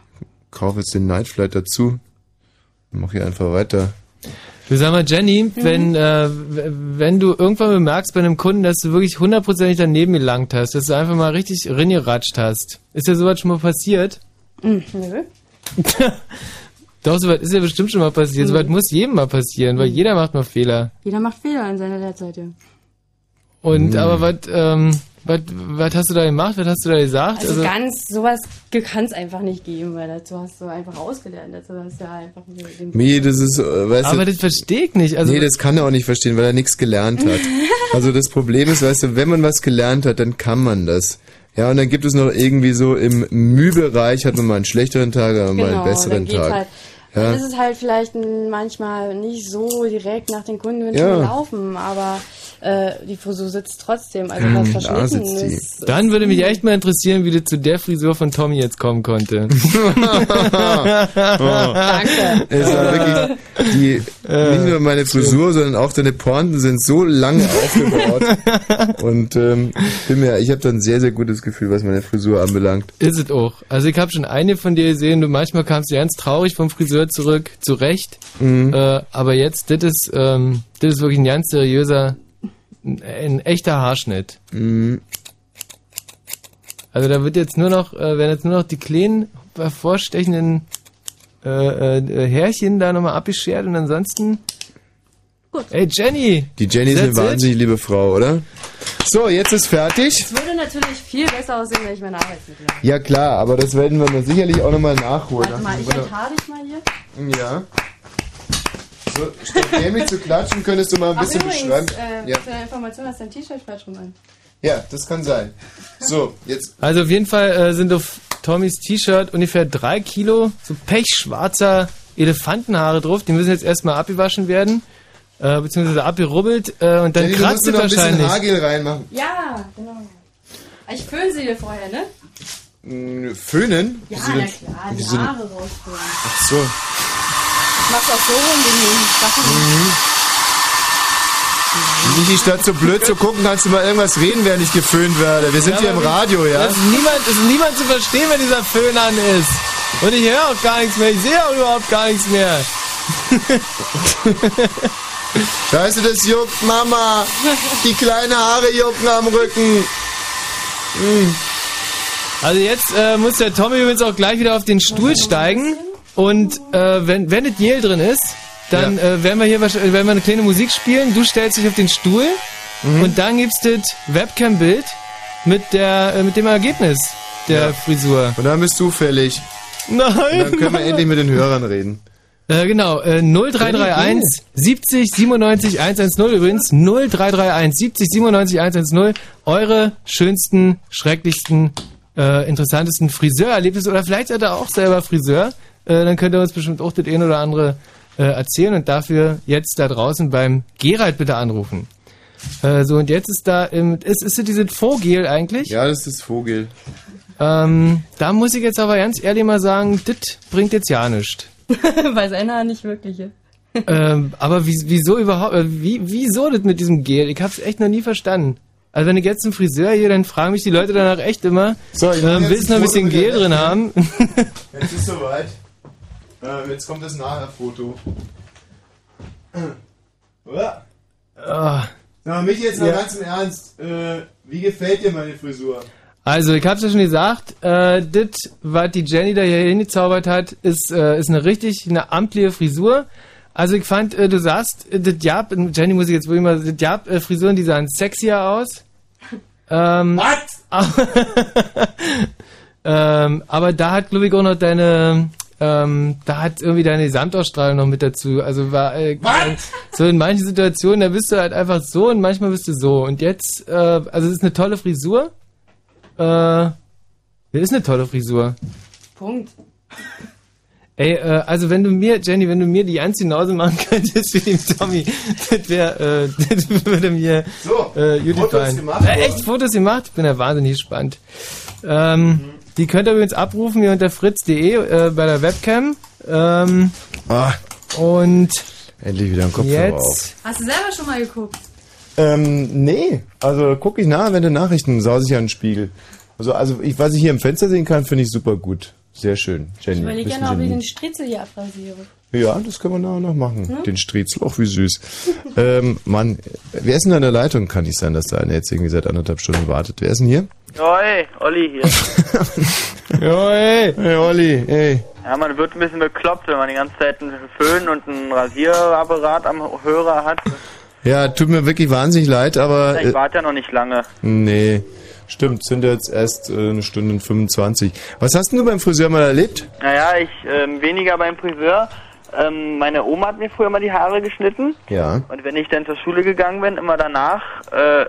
Kauf jetzt den Nightflight dazu. Mach hier einfach weiter. Du sag mal, Jenny, wenn, äh, wenn du irgendwann bemerkst bei einem Kunden, dass du wirklich hundertprozentig daneben gelangt hast, dass du einfach mal richtig ringeratscht hast. Ist dir sowas schon mal passiert? Hm, nö. Doch, sowas ist ja bestimmt schon mal passiert. Mhm. Sowas muss jedem mal passieren, weil jeder macht mal Fehler. Jeder macht Fehler in seiner Derzeit, ja. Und, Mhm. aber was, ähm, was, was hast du da gemacht? Was hast du da gesagt? Also, ganz, sowas kann es einfach nicht geben, weil dazu hast du einfach ausgelernt. Dazu hast du ja einfach den Mir, das ist, äh, weißt aber du, das verstehe ich nicht. Also, nee, das kann er auch nicht verstehen, weil er nichts gelernt hat. Also das Problem ist, weißt du, wenn man was gelernt hat, dann kann man das. Ja, und dann gibt es noch irgendwie so im Mühbereich hat man mal einen schlechteren Tag, aber mal einen Genau, besseren dann geht's Tag. halt. Ja. Dann ist es halt vielleicht manchmal nicht so direkt nach den Kundenwünschen Ja. gelaufen, aber äh, die Frisur sitzt trotzdem. Also was Hm, da verschnitten sitzt sie. ist. Dann würde mich echt mal interessieren, wie du zu der Frisur von Tommy jetzt kommen konnte. Danke. Es war wirklich die, nicht nur meine Frisur, sondern auch deine Pointen sind so lange aufgebaut. Und ähm, ich bin mir, ich habe da ein sehr, sehr gutes Gefühl, was meine Frisur anbelangt. Ist es auch. Also ich habe schon eine von dir gesehen, du manchmal kamst du ganz traurig vom Friseur zurück, zu Recht. Mhm. Äh, aber jetzt, das ist, ähm, das ist wirklich ein ganz seriöser, ein, echter Haarschnitt. Mhm. Also da wird jetzt nur noch, äh, werden jetzt nur noch die kleinen hervorstechenden äh, äh, Härchen da nochmal abgeschert und ansonsten. Gut. Ey Jenny! Die Jenny ist eine wahnsinnig liebe Frau, oder? So, jetzt ist fertig. Es würde natürlich viel besser aussehen, wenn ich meine Arbeitsmittel habe. Ja klar, aber das werden wir dann sicherlich auch nochmal nachholen. Warte mal, ich enthaare dich mal hier. Ja. So, statt dämlich zu klatschen, könntest du mal ein Ach, bisschen übrigens, beschreiben. äh, ja. zu der Information hast du dein T-Shirt falsch rum an. ja, das kann sein. So, jetzt. Also auf jeden Fall äh, sind auf Tommys T-Shirt ungefähr drei Kilo so pechschwarzer Elefantenhaare drauf. Die müssen jetzt erstmal abgewaschen werden, äh, beziehungsweise abgerubbelt äh, und dann Jenny, du musst kratzt es noch ein bisschen wahrscheinlich. Haargel reinmachen. Ja, genau. Ich föhne sie dir vorher, ne? Föhnen? Ja, na klar, die Haare rausföhnen. Ach so. Ich mach's auch so rum, den Sachen. Mhm. Nicht statt so blöd zu gucken, kannst du mal irgendwas reden, während ich geföhnt werde. Wir sind Ja, hier im Radio, ja? Das ist niemand, ist niemand zu verstehen, wenn dieser Föhn an ist. Und ich höre auch gar nichts mehr. Ich sehe auch überhaupt gar nichts mehr. Scheiße, das juckt, Mama. Die kleinen Haare jucken am Rücken. Mm. Also jetzt äh, muss der Tommy übrigens auch gleich wieder auf den Stuhl steigen. Und äh, wenn, wenn das Gel drin ist, dann äh, werden wir hier wahrscheinlich- werden wir eine kleine Musik spielen. Du stellst dich auf den Stuhl Mhm. und dann gibt's das Webcam-Bild mit der äh, mit dem Ergebnis der Ja. Frisur. Und dann bist du fällig. Nein. Und dann können wir endlich mit den Hörern reden. Äh, genau, äh, 0331 70 97 110 übrigens. 0331 70 97 110. Eure schönsten, schrecklichsten, äh, interessantesten Friseurerlebnisse oder vielleicht seid ihr auch selber Friseur. Äh, dann könnt ihr uns bestimmt auch das eine oder andere äh, erzählen und dafür jetzt da draußen beim Gerald bitte anrufen. Äh, so, und jetzt ist da, im, ist, ist das dieses Vogel eigentlich? Ja, das ist Vogel. Ähm, da muss ich jetzt aber ganz ehrlich mal sagen, das bringt jetzt ja nichts. Weil seiner nicht wirklich ist. ähm, aber wie, wieso überhaupt, äh, wie, wieso das mit diesem Gel? Ich hab's echt noch nie verstanden. Also wenn ich jetzt einen Friseur hier, dann fragen mich die Leute danach echt immer, So, ich ähm, willst du noch ein ein bisschen Gel drin haben? Jetzt ist soweit. Ähm, jetzt kommt das Nachher-Foto. Ah, Na, mich jetzt mal Ja. ganz im Ernst. Äh, wie gefällt dir meine Frisur? Also, ich hab's ja schon gesagt, äh, das, was die Jenny da hier hingezaubert hat, ist, äh, ist eine richtig, eine amtliche Frisur. Also, ich fand, äh, du sagst, äh, das Jab, Jenny muss ich jetzt wohl immer, das Jab, äh, Frisuren, die sahen sexier aus. Ähm, ähm, aber da hat, glaube ich, auch noch deine, ähm, da hat irgendwie deine Gesamtausstrahlung noch mit dazu. Also war äh, so in manchen Situationen, da bist du halt einfach so und manchmal bist du so. Und jetzt, äh, also es ist eine tolle Frisur. Äh, ja, ist eine tolle Frisur. Punkt. Ey, äh, also wenn du mir, Jenny, wenn du mir die Anziehhause machen könntest für den Tommy, das wäre, äh, das würde mir so, äh, Fotos gemacht, Äh, echt Fotos gemacht? Ich bin ja wahnsinnig gespannt. Ähm, Die könnt ihr übrigens abrufen hier unter fritz.de äh, bei der Webcam. Ähm, Ah, und endlich wieder ein Kopfhörer jetzt auf. Hast du selber schon mal geguckt? Ähm, nee. Also guck ich nach, wenn du Nachrichten saus ich an den Spiegel. Also, also ich, was ich hier im Fenster sehen kann, finde ich super gut. Sehr schön, Jenny. Ich überlege gerne, ob ich den Stritzel hier abrasiere. Ja, das können wir nachher noch machen. Hm? Den Striezel, auch wie süß. ähm, Mann, wer ist denn da in der Leitung? Kann nicht sein, dass da einer jetzt irgendwie seit anderthalb Stunden wartet. Wer ist denn hier? Oi, Olli hier. Ja, ey. Hey, Olli, ey. Ja, man wird ein bisschen bekloppt, wenn man die ganze Zeit einen Föhn und einen Rasierapparat am Hörer hat. Ja, tut mir wirklich wahnsinnig leid, aber... Ich Äh, warte ja noch nicht lange. nee, stimmt, sind jetzt erst äh, eine Stunde und 25. Was hast denn du beim Friseur mal erlebt? Naja, ich ähm, weniger beim Friseur. Ähm, meine Oma hat mir früher mal die Haare geschnitten. Ja. Und wenn ich dann zur Schule gegangen bin, immer danach, äh, äh,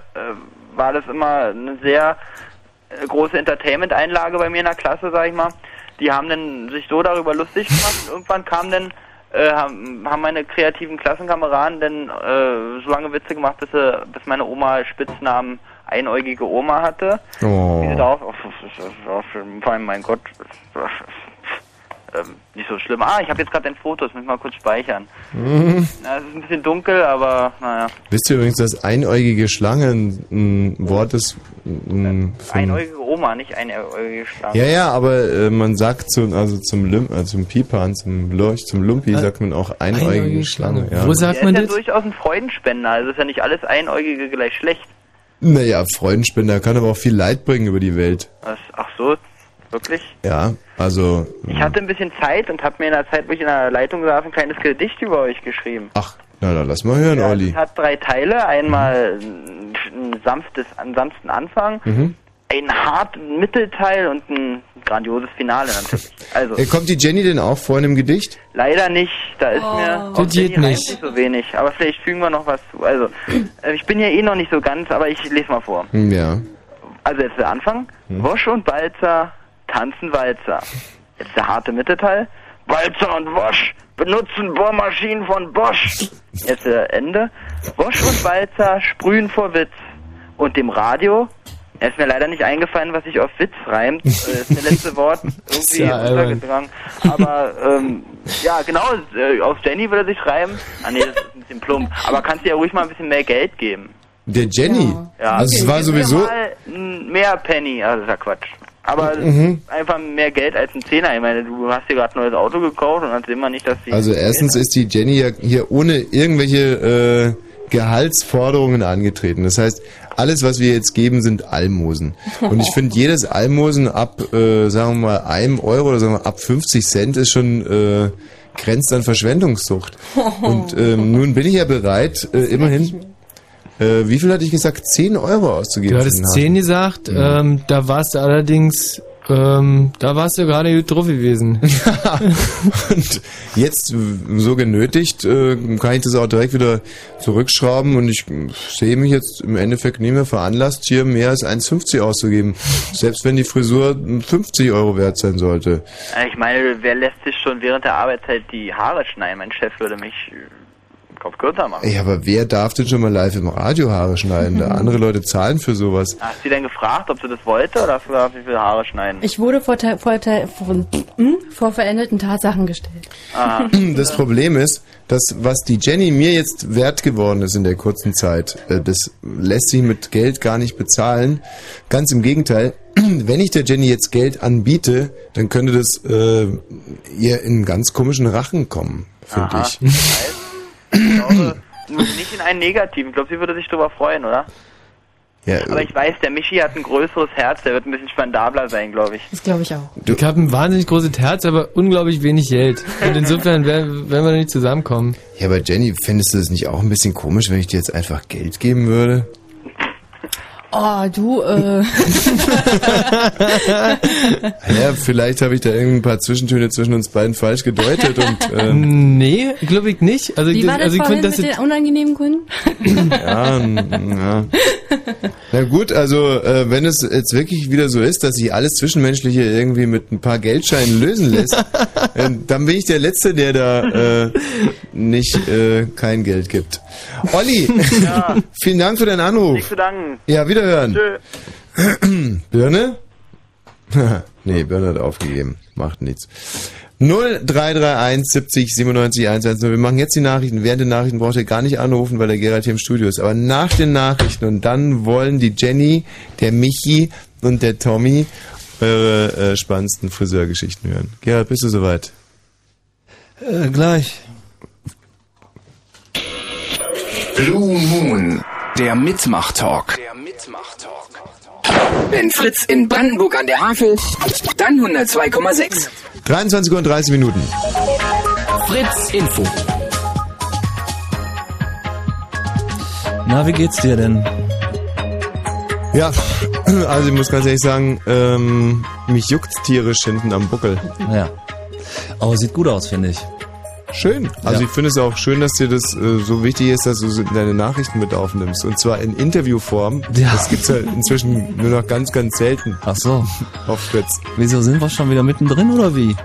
war das immer eine sehr äh, große Entertainment-Einlage bei mir in der Klasse, sag ich mal. Die haben dann sich so darüber lustig gemacht und irgendwann kam dann, äh, haben, haben meine kreativen Klassenkameraden dann äh, so lange Witze gemacht, bis, sie, bis meine Oma Spitznamen einäugige Oma hatte. Oh. Wie sie darauf, oh, das ist- das ist auch schon- vor allem, mein Gott, ähm, nicht so schlimm. Ah, ich habe jetzt gerade ein Foto, das muss ich mal kurz speichern. Mhm. Na, es ist ein bisschen dunkel, aber naja. Wisst ihr übrigens, dass einäugige Schlange ein, ein Wort ist? Ein, von, Einäugige Oma, nicht einäugige Schlange. ja, ja, aber äh, man sagt zu, also zum Lim, äh, zum Pipan, zum Lurch, zum Lumpi Äh, sagt man auch einäugige, einäugige Schlange. Schlange. Ja. Wo sagt Der ist ja durchaus ein Freudenspender, also ist ja nicht alles Einäugige gleich schlecht. Naja, Freudenspender kann aber auch viel Leid bringen über die Welt. Das, ach so, wirklich? Ja, also. Ich hatte ein bisschen Zeit und habe mir in der Zeit, wo ich in der Leitung saß, ein kleines Gedicht über euch geschrieben. Ach, na dann lass mal hören, Olli. Es hat drei Teile. Einmal ein, sanftes, einen sanften Anfang, Mhm. einen harten Mittelteil und ein grandioses Finale natürlich. Also, kommt die Jenny denn auch vor in dem Gedicht? leider nicht. Da ist mir Das geht Jenny nicht. so wenig. Aber vielleicht fügen wir noch was zu. Also, äh, ich bin ja eh noch nicht so ganz, aber ich lese mal vor. Hm, Ja. Also jetzt der Anfang. Wosch und Balzer tanzen Walzer. Jetzt der harte Mittelteil. Walzer und Wosch benutzen Bohrmaschinen von Bosch. Jetzt der Ende. Wosch und Walzer sprühen vor Witz. Und dem Radio, er ist mir leider nicht eingefallen, was sich auf Witz reimt. Äh, ist mir letzte Wort irgendwie Ja, untergegangen. Aber ähm, ja, genau, äh, auf Jenny würde er sich reimen. Ah nee, das ist ein bisschen plump. Aber kannst du ja ruhig mal ein bisschen mehr Geld geben. Der Jenny? Ja. Also es war sowieso. Mehr Penny, also das ist ja Quatsch. Aber Mhm. einfach mehr Geld als ein Zehner. Ich meine, du hast dir gerade ein neues Auto gekauft und dann sehen wir nicht, dass die. Also erstens ist die Jenny ja hier ohne irgendwelche äh, Gehaltsforderungen angetreten. Das heißt, alles, was wir jetzt geben, sind Almosen. Und ich finde, jedes Almosen ab, äh, sagen wir mal, einem Euro oder sagen wir mal, ab 50 Cent ist schon äh, grenzt an Verschwendungssucht. Und ähm, nun bin ich ja bereit, äh, immerhin. Äh, wie viel hatte ich gesagt? 10 Euro auszugeben. Du hattest den 10 Hafen. gesagt, Mhm. ähm, da warst du allerdings, ähm, da warst du gerade gut drauf gewesen. Und jetzt äh, so genötigt, äh, kann ich das auch direkt wieder zurückschrauben und ich sehe mich jetzt im Endeffekt nicht mehr veranlasst, hier mehr als 1,50 auszugeben. Selbst wenn die Frisur 50 Euro wert sein sollte. Ich meine, wer lässt sich schon während der Arbeitszeit die Haare schneiden? Mein Chef würde mich Kopf kürzer machen. Ey, aber wer darf denn schon mal live im Radio Haare schneiden? Da andere Leute zahlen für sowas. Hast du denn gefragt, ob sie das wollte oder hast du gesagt, wie viele Haare schneiden? Ich wurde vor, vor, vor, hm, vor veränderten Tatsachen gestellt. Aha. Das Problem ist, dass was die Jenny mir jetzt wert geworden ist in der kurzen Zeit, äh, das lässt sich mit Geld gar nicht bezahlen. Ganz im Gegenteil, wenn ich der Jenny jetzt Geld anbiete, dann könnte das äh, ihr in einen ganz komischen Rachen kommen, finde ich. Glaube, nicht in einen negativen. Ich glaube, sie würde sich darüber freuen, oder? Ja, Aber ich weiß, der Michi hat ein größeres Herz, der wird ein bisschen spendabler sein, glaube ich. Das glaube ich auch. Ich habe ein wahnsinnig großes Herz, aber unglaublich wenig Geld. Und insofern werden wir nicht zusammenkommen. Ja, aber Jenny, findest du es nicht auch ein bisschen komisch, wenn ich dir jetzt einfach Geld geben würde? Oh, du, äh. Ja, vielleicht habe ich da irgendein paar Zwischentöne zwischen uns beiden falsch gedeutet und äh, nee, glaube ich nicht. Also, Wie war das also ich vorhin mit den unangenehmen Kunden? ja, ja. Na gut, also äh, wenn es jetzt wirklich wieder so ist, dass sich alles Zwischenmenschliche irgendwie mit ein paar Geldscheinen lösen lässt, äh, dann bin ich der Letzte, der da äh, nicht äh, kein Geld gibt. Olli, Ja. vielen Dank für deinen Anruf. Nicht zu danken. Ja, wiederhören. Tschö. Birne? nee, Birne hat aufgegeben. Macht nichts. 0331 70 97 110. Wir machen jetzt die Nachrichten. Während der Nachrichten braucht ihr gar nicht anrufen, weil der Gerald hier im Studio ist. Aber nach den Nachrichten und dann wollen die Jenny, der Michi und der Tommy eure äh, spannendsten Friseurgeschichten hören. Gerald, bist du soweit? Äh, gleich. Blue Moon, der Mitmach-Talk. Wenn Fritz in Brandenburg an der Havel, dann 102,6. 23 Uhr und 30 Minuten. Fritz Info. Na, wie geht's dir denn? Ja, also ich muss ganz ehrlich sagen, ähm, mich juckt's tierisch hinten am Buckel. Ja. Aber sieht gut aus, finde ich. Schön. Also Ja. ich finde es auch schön, dass dir das äh, so wichtig ist, dass du deine Nachrichten mit aufnimmst. Und zwar in Interviewform. Ja. Das gibt's ja inzwischen nur noch ganz, ganz selten. Ach so. Auf Fritz. Wieso sind wir schon wieder mittendrin oder wie?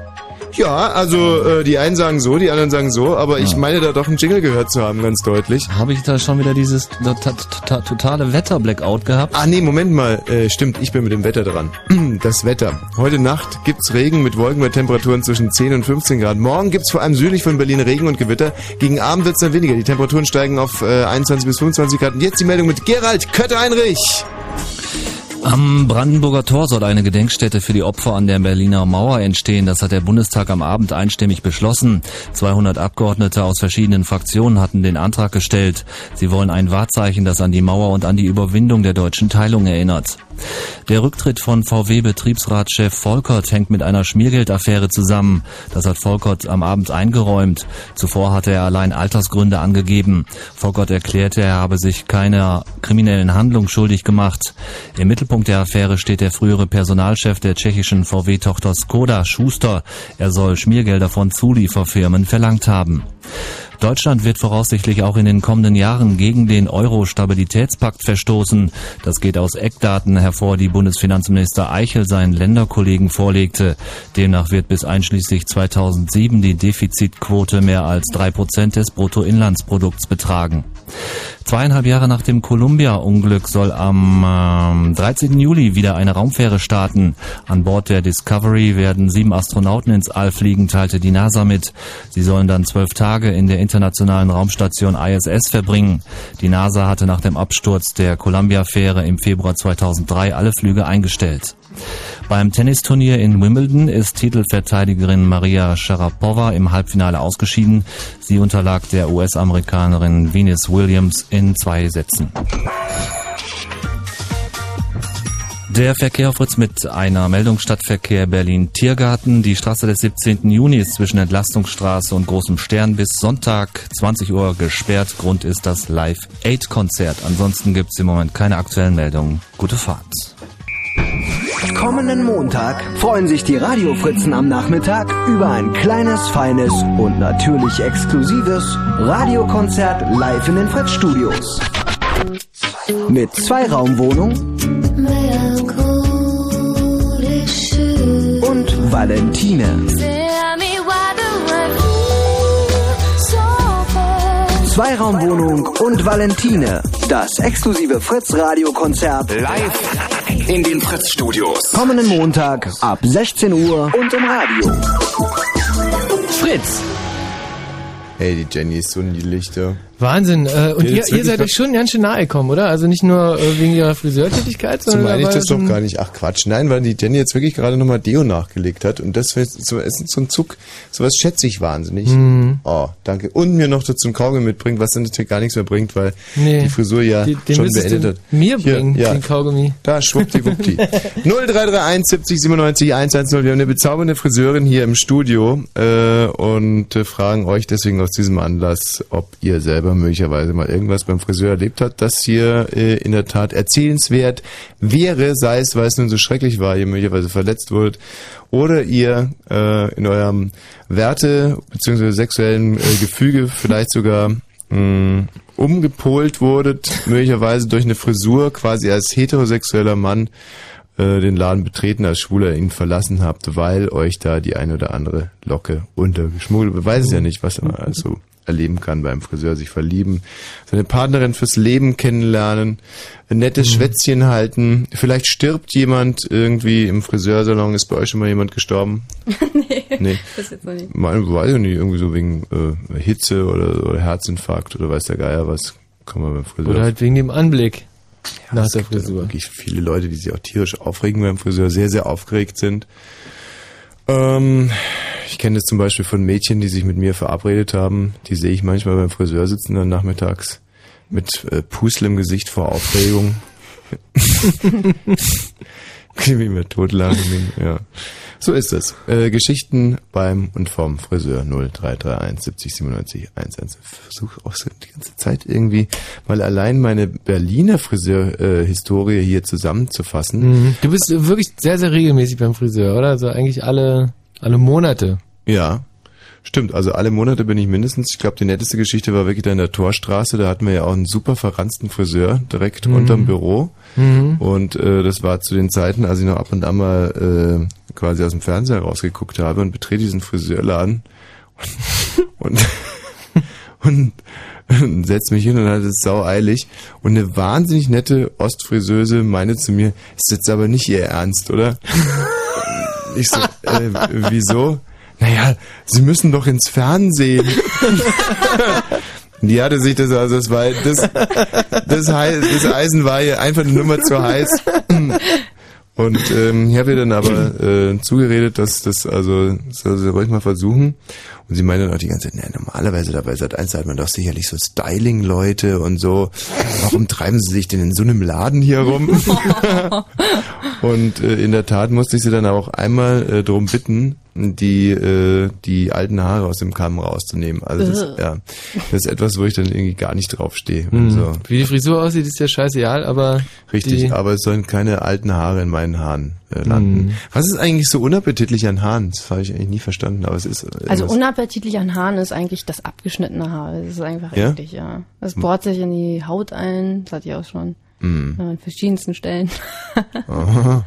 Ja, also äh, die einen sagen so, die anderen sagen so, aber ich meine da doch einen Jingle gehört zu haben, ganz deutlich. Habe ich da schon wieder dieses to- to- totale Wetter-Blackout gehabt? Ah nee, Moment mal, äh, stimmt, ich bin mit dem Wetter dran. Das Wetter. Heute Nacht gibt's Regen mit Wolken bei Temperaturen zwischen 10 und 15 Grad. Morgen gibt's vor allem südlich von Berlin Regen und Gewitter. Gegen Abend wird's dann weniger. Die Temperaturen steigen auf äh, 21 bis 25 Grad. Und jetzt die Meldung mit Gerald Kötter-Heinrich. Am Brandenburger Tor soll eine Gedenkstätte für die Opfer an der Berliner Mauer entstehen. Das hat der Bundestag am Abend einstimmig beschlossen. 200 Abgeordnete aus verschiedenen Fraktionen hatten den Antrag gestellt. Sie wollen ein Wahrzeichen, das an die Mauer und an die Überwindung der deutschen Teilung erinnert. Der Rücktritt von VW-Betriebsratschef Volkert hängt mit einer Schmiergeldaffäre zusammen. Das hat Volkert am Abend eingeräumt. Zuvor hatte er allein Altersgründe angegeben. Volkert erklärte, er habe sich keiner kriminellen Handlung schuldig gemacht. Im der Affäre steht der frühere Personalchef der tschechischen VW-Tochter Skoda, Schuster. Er soll Schmiergelder von Zulieferfirmen verlangt haben. Deutschland wird voraussichtlich auch in den kommenden Jahren gegen den Euro-Stabilitätspakt verstoßen. Das geht aus Eckdaten hervor, die Bundesfinanzminister Eichel seinen Länderkollegen vorlegte. Demnach wird bis einschließlich 2007 die Defizitquote mehr als drei Prozent des Bruttoinlandsprodukts betragen. Zweieinhalb Jahre nach dem Columbia-Unglück soll am ähm, 13. Juli wieder eine Raumfähre starten. An Bord der Discovery werden sieben Astronauten ins All fliegen, teilte die NASA mit. Sie sollen dann zwölf Tage in der internationalen Raumstation ISS verbringen. Die NASA hatte nach dem Absturz der Columbia-Fähre im Februar 2003 alle Flüge eingestellt. Beim Tennisturnier in Wimbledon ist Titelverteidigerin Maria Sharapova im Halbfinale ausgeschieden. Sie unterlag der US-Amerikanerin Venus Williams in zwei Sätzen. Der Verkehr Fritz mit einer Meldung Stadtverkehr Berlin-Tiergarten. Die Straße des 17. Juni ist zwischen Entlastungsstraße und Großem Stern bis Sonntag 20 Uhr gesperrt. Grund ist das Live-Aid-Konzert. Ansonsten gibt es im Moment keine aktuellen Meldungen. Gute Fahrt. Kommenden Montag freuen sich die Radiofritzen am Nachmittag über ein kleines, feines und natürlich exklusives Radiokonzert live in den Fritz-Studios. Mit Zweiraumwohnung und Valentine. Zweiraumwohnung und Valentine. Das exklusive Fritz-Radio-Konzert Live in den Fritz-Studios. kommenden Montag ab 16 Uhr und im Radio. Fritz. Hey, die Jenny ist so niedlich, da. Wahnsinn. Äh, und Ja, ihr, ihr seid euch schon ganz schön nahe gekommen, oder? Also nicht nur äh, wegen ihrer Friseurtätigkeit, So sondern meine ich das doch gar nicht. Ach Quatsch, nein, weil die Jenny jetzt wirklich gerade nochmal Deo nachgelegt hat und das ist so, ist so ein Zug, sowas schätze ich wahnsinnig. Mhm. Oh, danke. Und mir noch dazu einen Kaugummi mitbringt, was dann natürlich gar nichts mehr bringt, weil Nee. die Frisur ja den schon beendet hat. mir Hier, bringen, ja. den Kaugummi. Da, schwuppdiwuppdi. 0331 70 97 110. Wir haben eine bezaubernde Friseurin hier im Studio äh, und äh, fragen euch deswegen aus diesem Anlass, ob ihr selber möglicherweise mal irgendwas beim Friseur erlebt habt, das hier äh, in der Tat erzählenswert wäre, sei es, weil es nun so schrecklich war, ihr möglicherweise verletzt wurdet oder ihr äh, in eurem Werte- bzw. sexuellen äh, Gefüge vielleicht sogar mh, umgepolt wurdet, möglicherweise durch eine Frisur, quasi als heterosexueller Mann äh, den Laden betreten, als Schwuler ihn verlassen habt, weil euch da die eine oder andere Locke untergeschmuggelt wird. Weiß es ja nicht, was man also erleben kann beim Friseur, sich verlieben, seine Partnerin fürs Leben kennenlernen, ein nettes Schwätzchen halten, vielleicht stirbt jemand irgendwie im Friseursalon, ist bei euch schon mal jemand gestorben? nee, Nee. das jetzt noch nicht. Weiß ich nicht, irgendwie so wegen äh, Hitze oder, oder Herzinfarkt oder weiß der Geier was, kann man beim Friseur. Oder halt wegen dem Anblick nach es der gibt ja Frisur. wirklich viele Leute, die sich auch tierisch aufregen beim Friseur, sehr, sehr aufgeregt sind. Ähm, ich kenne das zum Beispiel von Mädchen, die sich mit mir verabredet haben. Die sehe ich manchmal beim Friseur sitzen dann nachmittags mit äh, Pusel im Gesicht vor Aufregung. Kann ich mich mir totlachen. Ja. So ist es. Äh, Geschichten beim und vom Friseur 0331 70 97 11. Versuche auch so die ganze Zeit irgendwie mal allein meine Berliner Friseur-Historie hier zusammenzufassen. Mhm. Du bist äh, wirklich sehr, sehr regelmäßig beim Friseur, oder? Also eigentlich alle, alle Monate. Ja, stimmt. Also alle Monate bin ich mindestens. Ich glaube, die netteste Geschichte war wirklich da in der Torstraße. Da hatten wir ja auch einen super verranzten Friseur direkt Mhm. unterm Büro. Mhm. Und äh, das war zu den Zeiten, als ich noch ab und an mal äh, quasi aus dem Fernseher rausgeguckt habe und betrete diesen Friseurladen und, und, und setz mich hin und hatte es sau eilig. Und eine wahnsinnig nette Ostfriseuse meinte zu mir, ist jetzt aber nicht ihr Ernst, oder? Ich so, äh, wieso? Naja, Sie müssen doch ins Fernsehen. Die hatte sich das, also das war, das, das, Hei- das Eisen war ihr einfach eine Nummer zu heiß. Und ähm, ich habe ihr dann aber äh, zugeredet, dass das also soll sie ruhig mal versuchen. Und sie meinte dann auch die ganze Zeit, ne, normalerweise dabei seit eins hat man doch sicherlich so Styling-Leute und so. Warum treiben sie sich denn in so einem Laden hier rum? und äh, in der Tat musste ich sie dann auch einmal äh, darum bitten, die äh, die alten Haare aus dem Kamm rauszunehmen. Also das, ja, das ist etwas, wo ich dann irgendwie gar nicht draufstehe. Mhm. So. Wie die Frisur aussieht, ist ja scheißegal, aber Richtig, aber es sollen keine alten Haare in meinen Haaren äh, landen. Mhm. Was ist eigentlich so unappetitlich an Haaren? Das habe ich eigentlich nie verstanden, aber es ist. äh, Also unappetitlich an Haaren ist eigentlich das abgeschnittene Haar. Das ist einfach Ja? eklig, ja. Das bohrt sich in die Haut ein, das hatte ich auch schon. Mhm. An verschiedensten Stellen. Aha.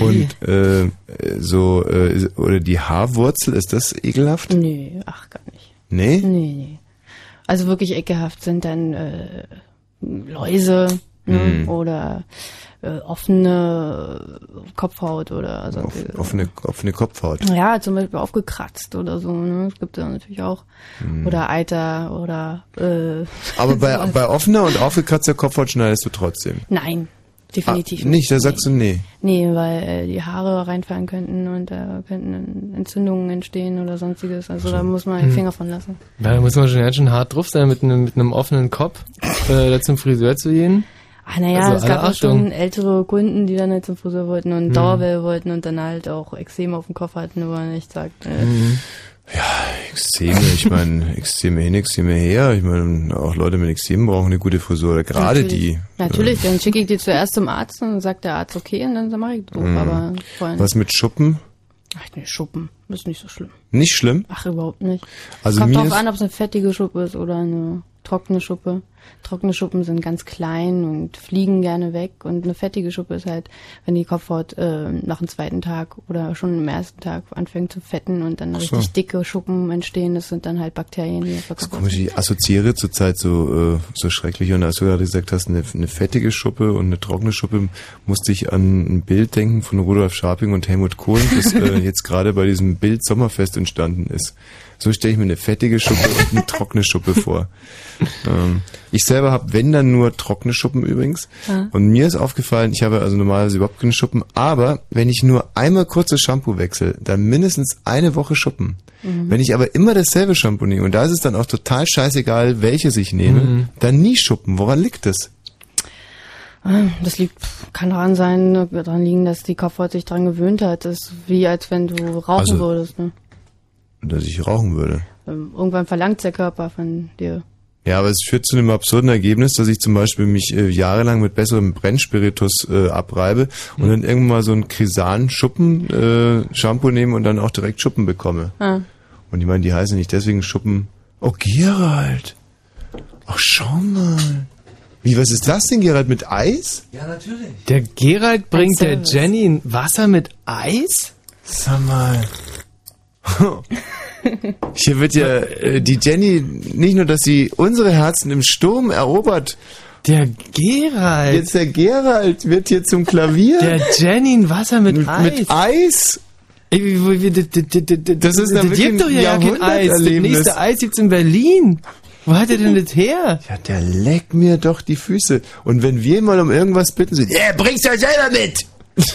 Und äh, so, äh, oder die Haarwurzel, ist das ekelhaft? nee, ach gar nicht. Nee? Nee, nee. Also wirklich ekelhaft sind dann äh, Läuse ne? Mhm. oder äh, offene Kopfhaut oder so. Offene, offene Kopfhaut. Ja, zum Beispiel aufgekratzt oder so. Ne? Es gibt ja natürlich auch. Mhm. Oder Eiter oder. Äh, Aber bei, sowas. bei offener und aufgekratzter Kopfhaut schneidest du trotzdem. Nein, definitiv ah, nicht. Da sagst du nee. Nee, weil äh, die Haare reinfallen könnten und da könnten Entzündungen entstehen oder sonstiges. Also da muss man den Hm. Finger von lassen. Ja, da muss man schon ganz schön hart drauf sein, mit einem, mit einem offenen Kopf äh, da zum Friseur zu gehen. Ah, naja, Also es gab auch schon ältere Kunden, die dann halt zum Friseur wollten und Hm. Dauerwelle wollten und dann halt auch Extrem auf dem Kopf hatten, wo man echt sagt, äh, Mhm. Extreme, ich meine, Extreme hin, Extreme her. Ich meine, auch Leute mit Extremen brauchen eine gute Frisur. Oder gerade natürlich. die. Natürlich, dann schicke ich die zuerst zum Arzt und dann sagt der Arzt okay und dann mache ich doof, Mhm. aber vorher Was mit Schuppen? Ach, nee, Schuppen, das ist nicht so schlimm. Nicht schlimm? Ach, überhaupt nicht. Also Kommt drauf an, ob es eine fettige Schuppe ist oder eine trockene Schuppe. trockene Schuppen sind ganz klein und fliegen gerne weg und eine fettige Schuppe ist halt, wenn die Kopfhaut äh, nach dem zweiten Tag oder schon am ersten Tag anfängt zu fetten und dann so. richtig dicke Schuppen entstehen. Das sind dann halt Bakterien, die Das ist komisch, ich assoziiere zurzeit so, äh, so schrecklich. Und als du gerade gesagt hast, eine, eine fettige Schuppe und eine trockene Schuppe, musste ich an ein Bild denken von Rudolf Scharping und Helmut Kohl, das äh, jetzt gerade bei diesem Bild Sommerfest entstanden ist. So stelle ich mir eine fettige Schuppe und eine trockene Schuppe vor. Ähm, ich selber habe, wenn dann nur trockene Schuppen übrigens. Ja. Und mir ist aufgefallen, ich habe also normalerweise überhaupt keine Schuppen, aber wenn ich nur einmal kurzes Shampoo wechsle, dann mindestens eine Woche Schuppen. Mhm. Wenn ich aber immer dasselbe Shampoo nehme, und da ist es dann auch total scheißegal, welches ich nehme, Mhm. dann nie Schuppen. Woran liegt das? Ah, Das liegt, kann daran sein, ne, daran liegen, dass die Kopfhaut sich dran gewöhnt hat. Das ist wie als wenn du rauchen Also- würdest. Ne? Dass ich rauchen würde. Ähm, Irgendwann verlangt der Körper von dir. Ja, aber es führt zu einem absurden Ergebnis, dass ich zum Beispiel mich äh, jahrelang mit besserem Brennspiritus äh, abreibe und dann irgendwann mal so einen Krisan-Schuppen äh, Shampoo nehme und dann auch direkt Schuppen bekomme. Ah. Und ich meine, die heißen nicht deswegen Schuppen. Oh, Gerald. Ach, schau mal. Wie, was ist das denn, Gerald, mit Eis? Ja, natürlich. Der Gerald bringt der. Jenny ein Wasser mit Eis? Sag mal. Hier wird ja äh, die Jenny nicht nur, dass sie unsere Herzen im Sturm erobert. Der Gerald. Jetzt der Gerald wird hier zum Klavier. Der Jenny ein Wasser mit, Mit- Eis. mit Eis? Das ist dann wirklich gibt doch ein ja kein Eis. Das nächste Eis gibt's in Berlin. Wo hat er denn das her? Ja, der leckt mir doch die Füße. Und wenn wir mal um irgendwas bitten, sind, ja, bring's ja selber mit.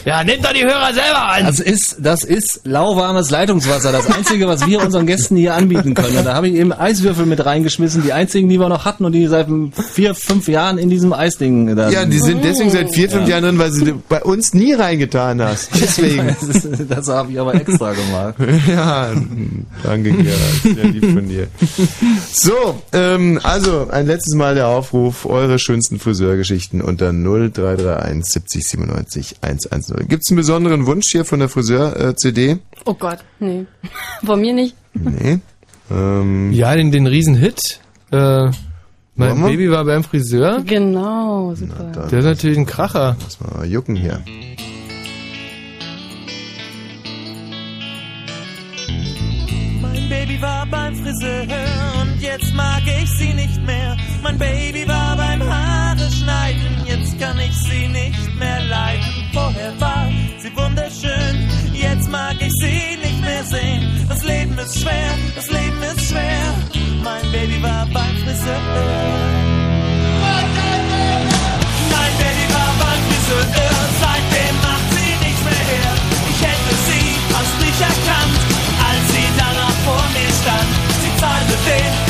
Ja, nimm doch die Hörer selber an. Das ist, das ist lauwarmes Leitungswasser. Das Einzige, was wir unseren Gästen hier anbieten können. Und da habe ich eben Eiswürfel mit reingeschmissen. Die einzigen, die wir noch hatten und die seit vier, fünf Jahren in diesem Eisding da Ja, die sind deswegen seit vier, fünf Ja. Jahren drin, weil sie bei uns nie reingetan hast. Deswegen. Das, habe ich aber extra gemacht. Ja, danke Gerald, sehr lieb von dir. So, ähm, also ein letztes Mal der Aufruf, eure schönsten Friseurgeschichten unter 0331 70 97 110. Gibt's einen besonderen Wunsch hier von der Friseur-CD? Oh Gott, nee. Von mir nicht. nee. Ähm, Ja, den, den Riesenhit. Äh, mein? Baby war beim Friseur. Genau, super. Der ist natürlich ein Kracher. Lass mal jucken hier. Mein Baby war beim Friseur und jetzt mag ich sie nicht mehr. Mein Baby war beim Haare schneiden, jetzt kann ich sie nicht mehr leiden. Vorher war sie wunderschön, jetzt mag ich sie nicht mehr sehen. Das Leben ist schwer, das Leben ist schwer. Mein Baby war beim Friseur. Mein Baby war beim Friseur, seitdem macht sie nichts mehr her. Ich hätte sie fast nicht erkannt, als sie danach vor mir stand. Sie zahlte den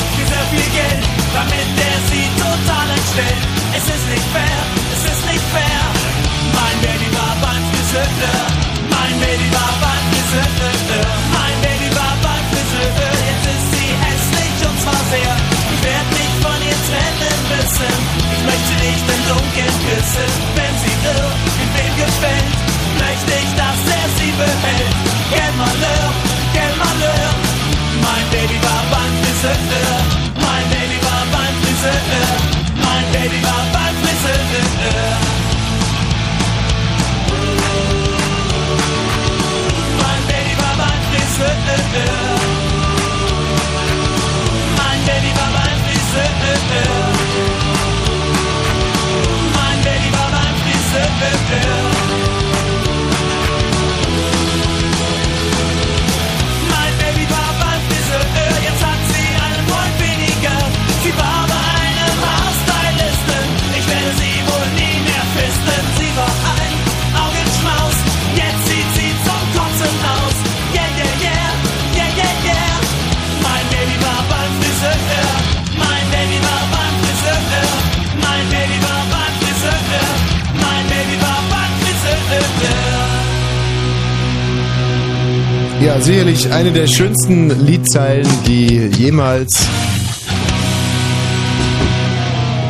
Sicherlich eine der schönsten Liedzeilen, die jemals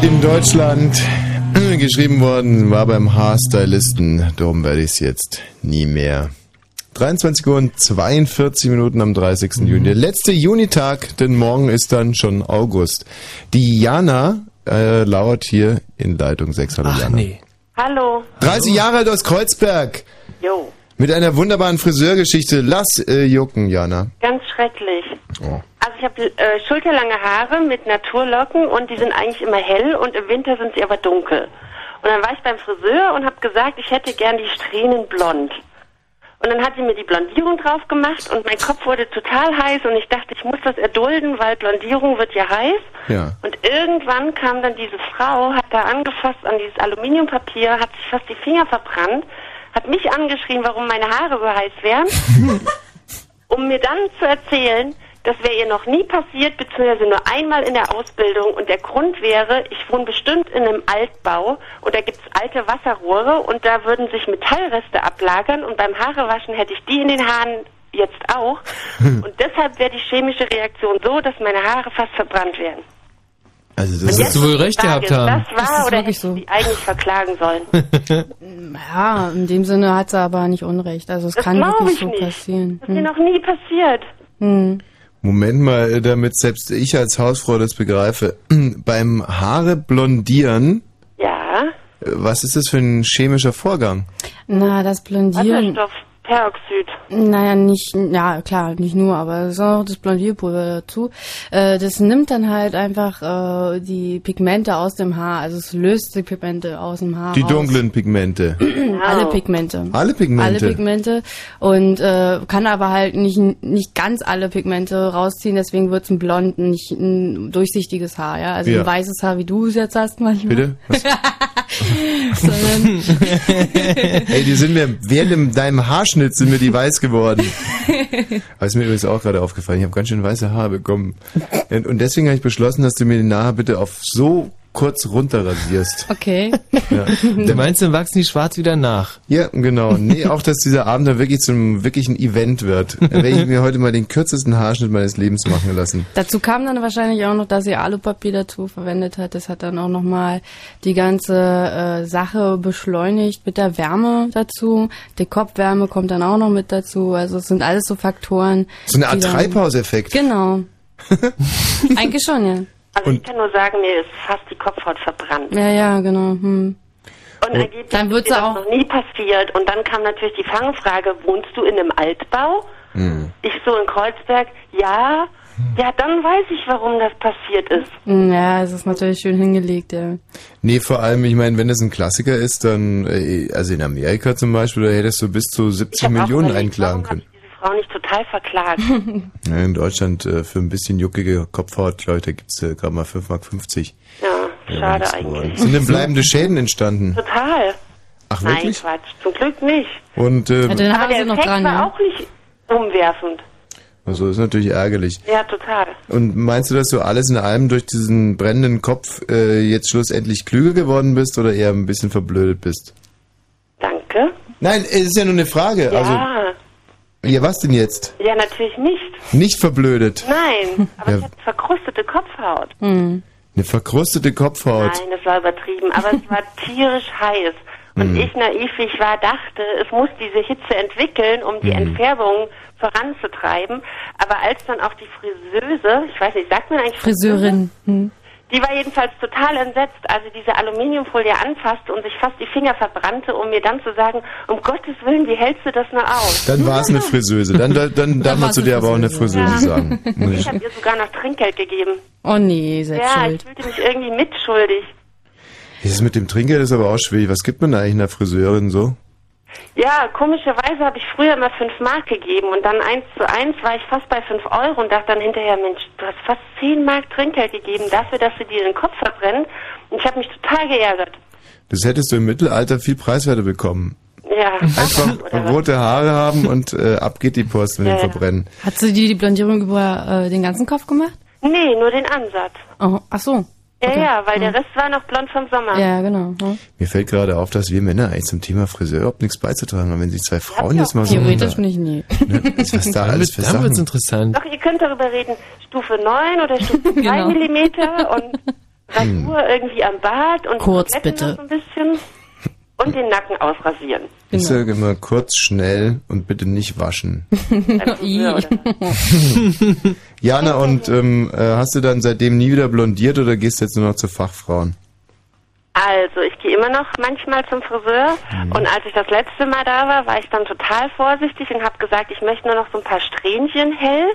in Deutschland geschrieben worden war beim Haarstylisten. Darum werde ich es jetzt nie mehr. 23 Uhr und 42 Minuten am 30. Juni. Der letzte Junitag, denn morgen ist dann schon August. Die Jana äh, lauert hier in Leitung 6. Hallo Jana. Hallo. 30 Jahre alt aus Kreuzberg. Jo, Mit einer wunderbaren Friseurgeschichte. Lass äh, jucken, Jana. ganz schrecklich. Oh. Also ich habe äh, schulterlange Haare mit Naturlocken und die sind eigentlich immer hell und im Winter sind sie aber dunkel. Und dann war ich beim Friseur und habe gesagt, ich hätte gern die Strähnen blond. Und dann hat sie mir die Blondierung drauf gemacht und mein Kopf wurde total heiß und ich dachte, ich muss das erdulden, weil Blondierung wird ja heiß. Ja. Und irgendwann kam dann diese Frau, hat da angefasst an dieses Aluminiumpapier, hat sich fast die Finger verbrannt, hat mich angeschrien, warum meine Haare so heiß wären, um mir dann zu erzählen, das wäre ihr noch nie passiert, beziehungsweise nur einmal in der Ausbildung. Und der Grund wäre, ich wohne bestimmt in einem Altbau und da gibt's alte Wasserrohre und da würden sich Metallreste ablagern und beim Haarewaschen hätte ich die in den Haaren jetzt auch. Und deshalb wäre die chemische Reaktion so, dass meine Haare fast verbrannt werden. Also das Jetzt du wohl die recht Frage, gehabt haben. Das war oder hätte ich sie eigentlich verklagen sollen? Ja, in dem Sinne hat sie aber nicht Unrecht. Also es Das kann wirklich ich so nicht. passieren. Das ist mir noch nie passiert. Hm. Moment mal, äh, damit selbst ich als Hausfrau das begreife. Beim Haare blondieren, Ja. äh, was ist das für ein chemischer Vorgang? Na, das Blondieren. Wasserstoffperoxid. Naja, nicht, ja klar, nicht nur, aber es ist auch das Blondierpulver dazu. Äh, das nimmt dann halt einfach äh, die Pigmente aus dem Haar, also es löst die Pigmente aus dem Haar Die raus. dunklen Pigmente. Alle Pigmente. Alle Pigmente? Alle Pigmente. Und äh, kann aber halt nicht, nicht ganz alle Pigmente rausziehen, deswegen wird's ein blond, nicht ein durchsichtiges Haar, ja. Also Ja. ein weißes Haar, wie du es jetzt hast manchmal. Bitte? Was? Sondern Ey, die sind mir, während deinem Haarschnitt sind mir die weiß geworden. Aber ist mir übrigens auch gerade aufgefallen. Ich habe ganz schön weiße Haare bekommen. Und und deswegen habe ich beschlossen, dass du mir die Haare bitte auf so kurz runter rasierst. Okay. Ja. Du meinst, dann wachsen die schwarz wieder nach? Ja, genau. Nee, auch, dass dieser Abend dann wirklich zum wirklichen Event wird. Da werde ich mir heute mal den kürzesten Haarschnitt meines Lebens machen lassen. Dazu kam dann wahrscheinlich auch noch, dass sie Alupapier dazu verwendet hat. Das hat dann auch nochmal die ganze äh, Sache beschleunigt mit der Wärme dazu. Die Kopfwärme kommt dann auch noch mit dazu. Also es sind alles so Faktoren. So eine Art Treibhauseffekt. Genau. Eigentlich schon, ja. Also ich kann nur sagen, mir ist fast die Kopfhaut verbrannt. Ja, ja, genau. Hm. Und angeblich Dann ist wird's dir das auch- noch nie passiert. Und dann kam natürlich die Fangfrage, wohnst du in einem Altbau? Ich so in Kreuzberg, ja. Ja, dann weiß ich, warum das passiert ist. Hm, Ja, es ist natürlich schön hingelegt, ja. Nee, vor allem, ich meine, wenn das ein Klassiker ist, dann, äh, also in Amerika zum Beispiel, da hättest du bis zu 70 hab auch Millionen einklagen können. Frau nicht total verklagt. Ja, in Deutschland äh, für ein bisschen juckige Kopfhaut, glaube ich, da gibt's äh, gerade mal 5,50 Mark. ja, schade nichts eigentlich. geworden. Sind denn bleibende Schäden entstanden? Total. Ach, Nein, wirklich? Quatsch. Zum Glück nicht. Und ähm, Aber der Effekt war auch nicht umwerfend. also ist natürlich ärgerlich. Ja, total. Und meinst du, dass du alles in allem durch diesen brennenden Kopf äh, jetzt schlussendlich klüger geworden bist oder eher ein bisschen verblödet bist? Danke. Nein, es ist ja nur eine Frage. Ja, Also, ja, was denn jetzt? ja, natürlich nicht. Nicht verblödet. Nein, aber Ja. ich hatte verkrustete Kopfhaut. Hm. Eine verkrustete Kopfhaut. Nein, das war übertrieben, aber es war tierisch heiß. Und Mhm. ich, naiv wie ich war, dachte, es muss diese Hitze entwickeln, um die Mhm. Entfärbung voranzutreiben. Aber als dann auch die Friseuse, ich weiß nicht, sagt man eigentlich Friseurin. Hm. Die war jedenfalls total entsetzt, als sie diese Aluminiumfolie anfasste und sich fast die Finger verbrannte, um mir dann zu sagen, um Gottes Willen, wie hältst du das nur aus? Dann war es eine Friseuse. Dann, dann, dann darf man zu dir aber auch eine Friseuse. Ja. sagen. Ich ich- habe ihr sogar noch Trinkgeld gegeben. Oh nee, selbst ja, schuld. ich fühlte mich irgendwie mitschuldig. Das mit dem Trinkgeld ist aber auch schwierig. Was gibt man da eigentlich einer Friseurin so? Ja, komischerweise habe ich früher immer 5 Mark gegeben und dann eins zu eins war ich fast bei 5 Euro und dachte dann hinterher, Mensch, du hast fast 10 Mark Trinkgeld gegeben dafür, dass sie dir den Kopf verbrennen. Und ich habe mich total geärgert. Das hättest du im Mittelalter viel preiswerter bekommen. Ja. Einfach rote Haare haben und äh, ab geht die Post mit Ja, dem ja. Verbrennen. Hat sie die, die Blondierung über äh, den ganzen Kopf gemacht? Nee, nur den Ansatz. Oh, ach so. Ja, Okay. ja, weil der Hm. Rest war noch blond vom Sommer. Ja, genau. Ja. Mir fällt gerade auf, dass wir Männer eigentlich zum Thema Friseur überhaupt nichts beizutragen haben. Wenn sich zwei Frauen jetzt mal so... Theoretisch nicht, nee. Was da alles für Dann wird's interessant. Doch, ihr könnt darüber reden, Stufe 9 oder Stufe 2 Genau. Millimeter und Rasur irgendwie am Bart und Kurz, bitte. noch so ein bisschen. Und den Nacken ausrasieren. Ich sage immer kurz, schnell und bitte nicht waschen. Jana, und ähm, äh, hast du dann seitdem nie wieder blondiert oder gehst du jetzt nur noch zu Fachfrauen? Also, ich gehe immer noch manchmal zum Friseur Mhm. und als ich das letzte Mal da war, war ich dann total vorsichtig und habe gesagt, ich möchte nur noch so ein paar Strähnchen hell.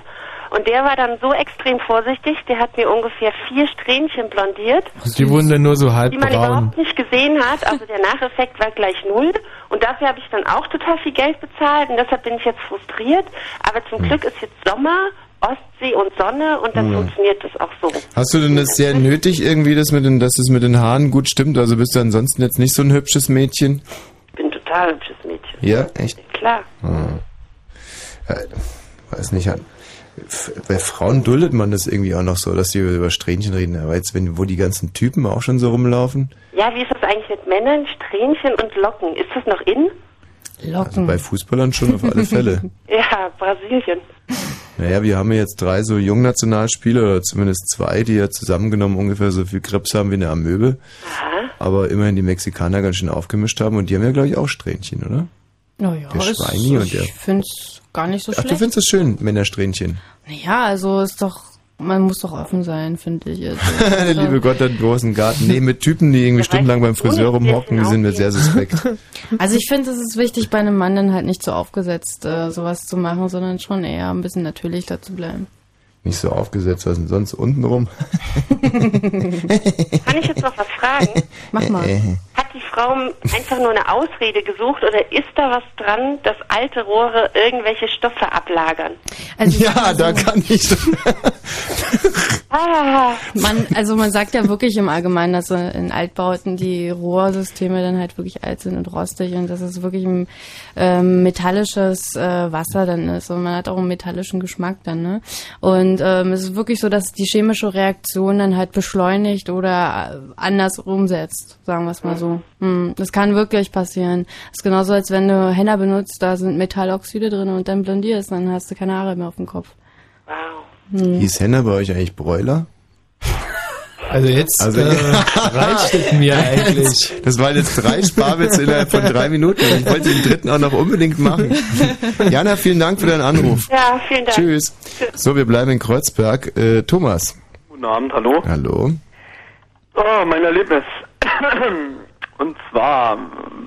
Und der war dann so extrem vorsichtig, der hat mir ungefähr vier Strähnchen blondiert, Also die wurden dann nur so halb die man braun. überhaupt nicht gesehen hat. Also der Nacheffekt war gleich null. Und dafür habe ich dann auch total viel Geld bezahlt und deshalb bin ich jetzt frustriert. Aber zum Glück ist jetzt Sommer, Ostsee und Sonne und dann Mhm. funktioniert das auch so. Hast du denn das sehr nötig irgendwie, dass, mit den, dass es mit den Haaren gut stimmt? Also bist du ansonsten jetzt nicht so ein hübsches Mädchen? Ich bin total hübsches Mädchen. Ja, echt? Klar. Hm. Ja, weiß nicht. Bei Frauen duldet man das irgendwie auch noch so, dass die über Strähnchen reden. Aber jetzt, wenn, wo die ganzen Typen auch schon so rumlaufen, Ja, wie ist das eigentlich mit Männern, Strähnchen und Locken? Ist das noch in? also bei Fußballern schon auf alle Fälle. Ja, Brasilien. Naja, wir haben ja jetzt drei so Jungnationalspieler, oder zumindest zwei, die ja zusammengenommen ungefähr so viel Krebs haben wie eine Amöbe. Aber immerhin die Mexikaner ganz schön aufgemischt haben und die haben ja, glaube ich, auch Strähnchen, oder? Naja, Der ist- Schweini und der- ich find's gar nicht so Ach, du findest es schön, Männersträhnchen. Naja, also ist doch, man muss doch offen sein, finde ich. Also, Der liebe Gott hat einen großen Garten. Nee, mit Typen, die irgendwie stundenlang beim Friseur rumhocken, die sind mir sehr suspekt. Also ich finde, es ist wichtig, bei einem Mann dann halt nicht so aufgesetzt äh, sowas zu machen, sondern schon eher ein bisschen natürlicher zu bleiben. Nicht so aufgesetzt, was denn sonst unten rum? Kann ich jetzt noch was fragen? Mach mal. Hat die Frau einfach nur eine Ausrede gesucht oder ist da was dran, dass alte Rohre irgendwelche Stoffe ablagern? Also ja, da kann ich. Ah, Man, also man sagt ja wirklich im Allgemeinen, dass so in Altbauten die Rohrsysteme dann halt wirklich alt sind und rostig und dass es wirklich ein ähm, metallisches äh, Wasser dann ist und man hat auch einen metallischen Geschmack dann, ne? Und ähm, es ist wirklich so, dass die chemische Reaktion dann halt beschleunigt oder äh, anders umsetzt, sagen wir es mal so. Hm, das kann wirklich passieren. Das ist genauso, als wenn du Henna benutzt, da sind Metalloxide drin und dann blondierst, dann hast du keine Haare mehr auf dem Kopf. wow. Hm. Hieß Henna bei euch eigentlich Bräuler? Also jetzt Also- äh, reicht es mir eigentlich. Das waren jetzt drei Sparwitze innerhalb von drei Minuten. und Ich wollte den dritten auch noch unbedingt machen. Jana, vielen Dank für deinen Anruf. Ja, vielen Dank. Tschüss. So, wir bleiben in Kreuzberg. Äh, Thomas. Guten Abend, hallo. Hallo. Oh, mein Erlebnis. Und zwar,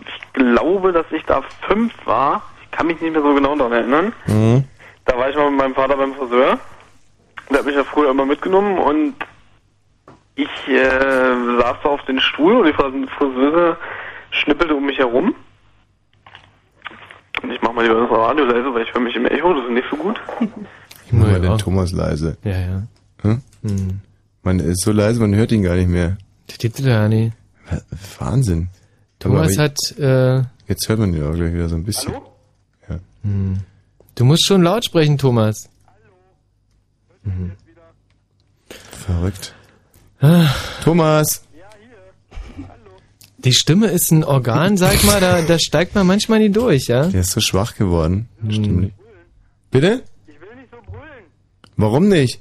ich glaube, dass ich da fünf war. Ich kann mich nicht mehr so genau daran erinnern. Mhm. Da war ich mal mit meinem Vater beim Friseur. Der hat mich ja früher immer mitgenommen und ich äh, saß da auf den Stuhl und die Fris- Friseuse schnippelte um mich herum. Und ich mach mal lieber das Radio leise, weil ich höre mich im Echo, das ist nicht so gut. Ich mach mal den Thomas leise. Ja, ja. Hm? Hm. Man ist so leise, man hört ihn gar nicht mehr. Steht da nicht. Wahnsinn. Thomas Aber hat, äh, Jetzt hört man ihn auch gleich wieder so ein bisschen. hm. du musst schon laut sprechen, Thomas. Mhm. Verrückt. Ah. Thomas. Die Stimme ist ein Organ, sag mal, da, da steigt man manchmal nie durch, ja? Der ist so schwach geworden. Hm. Stimmt. Bitte? Warum nicht?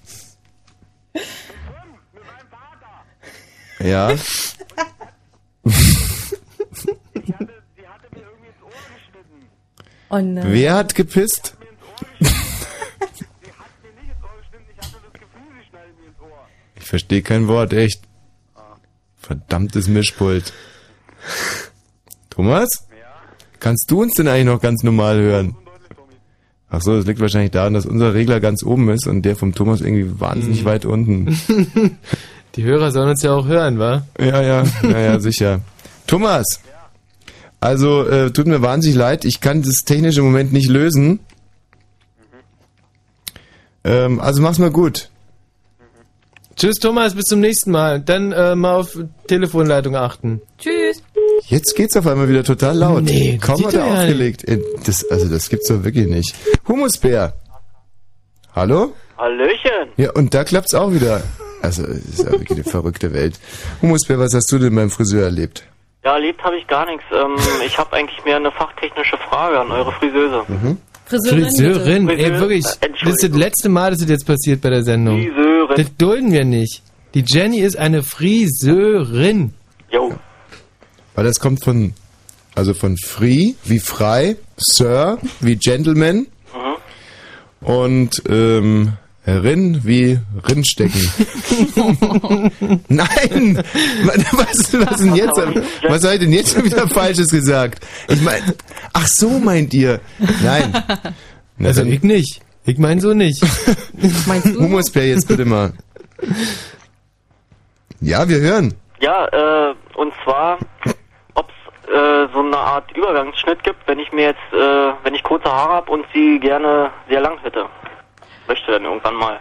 Ja? Oh nein. Wer hat gepisst? Ich verstehe kein Wort, echt. Verdammtes Mischpult. Thomas? Kannst du uns denn eigentlich noch ganz normal hören? Ach so, das liegt wahrscheinlich daran, dass unser Regler ganz oben ist und der vom Thomas irgendwie wahnsinnig Hm. weit unten. Die Hörer sollen uns ja auch hören, wa? Ja, ja, ja, ja, sicher. Thomas, also äh, tut mir wahnsinnig leid, ich kann das technische Moment nicht lösen. Ähm, also mach's mal gut. Tschüss, Thomas, bis zum nächsten Mal. Dann äh, mal auf Telefonleitung achten. Tschüss. Jetzt geht's auf einmal wieder total laut. Nee, Kaum hat er ja aufgelegt. Äh, Das, also das gibt's doch wirklich nicht. Humusbär. Hallo? Hallöchen. Ja, und da klappt's auch wieder. Also, es ist ja wirklich eine verrückte Welt. Humusbär, was hast du denn beim Friseur erlebt? Ja, erlebt habe ich gar nichts. Ähm, ich habe eigentlich mehr eine fachtechnische Frage an eure Friseuse. Mhm. Friseurin, ey, Friseur- wirklich. äh, Das ist das letzte Mal, dass das jetzt passiert bei der Sendung. Friseurin. Das dulden wir nicht. Die Jenny ist eine Friseurin. Jo. Weil das kommt von, also von free, wie frei, Sir, wie Gentleman und ähm, Rin, wie Rinnstecken. Nein! Was, was, denn jetzt, was habe ich denn jetzt schon wieder Falsches gesagt? Ich meine, ach so meint ihr? Nein. Na, Also ich nicht. Ich meine so nicht. Meinst du? Humusbär jetzt bitte mal. Ja, wir hören. Ja, äh, und zwar, ob es äh, so eine Art Übergangsschnitt gibt, wenn ich mir jetzt, äh, wenn ich kurze Haare habe und sie gerne sehr lang hätte. Möchte dann irgendwann mal.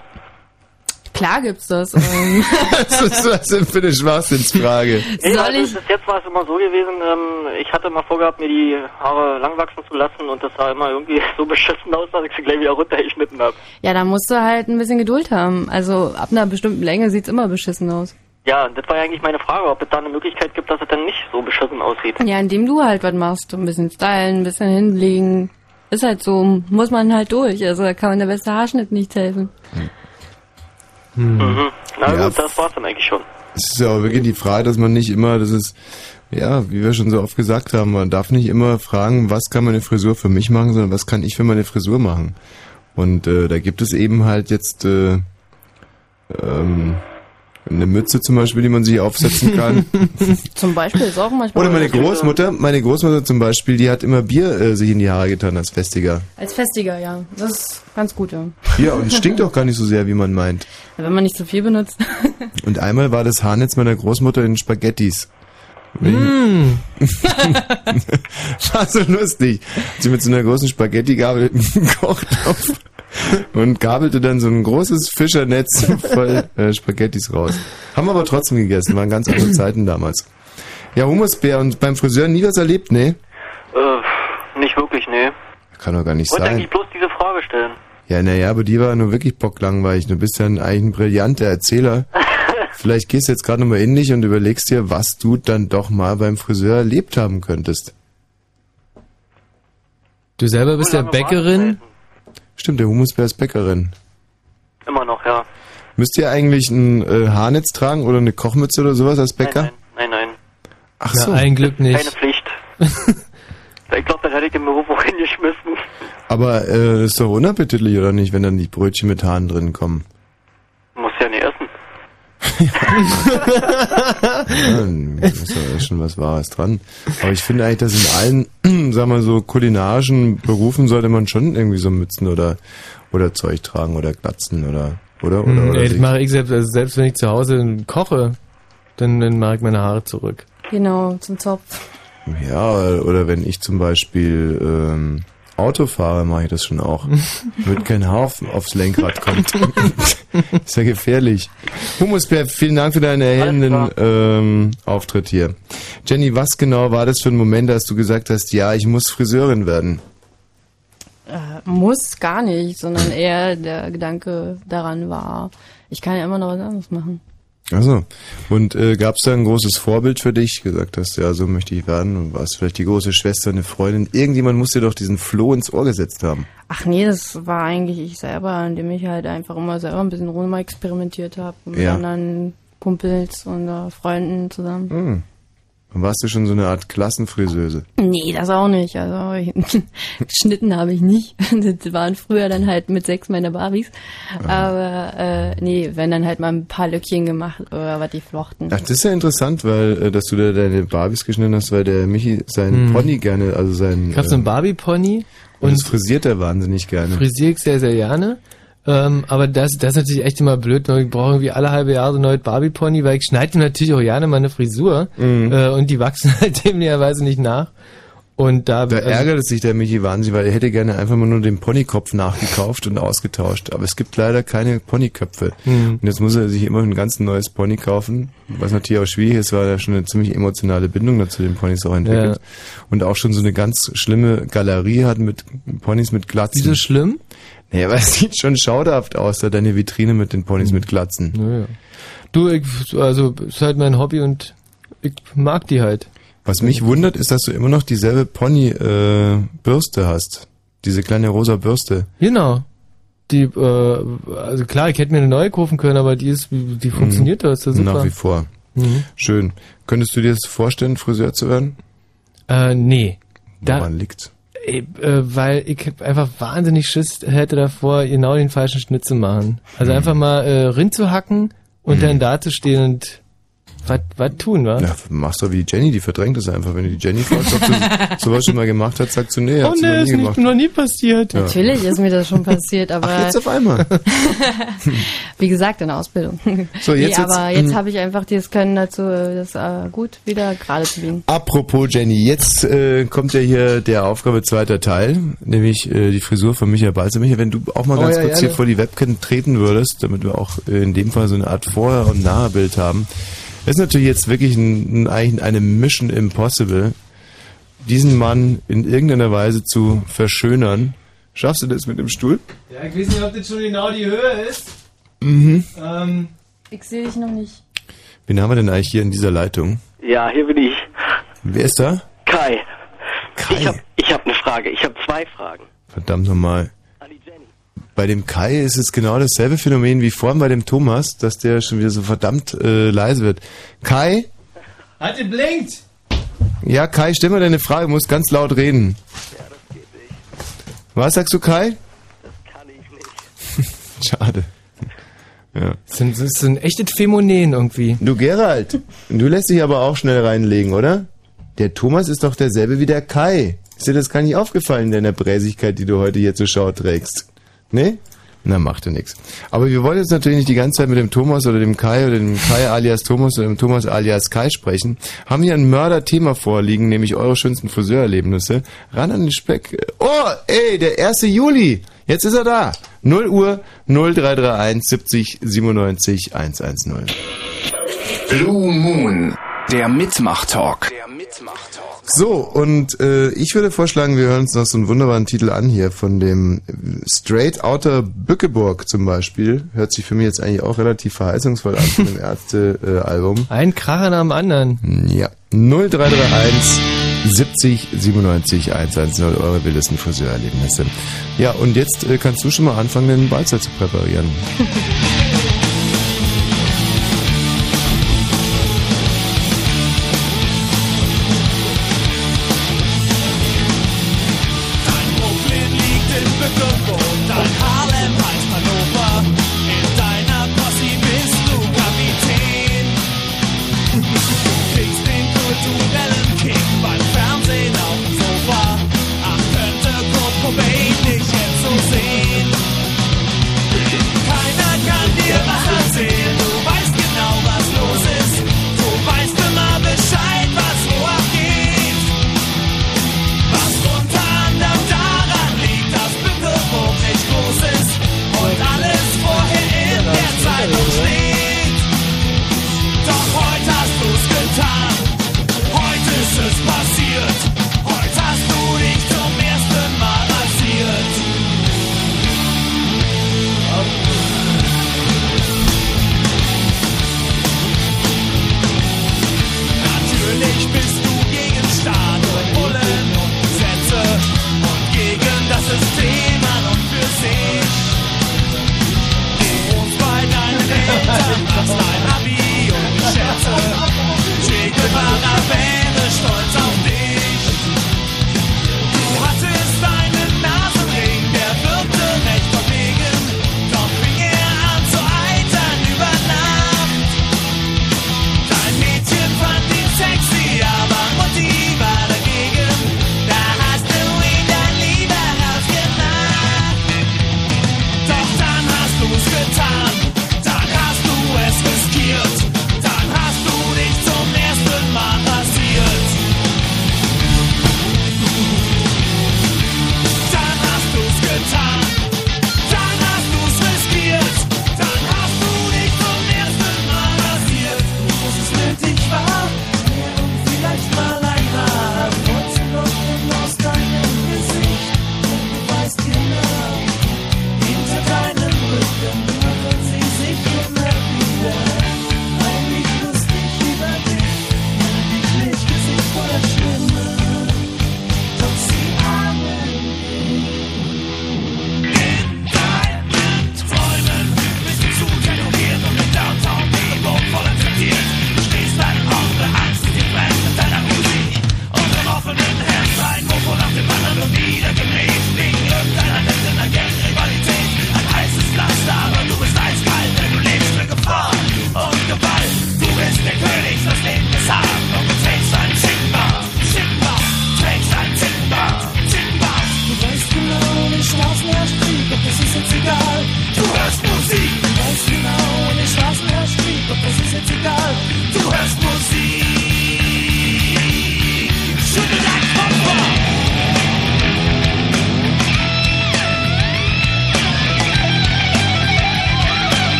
Klar gibt's das. Ähm, Was ist das denn für eine Schwachsinnsfrage? Nee, Soll also ich- bis jetzt war es immer so gewesen, ähm, ich hatte mal vorgehabt, mir die Haare lang wachsen zu lassen und das sah immer irgendwie so beschissen aus, dass ich sie gleich wieder runtergeschnitten habe. ja, da musst du halt ein bisschen Geduld haben. Also ab einer bestimmten Länge sieht's immer beschissen aus. Ja, das war ja eigentlich meine Frage, ob es da eine Möglichkeit gibt, dass es dann nicht so beschissen aussieht. Ja, indem du halt was machst. Ein bisschen stylen, ein bisschen hinlegen. Ist halt so, muss man halt durch. Also da kann man der beste Haarschnitt nicht helfen. Mhm. Na Ja, gut, das war's dann eigentlich schon. Es ist ja auch wirklich die Frage, dass man nicht immer, das ist, ja, wie wir schon so oft gesagt haben, man darf nicht immer fragen, was kann meine Frisur für mich machen, sondern was kann ich für meine Frisur machen. Und äh, da gibt es eben halt jetzt äh, ähm, eine Mütze zum Beispiel, die man sich aufsetzen kann. Zum Beispiel ist auch manchmal. Oder meine Großmutter, meine Großmutter zum Beispiel, die hat immer Bier äh, sich in die Haare getan als Festiger. Als Festiger, ja. Das ist ganz gut, ja. Ja, und stinkt auch gar nicht so sehr, wie man meint. Wenn man nicht zu viel benutzt. Und einmal war das Haarnetz meiner Großmutter in Spaghettis. Mm. war so lustig. Sie mit so einer großen Spaghetti-Gabel gekocht auf und gabelte dann so ein großes Fischernetz voll äh, Spaghettis raus. Haben wir aber trotzdem gegessen, waren ganz andere Zeiten damals. Ja, Humusbär und beim Friseur nie was erlebt, ne? Äh, nicht wirklich, nee. Kann doch gar nicht Ich wollte sein. eigentlich bloß diese Frage stellen. Ja, naja, aber die war nur wirklich bocklangweilig. Du bist ja ein, eigentlich ein brillanter Erzähler. Vielleicht gehst du jetzt gerade nochmal in dich und überlegst dir, was du dann doch mal beim Friseur erlebt haben könntest. Du selber bist ja Bäckerin. Stimmt, der Humusbär ist Bäckerin. Immer noch, ja. Müsst ihr eigentlich ein äh, Haarnetz tragen oder eine Kochmütze oder sowas als Bäcker? Nein, nein. Ach Na, so. ein Glück nicht. Keine Pflicht. ich glaube, dann hätte ich den Beruf auch hingeschmissen. Aber äh, ist doch unappetitlich, oder nicht, wenn dann die Brötchen mit Haaren drin kommen? Muss ja nicht essen. Ja, da ist ja schon was Wahres dran. Aber ich finde eigentlich, dass in allen, sagen wir so, kulinarischen Berufen sollte man schon irgendwie so Mützen oder, oder Zeug tragen oder Glatzen oder, oder, oder, Hm, oder ey, das mache ich selbst, also selbst wenn ich zu Hause koche, dann, dann mache ich meine Haare zurück. Genau, zum Zopf. Ja, oder wenn ich zum Beispiel ähm, Auto fahre, mache ich das schon auch. Damit kein Haar auf, aufs Lenkrad kommt. ist ja gefährlich. Humusbär, vielen Dank für deinen erhellenden ähm, Auftritt hier. Jenny, was genau war das für ein Moment, als du gesagt hast, ja, ich muss Friseurin werden? Äh, muss gar nicht, sondern eher der Gedanke daran war, ich kann ja immer noch was anderes machen. Also Und äh, gab es da ein großes Vorbild für dich? Gesagt hast, ja, so möchte ich werden. Und warst vielleicht die große Schwester, eine Freundin. Irgendjemand muss dir doch diesen Floh ins Ohr gesetzt haben. Ach nee, das war eigentlich ich selber, indem ich halt einfach immer selber ein bisschen rum experimentiert habe mit Ja. anderen Kumpels und äh, Freunden zusammen. Hm. Warst du schon so eine Art Klassenfriseuse. Nee, das auch nicht. Also geschnitten habe ich nicht. Das waren früher dann halt mit sechs meine Barbies. Aber äh, nee, wenn dann halt mal ein paar Lückchen gemacht oder was die flochten. Ach, das ist ja interessant, weil äh, dass du da deine Barbies geschnitten hast, weil der Michi seinen Hm. Pony gerne, also seinen Ich habe so einen Barbie-Pony und das frisiert er wahnsinnig gerne. frisiere ich sehr, sehr gerne. Ähm, aber das, das ist natürlich echt immer blöd, weil ich brauche irgendwie alle halbe Jahre so ein neues Barbie-Pony, weil ich schneide natürlich auch gerne meine Frisur Mhm. äh, und die wachsen halt demnährweise nicht nach. Und da, Da also- ärgert es sich der Michi wahnsinnig, weil er hätte gerne einfach mal nur den Ponykopf nachgekauft und ausgetauscht. Aber es gibt leider keine Ponyköpfe. Mhm. Und jetzt muss er sich immer ein ganz neues Pony kaufen, was natürlich auch schwierig ist, weil er schon eine ziemlich emotionale Bindung dazu den Ponys auch entwickelt. Ja. Und auch schon so eine ganz schlimme Galerie hat mit Ponys mit Glatzen. Wieso schlimm? Naja, aber es sieht schon schauderhaft aus, da deine Vitrine mit den Ponys mit Glatzen. Naja. Du, ich, also, ist halt mein Hobby und ich mag die halt. Was mich wundert, ist, dass du immer noch dieselbe Pony-Bürste hast. Diese kleine rosa Bürste. Genau. Die, äh, also klar, ich hätte mir eine neue kaufen können, aber die ist, die funktioniert da, ist ja super. Nach wie vor. Mhm. Schön. Könntest du dir das vorstellen, Friseur zu werden? Äh, nee. Woran liegt's? Ey, äh, weil ich einfach wahnsinnig Schiss hätte davor, genau den falschen Schnitt zu machen. Also einfach mal äh, Rind zu hacken und dann da zu stehen und was was tun, wa? Ja, machst du wie die Jenny, die verdrängt es einfach. Wenn du die Jenny fragst, ob du sowas schon mal gemacht hast, sagt sie, nee, oh hat sie nee, ist gemacht. noch nie passiert. Ja. Natürlich ist mir das schon passiert, aber Ach, jetzt auf einmal. wie gesagt, in der Ausbildung. So, jetzt- nee, aber jetzt, jetzt habe ich einfach dieses Können dazu, das äh, gut wieder gerade zu biegen. Apropos Jenny, jetzt äh, kommt ja hier der Aufgabe zweiter Teil, nämlich äh, die Frisur von Michael Balzer. Michael, wenn du auch mal Oh ganz ja, kurz gerne. hier vor die Webcam treten würdest, damit wir auch äh, in dem Fall so eine Art Vorher- und Nachherbild haben. Das ist natürlich jetzt wirklich ein, ein, eigentlich eine Mission Impossible, diesen Mann in irgendeiner Weise zu verschönern. Schaffst du das mit dem Stuhl? Ja, ich weiß nicht, ob das schon genau die Höhe ist. Mhm. Ähm, Ich sehe dich noch nicht. Wen haben wir denn eigentlich hier in dieser Leitung? Ja, hier bin ich. Wer ist da? Kai. Ich habe ich hab eine Frage. Ich habe zwei Fragen. Verdammt nochmal. Bei dem Kai ist es genau dasselbe Phänomen wie vorhin bei dem Thomas, dass der schon wieder so verdammt äh, leise wird. Kai? Hat ihr blinkt! Ja, Kai, stell mal deine Frage, du musst ganz laut reden. Was sagst du, Kai? Das kann ich nicht. Schade. Ja. Das sind, das sind echtes Phänomen irgendwie. Du, Gerald, du lässt dich aber auch schnell reinlegen, oder? Der Thomas ist doch derselbe wie der Kai. Ist dir das gar nicht aufgefallen in deiner Bräsigkeit, die du heute hier zur Schau trägst? Nee? Na, macht ja nichts. Aber wir wollen jetzt natürlich nicht die ganze Zeit mit dem Thomas oder dem Kai oder dem Kai alias Thomas oder dem Thomas alias Kai sprechen. Haben hier ein Mörderthema vorliegen, nämlich eure schönsten Friseurerlebnisse. Ran an den Speck. Oh, ey, der 1. Juli. Jetzt ist er da. 0 Uhr 0331 70 97 110. Blue Moon, der Mitmach-Talk. So, und äh, ich würde vorschlagen, wir hören uns noch so einen wunderbaren Titel an hier von dem Straight Outer Bückeburg zum Beispiel. Hört sich für mich jetzt eigentlich auch relativ verheißungsvoll an von dem Ärzte-Album. Ein Kracher nach dem anderen. Ja. 0331 70 97 110 eure wildesten Friseurerlebnisse. Ja, und jetzt äh, kannst du schon mal anfangen, den Balzer zu präparieren.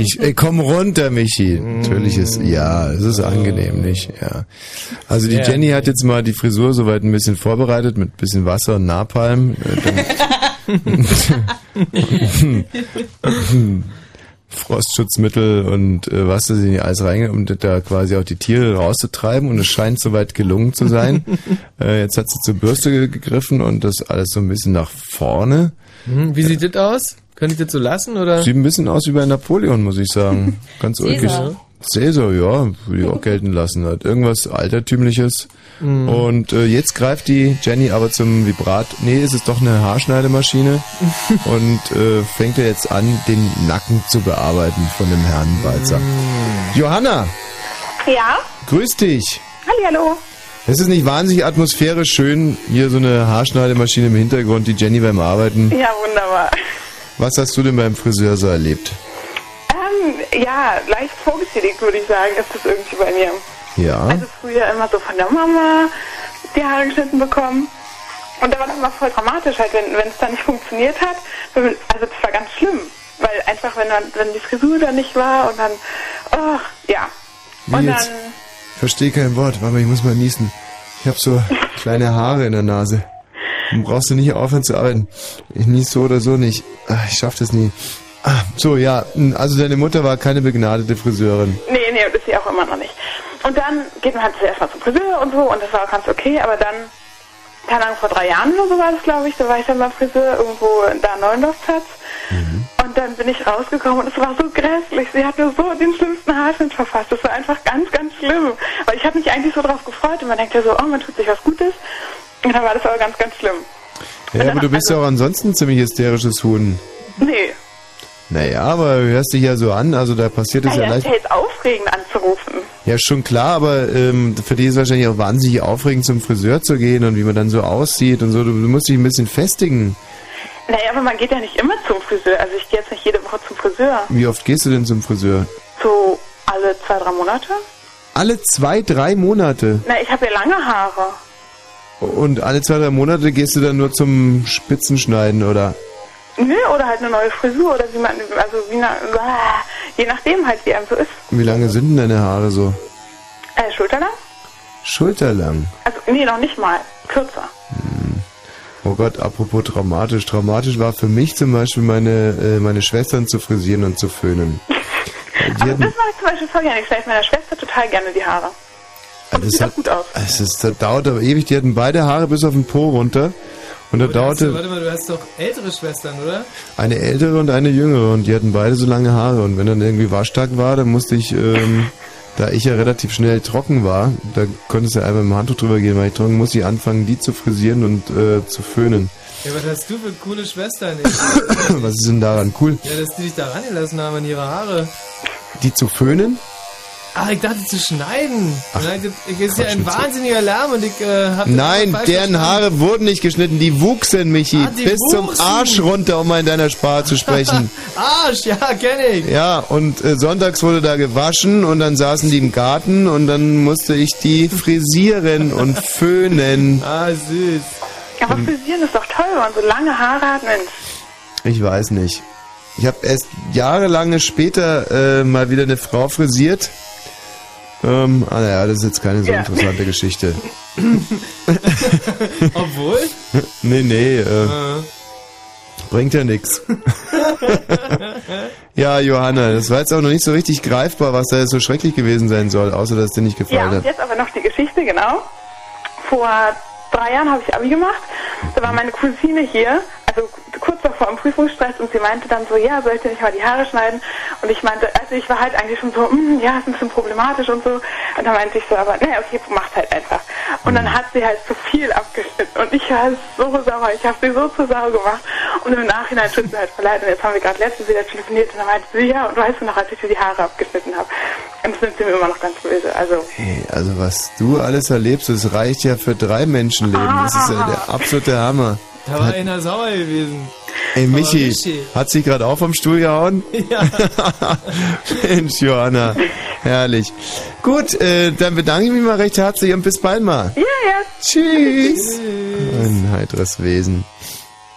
dich. Ey, komm runter, Michi. Natürlich ist, ja, es ist angenehm, nicht? Ja. Also die. Jenny hat jetzt mal die Frisur soweit ein bisschen vorbereitet mit bisschen Wasser und Napalm. Äh, Frostschutzmittel und äh, was da sie nicht alles reinge, um da quasi auch die Tiere rauszutreiben und es scheint soweit gelungen zu sein. äh, jetzt hat sie zur Bürste ge- gegriffen und das alles so ein bisschen nach vorne. Hm, wie sieht das aus? Könnte ich das so lassen oder? Sieht ein bisschen aus wie bei Napoleon, muss ich sagen. Ganz Cäsar. ulkig. Cäsar, ja, würde ich auch gelten lassen. Hat irgendwas Altertümliches. Mhm. Und äh, jetzt greift die Jenny aber zum Vibrat. Nee, es ist doch eine Haarschneidemaschine. und äh, fängt er jetzt an, den Nacken zu bearbeiten von dem Herrn Walzer. Mhm. Johanna, Ja? grüß dich. Hallihallo. Es ist nicht wahnsinnig atmosphärisch schön, hier so eine Haarschneidemaschine im Hintergrund, die Jenny beim Arbeiten. Ja, wunderbar. Was hast du denn beim Friseur so erlebt? Ähm, ja, leicht vorgeschädigt, würde ich sagen, ist das irgendwie bei mir. Ja. Also früher immer so von der Mama die Haare geschnitten bekommen. Und da war das immer voll dramatisch, halt, wenn es dann nicht funktioniert hat. Also das war ganz schlimm. Weil einfach, wenn dann, wenn die Frisur dann nicht war und dann, oh, ja. Wie und jetzt? dann, Verstehe kein Wort. Warte mal, ich muss mal niesen. Ich habe so kleine Haare in der Nase. Dann brauchst du nicht aufhören zu arbeiten. Ich nies so oder so nicht. Ah, Ich schaff das nie. Ah, so, ja. Also deine Mutter war keine begnadete Friseurin. nee, nee, das ist sie auch immer noch nicht. Und dann geht man halt zuerst mal zum Friseur und so und das war auch ganz okay, aber dann, keine Ahnung, vor drei Jahren oder so war das, glaube ich, da war ich dann beim Friseur irgendwo da Neuendorfplatz. Und dann bin ich rausgekommen und es war so grässlich. Sie hat mir so den schlimmsten Haarschnitt verfasst. Das war einfach ganz, ganz schlimm. Weil ich habe mich eigentlich so drauf gefreut und man denkt ja so, oh, man tut sich was Gutes. Und dann war das aber ganz, ganz schlimm. Ja, aber du bist ja auch ansonsten ein ziemlich hysterisches Huhn. Nee, Naja, aber du hörst dich ja so an, also da passiert es ja ist leicht. ja jetzt aufregend anzurufen. Ja, schon klar, aber ähm, für die ist es wahrscheinlich auch wahnsinnig aufregend, zum Friseur zu gehen und wie man dann so aussieht und so. Du, du musst dich ein bisschen festigen. Naja, aber man geht ja nicht immer zum Friseur. Also ich gehe jetzt nicht jede Woche zum Friseur. Wie oft gehst du denn zum Friseur? So alle zwei, drei Monate. Alle zwei, drei Monate. Na, ich habe ja lange Haare. Und alle zwei, drei Monate gehst du dann nur zum Spitzenschneiden, oder? Nö, oder halt eine neue Frisur oder wie man, also wie na, je nachdem halt, wie einem so ist. Wie lange sind denn deine Haare so? Äh, schulterlang? Schulterlang. Also, nee, noch nicht mal. Kürzer. Oh Gott, apropos traumatisch. Traumatisch war für mich zum Beispiel meine, äh, meine Schwestern zu frisieren und zu föhnen. Die Aber hatten, das mache ich zum Beispiel voll gerne. Ich schneide meiner Schwester total gerne die Haare. Das hat, es ist, das dauert aber ewig. Die hatten beide Haare bis auf den Po runter. Und da Aber du dauerte warte mal, du hast doch ältere Schwestern, oder? eine ältere und eine jüngere und die hatten beide so lange Haare. Und wenn dann irgendwie Waschtag war, dann musste ich, ähm, da ich ja relativ schnell trocken war, da konntest du einfach mit dem Handtuch drüber gehen, weil ich trocken musste ich anfangen, die zu frisieren und äh, zu föhnen. Ja, was hast du für coole Schwestern? Was ist denn daran cool? ja, dass die dich da rangelassen haben an ihre Haare. Die zu föhnen? Ach, ich dachte zu schneiden. Ach, das ist ja ein wahnsinniger Lärm und ich äh, hab Nein, deren. Haare wurden nicht geschnitten, die wuchsen, Michi. Ah, die bis zum wuchsen. Arsch runter, um mal in deiner Sprache zu sprechen. Arsch, ja, kenn ich. Ja, und äh, sonntags wurde da gewaschen und dann saßen die im Garten und dann musste ich die frisieren und föhnen. Ah, süß. Aber Hm. frisieren ist doch toll, wenn man so lange Haare hat, Mensch. Ich weiß nicht. Ich habe erst jahrelange später äh, mal wieder eine Frau frisiert. Ähm, ah naja, das ist jetzt keine so Ja. interessante Geschichte. Obwohl? nee, nee, äh, Äh. bringt ja nix. Ja, Johanna, das war jetzt auch noch nicht so richtig greifbar, was da jetzt so schrecklich gewesen sein soll, außer dass es dir nicht Ja, gefallen und hat. jetzt aber noch die Geschichte, genau. Vor drei Jahren habe ich Abi gemacht. Da war meine Cousine hier, also kurz davor im Prüfungsstress und sie meinte dann so, ja, soll ich dir nicht mal die Haare schneiden? Und ich meinte, also ich war halt eigentlich schon so, "Mm, ja, ist ein bisschen problematisch und so. Und dann meinte ich so, aber ne, okay, mach's halt einfach. Und dann hat sie halt zu viel abgeschnitten und ich war so sauer, ich habe sie so zu sauer gemacht. Und im Nachhinein tut mir halt voll leid. Und jetzt haben wir gerade letztens wieder telefoniert und dann meinte sie, ja, und weißt du noch, als ich dir die Haare abgeschnitten habe. Und das sind sie mir immer noch ganz böse. Also, Hey, also was du alles erlebst, das reicht ja für drei Menschenleben. Das ist ja der absolute Hammer. Da war einer sauer gewesen. Ey, Michi, Michi. hat sich gerade auch vom Stuhl gehauen? Ja. Mensch, Johanna, herrlich. Gut, äh, dann bedanke ich mich mal recht herzlich und bis bald mal. Ja, ja. Tschüss. Ein heiteres Wesen.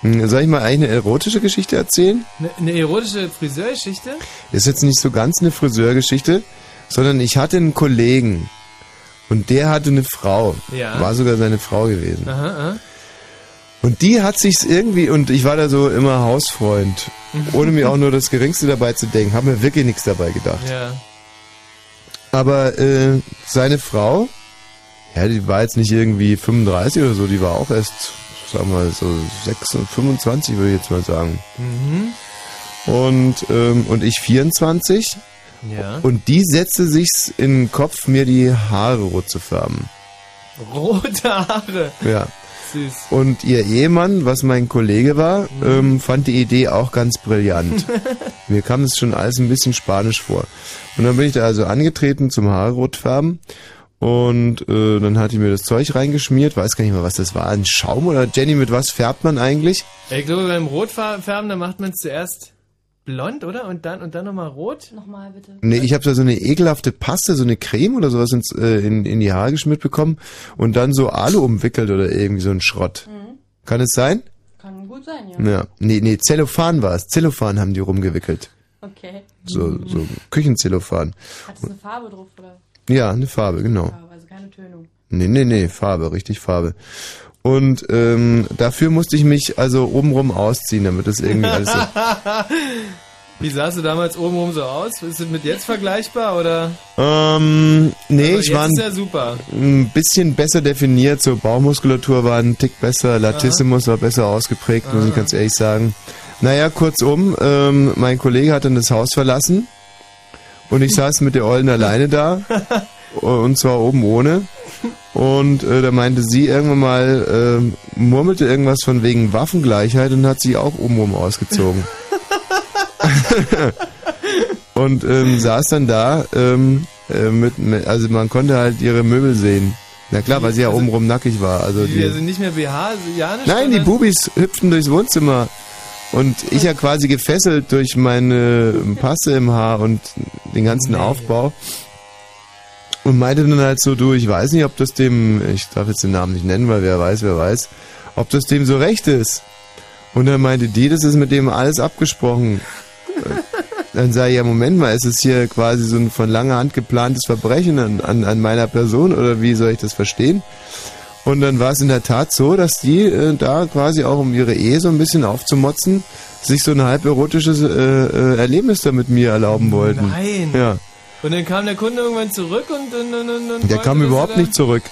Hm, Soll ich mal eine erotische Geschichte erzählen? Eine, eine erotische Friseurgeschichte? Ist jetzt nicht so ganz eine Friseurgeschichte, sondern ich hatte einen Kollegen und der hatte eine Frau. Ja. War sogar seine Frau gewesen. Aha, aha. Und die hat sich's irgendwie, und ich war da so immer Hausfreund, Mhm. ohne mir auch nur das Geringste dabei zu denken, habe mir wirklich nichts dabei gedacht. Ja. Aber äh, seine Frau, ja, die war jetzt nicht irgendwie 35 oder so, die war auch erst, sagen wir mal, so 26, 25 würde ich jetzt mal sagen. Mhm. Und, ähm, und ich 24. Ja. Und die setzte sich's in den Kopf, mir die Haare rot zu färben. Rote Haare. Ja. Süß. Und ihr Ehemann, was mein Kollege war, ähm, fand die Idee auch ganz brillant. Mir kam es schon alles ein bisschen spanisch vor. Und dann bin ich da also angetreten zum Haare rot färben. Und äh, dann hat die mir das Zeug reingeschmiert, weiß gar nicht mehr, was das war. Ein Schaum oder Jenny, mit was färbt man eigentlich? Ich glaube, beim Rotfärben, da macht man es zuerst blond, oder? Und dann, und dann nochmal rot? Nochmal bitte. Nee, ich habe da so eine ekelhafte Paste, so eine Creme oder sowas ins, äh, in, in die Haare geschmiert bekommen und dann so Alu umwickelt oder irgendwie so ein Schrott. Kann es sein? Kann gut sein, ja. Ja. Nee, nee, Zellophan war es. Zellophan haben die rumgewickelt. Okay. So, so Küchenzellophan. Hat es eine Farbe drauf, oder? Ja, eine Farbe, genau. Farbe, also keine Tönung. Nee, nee, nee, Farbe, richtig Farbe. Und ähm, dafür musste ich mich also obenrum ausziehen, damit das irgendwie alles so... Wie sahst du damals obenrum so aus? Ist es mit jetzt vergleichbar, oder? Ähm, nee, Also ich war ja super. ein bisschen besser definiert, so Bauchmuskulatur war ein Tick besser, Latissimus war besser ausgeprägt, muss ich Aha. ganz ehrlich sagen. Naja, kurzum, ähm, mein Kollege hat dann das Haus verlassen und ich saß mit der Ollen alleine da und zwar oben ohne. Und äh, da meinte sie irgendwann mal, ähm, murmelte irgendwas von wegen Waffengleichheit und hat sich auch obenrum ausgezogen. und ähm, saß dann da, ähm, äh, mit, also man konnte halt ihre Möbel sehen. Na klar, weil sie ja Also- obenrum nackig war. Also Die, die, also nicht mehr BH, ja nicht? Nein, die Bubis hüpften durchs Wohnzimmer. Und ich ja quasi gefesselt durch meine Passe im Haar und den ganzen Aufbau. Und meinte dann halt so, du, ich weiß nicht, ob das dem, ich darf jetzt den Namen nicht nennen, weil wer weiß, wer weiß, ob das dem so recht ist. Und dann meinte die, das ist mit dem alles abgesprochen. Dann sage ich, ja, Moment mal, ist es hier quasi so ein von langer Hand geplantes Verbrechen an, an, an meiner Person oder wie soll ich das verstehen? Und dann war es in der Tat so, dass die äh, da quasi auch um ihre Ehe so ein bisschen aufzumotzen, sich so ein halb erotisches äh, äh, Erlebnis da mit mir erlauben wollten. Nein. Ja, Und dann kam der Kunde irgendwann zurück und, und, und, und, und der kam überhaupt nicht zurück.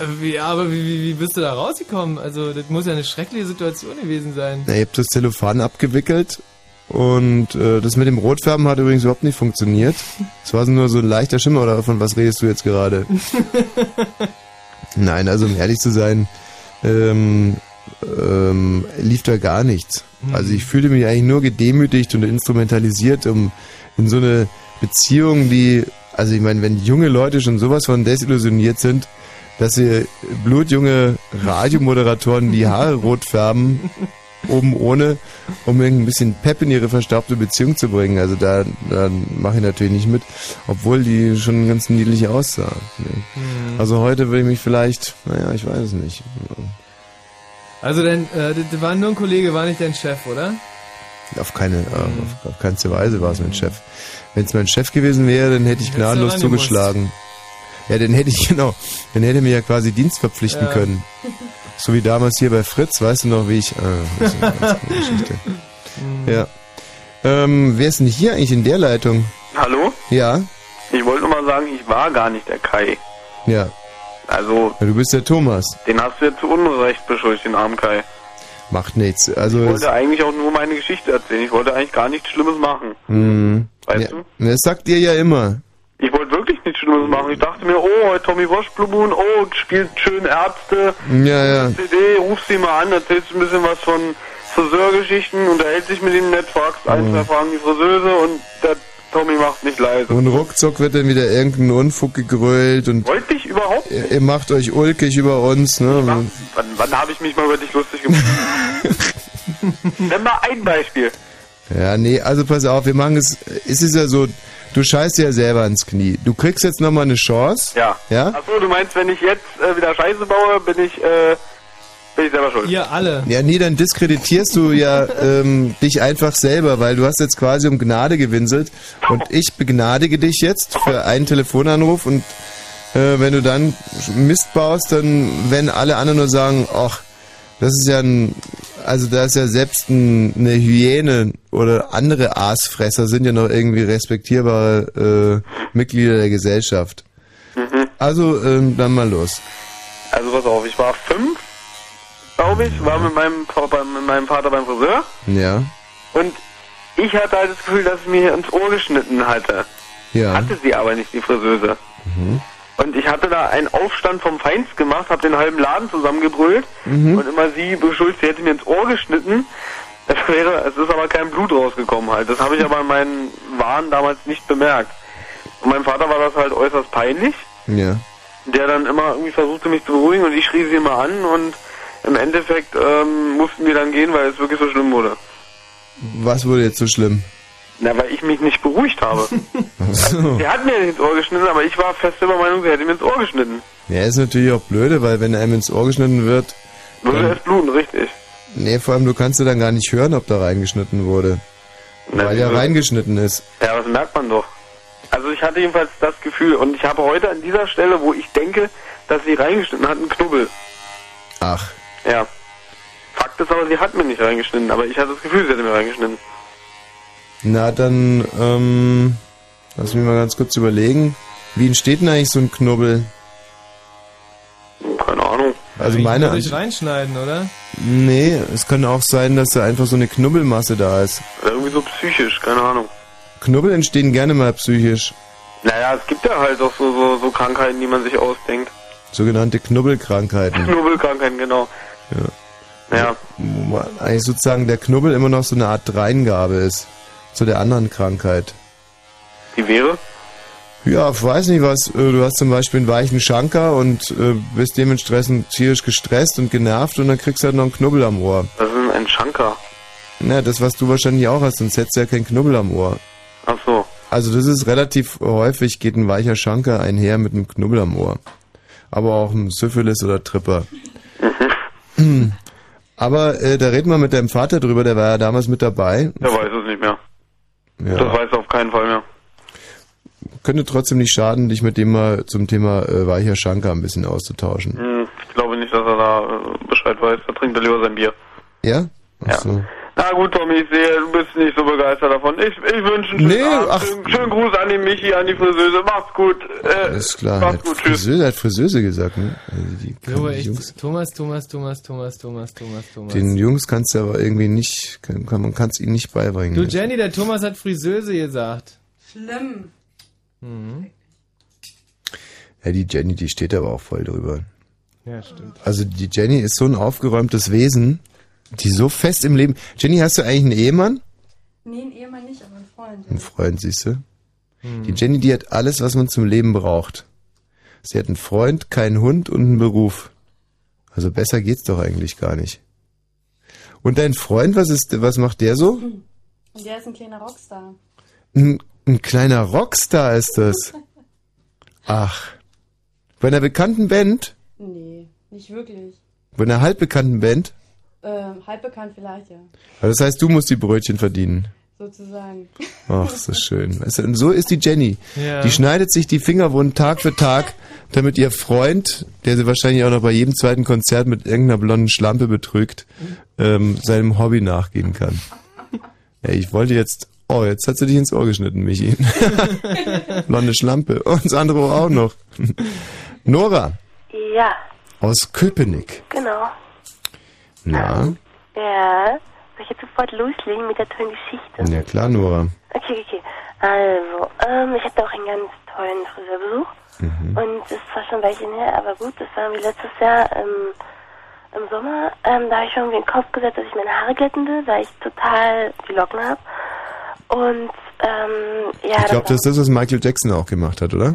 Äh, Wie, aber wie, wie, wie bist du da rausgekommen? Also, das muss ja eine schreckliche Situation gewesen sein. Na, ich habe das Zellophan abgewickelt und äh, das mit dem Rotfärben hat übrigens überhaupt nicht funktioniert. Es war so nur so ein leichter Schimmer oder von was redest du jetzt gerade? Nein, also um ehrlich zu sein, ähm, ähm, lief da gar nichts. Also ich fühlte mich eigentlich nur gedemütigt und instrumentalisiert, um in so eine Beziehung, die, also ich meine, wenn junge Leute schon sowas von desillusioniert sind, dass sie blutjunge Radiomoderatoren die Haare rot färben, oben ohne, um ein bisschen Pep in ihre verstaubte Beziehung zu bringen. Also da, da mache ich natürlich nicht mit, obwohl die schon ganz niedlich aussah. Mhm. Also heute würde ich mich vielleicht, naja, ich weiß es nicht. Also, dann, äh, das war nur ein Kollege, war nicht dein Chef, oder? Auf keine, äh, auf, auf keine Weise war es mein Chef. Wenn es mein Chef gewesen wäre, dann hätte ich Hättest gnadenlos zugeschlagen. Ja, dann hätte ich, genau, dann hätte er mir ja quasi Dienst verpflichten Ja. können. So wie damals hier bei Fritz, weißt du noch, wie ich, äh, das ist eine ganz coole Geschichte. Ja. Ähm, wer ist denn hier eigentlich in der Leitung? Hallo? Ja? Ich wollte nur mal sagen, ich war gar nicht der Kai. Ja. Also, ja du bist der Thomas. den hast du jetzt zu Unrecht beschuldigt, den armen Kai. Macht nichts. Also, Ich wollte eigentlich auch nur meine Geschichte erzählen. Ich wollte eigentlich gar nichts Schlimmes machen. mh, Weißt ja, du? Das sagt ihr ja immer. Ich wollte wirklich nichts Schlimmes machen. Ich dachte mir, oh, Tommy Waschblumen, oh, spielt schön Ärzte. Ja, ja. CD, ruf sie mal an, erzählst ein bisschen was von Friseurgeschichten, unterhält sich mit ihm nett, fragst ein, Mhm. zwei Fragen die Friseuse und der Tommy macht nicht leise. Und ruckzuck wird dann wieder irgendein Unfug gegrölt und Wollte ich überhaupt ihr, ihr macht euch ulkig über uns, ne? Wann, wann habe ich mich mal über dich lustig gemacht? Nenn mal ein Beispiel. Ja, nee, also pass auf, wir machen es, es ist ja so, du scheißt dir ja selber ins Knie. Du kriegst jetzt nochmal eine Chance. Ja. Ja? Achso, du meinst, wenn ich jetzt äh, wieder Scheiße baue, bin ich, äh, bin ich selber schuld. Ihr alle. Ja, nee, dann diskreditierst du ja ähm, dich einfach selber, weil du hast jetzt quasi um Gnade gewinselt und ich begnadige dich jetzt für einen Telefonanruf und äh, wenn du dann Mist baust, dann werden alle anderen nur sagen, ach, das ist ja ein, also da ist ja selbst ein, eine Hyäne oder andere Aasfresser sind ja noch irgendwie respektierbare äh, Mitglieder der Gesellschaft. Mhm. Also ähm, dann mal los. Also pass auf, ich war fünf, glaube ich, war mit meinem, mit meinem Vater beim Friseur Ja, und ich hatte halt das Gefühl, dass es mir ins Ohr geschnitten hatte. ja. Hatte sie aber nicht, die Friseuse. Mhm. Und ich hatte da einen Aufstand vom Feinst gemacht, habe den halben Laden zusammengebrüllt Mhm. und immer sie beschuldigt, sie hätte mir ins Ohr geschnitten. Es wäre, es ist aber kein Blut rausgekommen halt. Das habe ich aber in meinen Waren damals nicht bemerkt. Und meinem Vater war das halt äußerst peinlich, Ja. der dann immer irgendwie versuchte mich zu beruhigen und ich schrie sie immer an und im Endeffekt ähm, mussten wir dann gehen, weil es wirklich so schlimm wurde. Was wurde jetzt so schlimm? Na, weil ich mich nicht beruhigt habe. So. Sie hat mir nicht ins Ohr geschnitten, aber ich war fest der Meinung, sie hätte mir ins Ohr geschnitten. Ja, ist natürlich auch blöde, weil wenn einem ins Ohr geschnitten wird, Würde es bluten, richtig. nee, vor allem du kannst ja dann gar nicht hören, ob da reingeschnitten wurde. weil ja reingeschnitten ist. Ja, das merkt man doch. Also ich hatte jedenfalls das Gefühl und ich habe heute an dieser Stelle, wo ich denke, dass sie reingeschnitten hat, einen Knubbel. Ach, Ja. Fakt ist aber, sie hat mir nicht reingeschnitten, aber ich hatte das Gefühl, sie hätte mir reingeschnitten. na dann, ähm, lass mich mal ganz kurz überlegen. Wie entsteht denn eigentlich so ein Knubbel? Keine Ahnung. Also Ich meine Ansicht, reinschneiden, oder? nee, es kann auch sein, dass da einfach so eine Knubbelmasse da ist. Irgendwie so psychisch, keine Ahnung. Knubbel entstehen gerne mal psychisch. Naja, es gibt ja halt auch so, so, so Krankheiten, die man sich ausdenkt. Sogenannte Knubbelkrankheiten. Knubbelkrankheiten, genau. Ja. Ja. Eigentlich sozusagen der Knubbel immer noch so eine Art Dreingabe ist. Zu der anderen Krankheit. Die wäre? Ja, ich weiß nicht was. äh, Du hast zum Beispiel einen weichen Schanker und äh, bist dementsprechend tierisch gestresst und genervt und dann kriegst du halt noch einen Knubbel am Ohr. Das ist ein Schanker. Na, das, was du wahrscheinlich auch hast, sonst hättest du ja keinen Knubbel am Ohr. Ach so. Also das ist relativ häufig, geht ein weicher Schanker einher mit einem Knubbel am Ohr. Aber auch ein Syphilis oder Tripper. Aber äh, da reden wir mit deinem Vater drüber, der war ja damals mit dabei. Der weiß es nicht mehr. Ja. Das weiß er auf keinen Fall mehr. Könnte trotzdem nicht schaden, dich mit dem mal zum Thema äh, weicher Schanker ein bisschen auszutauschen. Hm, Ich glaube nicht, dass er da äh, Bescheid weiß. Da trinkt er lieber sein Bier. Ja? Ach so. Na gut, Tommy, ich sehe, du bist nicht so begeistert davon. Ich, ich wünsche einen schönen, Nee, ach. Schönen, schönen Gruß an die Michi, an die Friseuse. Macht's gut. Äh, Alles klar, Macht's hat gut, tschüss. Friseuse, hat Friseuse gesagt, ne? Also die, So, die echt. Jungs, Thomas, Thomas, Thomas, Thomas, Thomas, Thomas, Thomas. den Jungs kannst du aber irgendwie nicht, kann, kann, man kann es ihnen nicht beibringen. Du Jenny, der Thomas hat Friseuse gesagt. Schlimm. Mhm. ja, die Jenny, die steht aber auch voll drüber. Ja, stimmt. Also die Jenny ist so ein aufgeräumtes Wesen, die so fest im Leben. Jenny, hast du eigentlich einen Ehemann? Nee, ein Ehemann nicht, aber ein Freund. Ein Freund, siehst du? Hm. Die Jenny, die hat alles, was man zum Leben braucht. Sie hat einen Freund, keinen Hund und einen Beruf. Also besser geht's doch eigentlich gar nicht. Und dein Freund, was ist, was macht der so? Der ist ein kleiner Rockstar. Ein, ein kleiner Rockstar ist das. Ach. Bei einer bekannten Band? Nee, nicht wirklich. Bei einer halbbekannten Band? Ähm, halb bekannt vielleicht, ja. Aber das heißt, du musst die Brötchen verdienen. Sozusagen. Ach, ist das schön. So ist die Jenny. Ja. Die schneidet sich die Finger wund Tag für Tag, damit ihr Freund, der sie wahrscheinlich auch noch bei jedem zweiten Konzert mit irgendeiner blonden Schlampe betrügt, ähm, seinem Hobby nachgehen kann. Ja, ich wollte jetzt. Oh, jetzt hat sie dich ins Ohr geschnitten, Michi. Blonde Schlampe. Und das andere Ohr auch noch. Nora Ja, aus Köpenick. genau. Na, Ja. Soll ich jetzt sofort loslegen mit der tollen Geschichte? ja klar, Nora. Okay, okay. Also, ähm, ich hatte auch einen ganz tollen Friseurbesuch. Mhm. Und das war schon ein Weilchen her, aber gut, das war wie letztes Jahr ähm, im Sommer. Ähm, da habe ich mir irgendwie in den Kopf gesetzt, dass ich meine Haare glätten will, weil ich total die Locken habe. Und, ähm, ja, Ich glaube, das das ist das, was Michael Jackson auch gemacht hat, oder?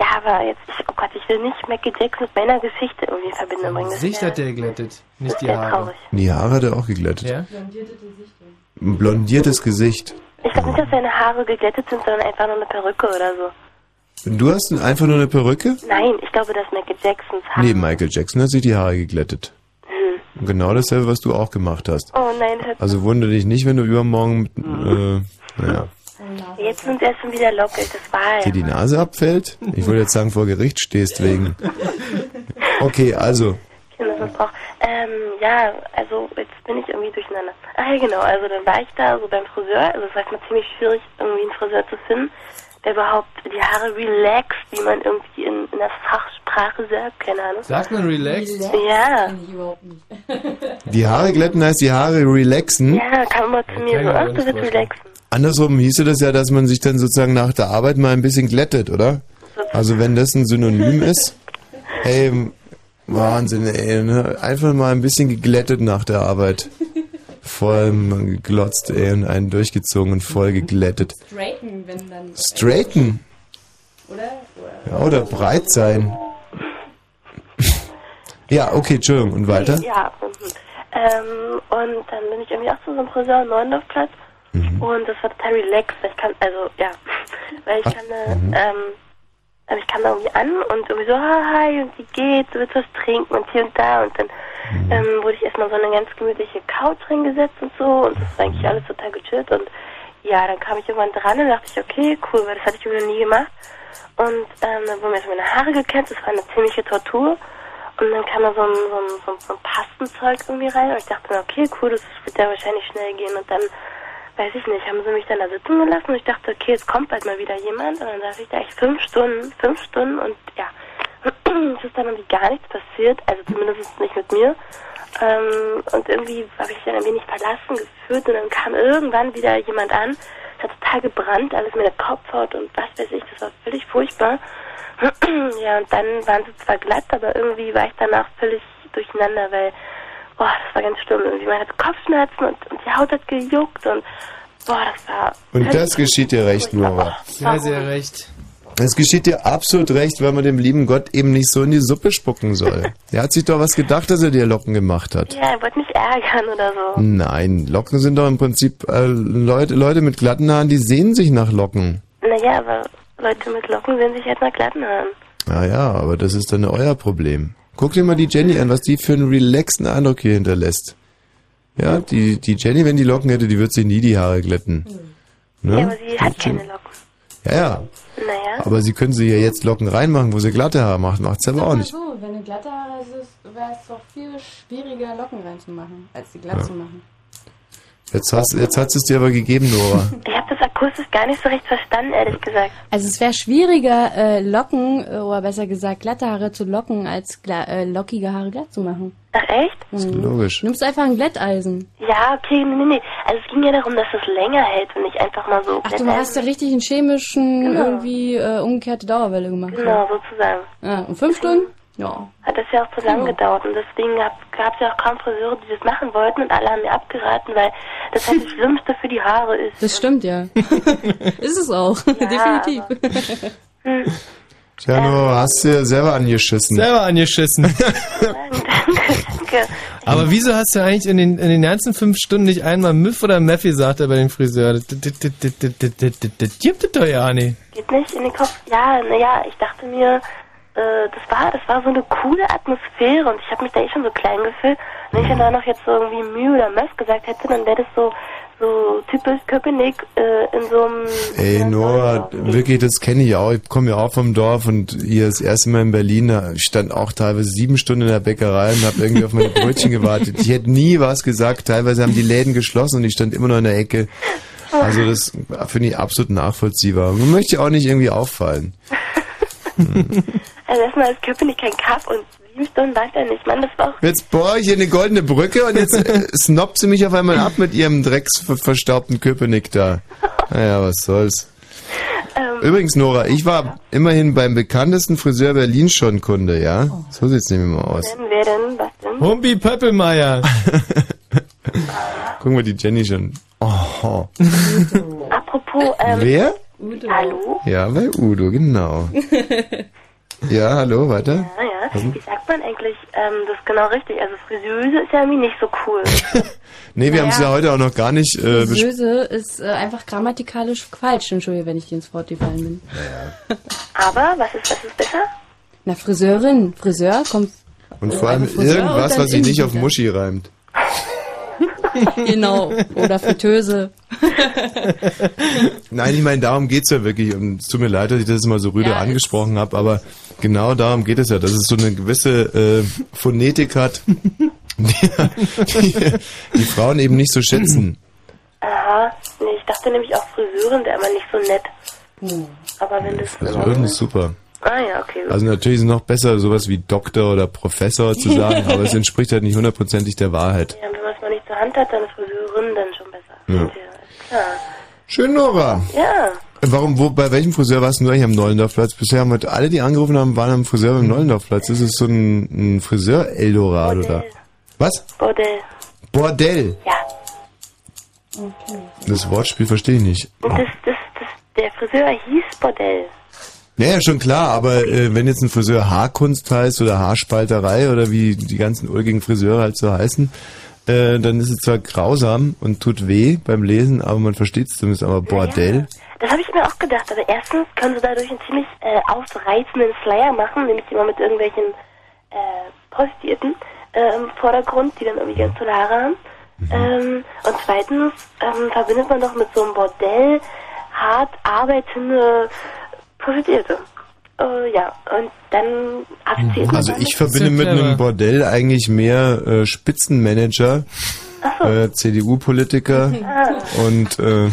Ja, aber jetzt, ich, oh Gott, ich will nicht Michael Jackson mit meiner Geschichte irgendwie in Verbindung bringen. Das Gesicht hat der geglättet, nicht die Haare. traurig. Die Haare hat er auch geglättet. Ja? ein blondiertes Gesicht. Ich glaube nicht, dass seine Haare geglättet sind, sondern einfach nur eine Perücke oder so. Du hast einfach nur eine Perücke? Nein, ich glaube, dass Michael Jacksons Haare. Nee, Michael Jackson hat sich die Haare geglättet. Hm. Genau dasselbe, was du auch gemacht hast. Oh nein, das Also wundere dich nicht, wenn du übermorgen, mit, äh, naja, jetzt sind er schon wieder lockig, das war dir die Nase abfällt. Ich wollte jetzt sagen, vor Gericht stehst wegen. Okay, also, Kindesmissbrauch. Ähm, ja, also jetzt bin ich irgendwie durcheinander. Ach ja, genau, also dann war ich da so beim Friseur. Also es war erstmal ziemlich schwierig, irgendwie einen Friseur zu finden, überhaupt die Haare relaxt, wie man irgendwie in, in der Fachsprache sagt, keine Ahnung. Sagt man relaxed? Ja. die Haare glätten heißt die Haare relaxen. Ja, kam immer zu mir so, ach, du willst relaxen. Andersrum hieße das ja, dass man sich dann sozusagen nach der Arbeit mal ein bisschen glättet, oder? Also wenn das ein Synonym ist, ey, Wahnsinn, ey, ne? einfach mal ein bisschen geglättet nach der Arbeit. Voll geglotzt, ey, und einen durchgezogen und voll geglättet. Straighten, wenn dann. Straighten, Oder? ja, oder breit sein. Ja, okay, Entschuldigung, und weiter? Ja. mhm. Ähm, und dann bin ich irgendwie auch zu so einem Friseur am Neuendorfplatz. Mhm. Und das war total relaxed. weil Ich kann, also, ja, weil ich kann, äh, Mhm. ähm, also ich kam da irgendwie an und irgendwie so, ah, hi, und wie geht's, du willst was trinken und hier und da. Und dann Mhm. ähm, wurde ich erstmal so eine ganz gemütliche Couch hingesetzt und so. Und das war eigentlich alles total gechillt. Und ja, dann kam ich irgendwann dran und dachte ich, okay, cool, weil das hatte ich irgendwie noch nie gemacht. Und ähm, dann wurden mir erstmal meine Haare gekämmt, das war eine ziemliche Tortur. Und dann kam da so ein, so ein, so ein, so ein Pastenzeug irgendwie rein und ich dachte mir, okay, cool, das wird ja wahrscheinlich schnell gehen. Und dann, weiß ich nicht, haben sie mich dann da sitzen gelassen und ich dachte, okay, jetzt kommt bald mal wieder jemand. Und dann saß ich da echt fünf Stunden, fünf Stunden und ja, es ist dann irgendwie gar nichts passiert, also zumindest nicht mit mir. Ähm, und irgendwie habe ich mich dann ein wenig verlassen gefühlt und dann kam irgendwann wieder jemand an. Es hat total gebrannt, alles mit der Kopfhaut und was weiß ich, das war völlig furchtbar. ja, und dann waren sie zwar glatt, aber irgendwie war ich danach völlig durcheinander, weil, boah, das war ganz schlimm. Irgendwie man hatte Kopfschmerzen und, und die Haut hat gejuckt und, boah, das war... Und das geschieht dir recht, Nora. Sehr, sehr recht. Es geschieht dir absolut recht, weil man dem lieben Gott eben nicht so in die Suppe spucken soll. Er hat sich doch was gedacht, dass er dir Locken gemacht hat. Ja, er wollte mich ärgern oder so. Nein, Locken sind doch im Prinzip äh, Leute, Leute mit glatten Haaren, die sehen sich nach Locken. Naja, aber Leute mit Locken sehen sich halt nach glatten Haaren. Naja, aber das ist dann euer Problem. Guck dir mal die Jenny an, was die für einen relaxten Eindruck hier hinterlässt. Ja, die, die Jenny, wenn die Locken hätte, die würde sich nie die Haare glätten. Ne? Ja, aber sie hat keine Locken. Ja, ja. Naja. Aber sie können sie ja jetzt Locken reinmachen, wo sie glatte Haare macht. Macht sie aber auch nicht. so, wenn du glatte Haare hast, wäre es doch viel schwieriger, Locken reinzumachen, als die glatt Ja. zu machen. Jetzt, hast, jetzt hat es dir aber gegeben, Nora. Ich habe das akustisch gar nicht so recht verstanden, ehrlich gesagt. Also es wäre schwieriger, äh, Locken, oder besser gesagt, glatte Haare zu locken, als äh, lockige Haare glatt zu machen. Ach echt? Mhm. Logisch. Nimmst einfach ein Glätteisen. Ja, okay, nee, nee, nee. Also es ging ja darum, dass es länger hält und nicht einfach mal so Ach, du hast ja richtig einen chemischen, Genau. irgendwie äh, umgekehrte Dauerwelle gemacht. Genau, sozusagen. Ja, und fünf Stunden? Ja. Hat das ja auch zu lang Genau. gedauert und deswegen gab es ja auch kaum Friseure, die das machen wollten und alle haben mir abgeraten, weil das halt das Schlimmste für die Haare ist. Das stimmt ja. ist es auch. Definitiv. Hm. Jano, ähm, hast du selber angeschissen. Selber angeschissen. Danke. Aber wieso hast du eigentlich in den, in den ganzen fünf Stunden nicht einmal Miff oder Meth gesagt bei dem Friseur? Das gibt es doch ja nicht. Geht nicht in den Kopf. Ja, naja, ich dachte mir, äh, das war, das war so eine coole Atmosphäre und ich habe mich da eh schon so klein gefühlt. Wenn ich dann da noch jetzt so irgendwie Mühe oder Mess gesagt hätte, dann wäre das so so typisch Köpenick äh, in so einem Ey, Nora, wirklich, das kenne ich auch. Ich komme ja auch vom Dorf und hier das erste Mal in Berlin, da ich stand auch teilweise sieben Stunden in der Bäckerei und habe irgendwie auf meine Brötchen gewartet. Ich hätte nie was gesagt. Teilweise haben die Läden geschlossen und ich stand immer noch in der Ecke. Also das finde ich absolut nachvollziehbar. Man möchte auch nicht irgendwie auffallen. Also erstmal ist Köpenick kein Kaff und ich da nicht. Mann, das war auch Jetzt bohre ich hier eine goldene Brücke und jetzt äh, snobbt sie mich auf einmal ab mit ihrem drecksverstaubten Köpenick da. Naja, was soll's. ähm, Übrigens, Nora, ich war immerhin beim bekanntesten Friseur Berlin schon Kunde, ja? So sieht's nämlich mal aus. denn, wer denn, was denn? Humpi Pöppelmeier. Gucken wir die Jenny schon. Oh. Apropos, ähm, Wer? Hallo? Ja, bei Udo, genau. Ja, hallo, weiter. Ja, ja. Was? Wie sagt man eigentlich ähm, das ist genau richtig? Also Friseuse ist ja irgendwie nicht so cool. Nee, wir haben es ja Naja. heute auch noch gar nicht äh, besprochen. Friseuse ist äh, einfach grammatikalisch falsch. Entschuldige, wenn ich dir ins Wort gefallen bin. Aber was ist, was ist besser? Na, Friseurin. Friseur kommt. Und äh, vor allem irgendwas, was sich nicht auf. Muschi reimt. Genau. Oder Fritteuse. Nein, ich meine, darum geht's ja wirklich. Und es tut mir leid, dass ich das mal so rüde Ja, angesprochen habe, aber genau darum geht es ja, dass es so eine gewisse äh, Phonetik hat, die, die, die Frauen eben nicht so schätzen. Aha. Nee, ich dachte nämlich auch Friseurin wäre aber nicht so nett. Hm. Aber wenn das... Also Friseurin ist super. Ah ja, okay. gut. Also natürlich ist es noch besser, sowas wie Doktor oder Professor zu sagen, aber es entspricht halt nicht hundertprozentig der Wahrheit. ja, Hand hat, dann ist Friseurin dann schon besser. Ja. Schön, Nora. Ja. Warum, wo, bei welchem Friseur warst du eigentlich am Neulendorfplatz? Bisher haben wir alle, die angerufen haben, waren am Friseur am Neulendorfplatz. Ist es so ein, ein Friseur-Eldorado da? Was? Bordell. Bordell. Ja. Das Wortspiel verstehe ich nicht. Und das, das, das, der Friseur hieß Bordell. Naja, schon klar, aber äh, wenn jetzt ein Friseur Haarkunst heißt oder Haarspalterei oder wie die ganzen ulgigen Friseure halt so heißen, äh, dann ist es zwar grausam und tut weh beim Lesen, aber man versteht es zumindest. Aber Bordell? Das habe ich mir auch gedacht. Aber erstens können sie dadurch einen ziemlich äh, ausreizenden Flyer machen, nämlich immer mit irgendwelchen äh, Prostituierten äh, im Vordergrund, die dann irgendwie ganz tolle Haare haben. Ähm, und zweitens ähm, verbindet man doch mit so einem Bordell hart arbeitende Prostituierte. Äh, ja, und dann assoziiert man Also ich verbinde mit einem Bordell eigentlich mehr äh, Spitzenmanager, äh, CDU-Politiker Ah. und äh,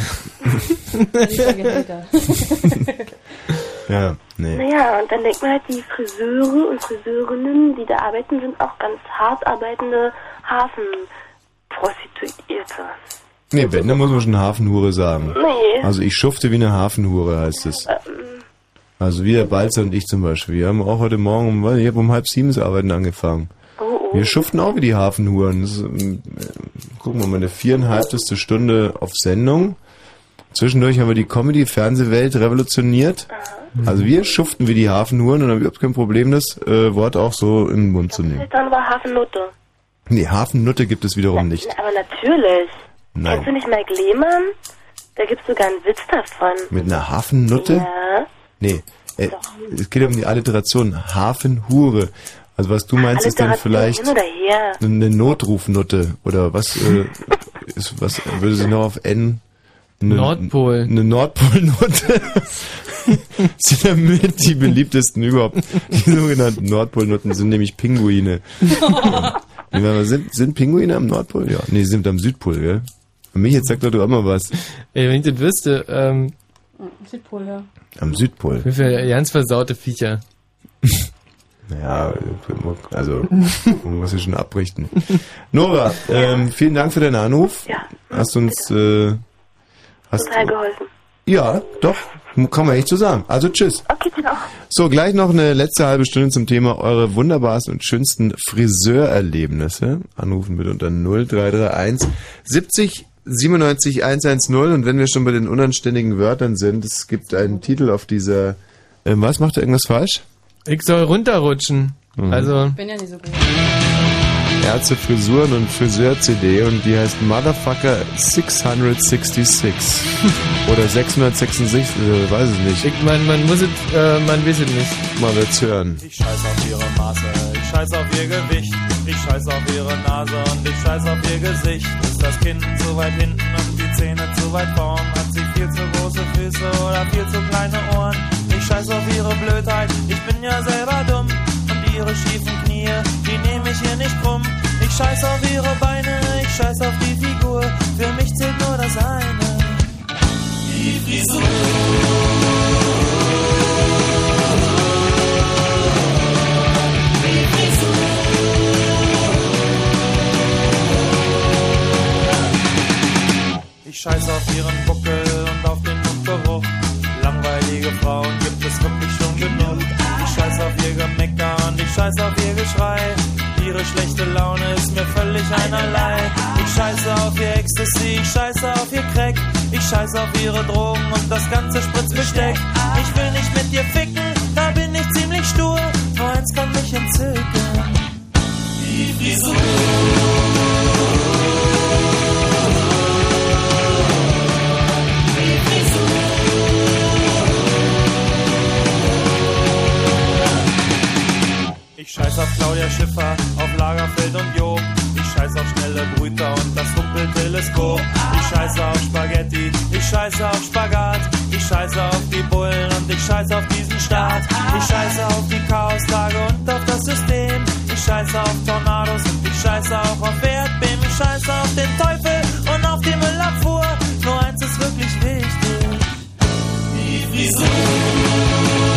ja, nee. Naja, und dann denkt man halt, die Friseure und Friseurinnen, die da arbeiten, sind auch ganz hart arbeitende Hafenprostituierte. Nee, wenn, dann muss man schon Hafenhure sagen. Nee. Also ich schufte wie eine Hafenhure, heißt es. Ähm, Also wie der Balzer und ich zum Beispiel. Wir haben auch heute Morgen um, ich hab um halb sieben das Arbeiten angefangen. oh, Wir schuften auch wie die Hafenhuren. Das ist, äh, gucken wir mal, eine viereinhalbteste Stunde auf Sendung. Zwischendurch haben wir die Comedy-Fernsehwelt revolutioniert. Also wir schuften wie die Hafenhuren und haben überhaupt kein Problem, das äh, Wort auch so in den Mund zu nehmen. dann war Hafennutte. Nee, Hafennutte gibt es wiederum nicht. Aber natürlich. Kennst du Nein. nicht Mike Lehmann? Da gibt's sogar einen Witz davon. Mit einer Hafennutte? Ja. Nee, äh, es geht um die Alliteration Hafenhure. Also was du meinst, ist dann vielleicht eine Notrufnutte oder was äh, ist was würde sie noch auf N eine, Nordpol. Eine Nordpolnutte. sind ja mit die beliebtesten überhaupt. Die sogenannten Nordpolnutten sind nämlich Pinguine. Sind, sind Pinguine am Nordpol? Ja. Nee, sie sind am Südpol, gell? Und mich jetzt sagt doch du auch mal was. Ey, wenn ich das wüsste, ähm, Südpol, ja. Am Südpol. wie viele ganz versaute Viecher. Naja, also man muss ja schon abrichten. Nora, ähm, vielen Dank für deinen Anruf. Ja. Hast uns äh, hast Total geholfen. ja, doch, kann man echt so sagen. Also tschüss. Okay, genau. So, gleich noch eine letzte halbe Stunde zum Thema eure wunderbarsten und schönsten Friseurerlebnisse. Anrufen bitte unter 0331 70 97 110 und wenn wir schon bei den unanständigen Wörtern sind, es gibt einen Titel auf dieser ähm, was macht er irgendwas falsch? Ich soll runterrutschen. Mhm. Also, Ich bin ja nicht so gut. Ärzte, Frisuren und Friseur-CD und die heißt Motherfucker 666 oder 666, äh, weiß ich nicht. ich, man, man muss es, äh, man weiß es nicht. Mal wird's hören. Ich scheiß auf ihre Maße, ich scheiß auf ihr Gewicht, ich scheiß auf ihre Nase und ich scheiß auf ihr Gesicht. Ist das Kinn zu weit hinten und die Zähne zu weit vorn? Hat sie viel zu große Füße oder viel zu kleine Ohren? Ich scheiß auf ihre Blödheit, ich bin ja selber dumm. Und ihre schiefen hier nicht krumm. Ich scheiß auf ihre Beine, ich scheiß auf die Figur. Für mich zählt nur das eine. Die Frisur. Ich scheiß auf ihren Buckel und auf den Mundgeruch. Langweilige Frauen gibt es wirklich schon genug. Ich scheiß auf ihr Gemecker und ich scheiß auf ihr Geschrei. Ihre schlechte Laune ist mir völlig einerlei. Ich scheiße auf ihr Ecstasy, ich scheiße auf ihr Crack. Ich Ich scheiß auf ihre Drogen und das ganze Spritzbesteck. Ich will nicht mit dir ficken, da bin ich ziemlich stur. Nur eins kann mich entzücken. Die Frisur. Ich scheiß auf Claudia Schiffer, auf Lagerfeld und Job. Ich scheiß auf schnelle Brüter und das Rumpelteleskop. Ich scheiße auf Spaghetti, ich scheiße auf Spagat. Ich scheiße auf die Bullen und ich scheiße auf diesen Staat. Ich scheiße auf die Chaostage und auf das System. Ich scheiße auf Tornados und ich scheiße auch auf Erdbeben. Ich scheiße auf den Teufel und auf die Müllabfuhr. Nur eins ist wirklich wichtig. Die Frisur.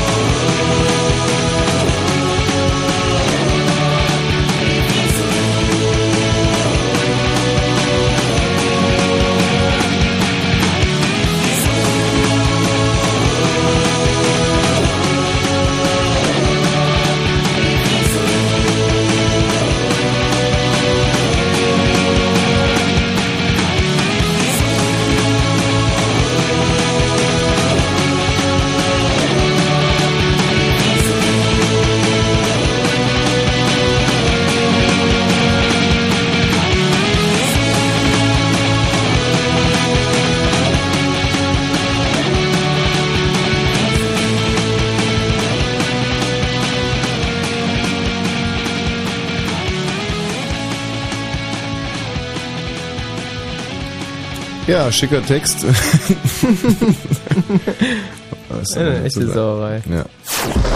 Ja, schicker Text. Was soll Ja, eine echte? Sauerei. Ja.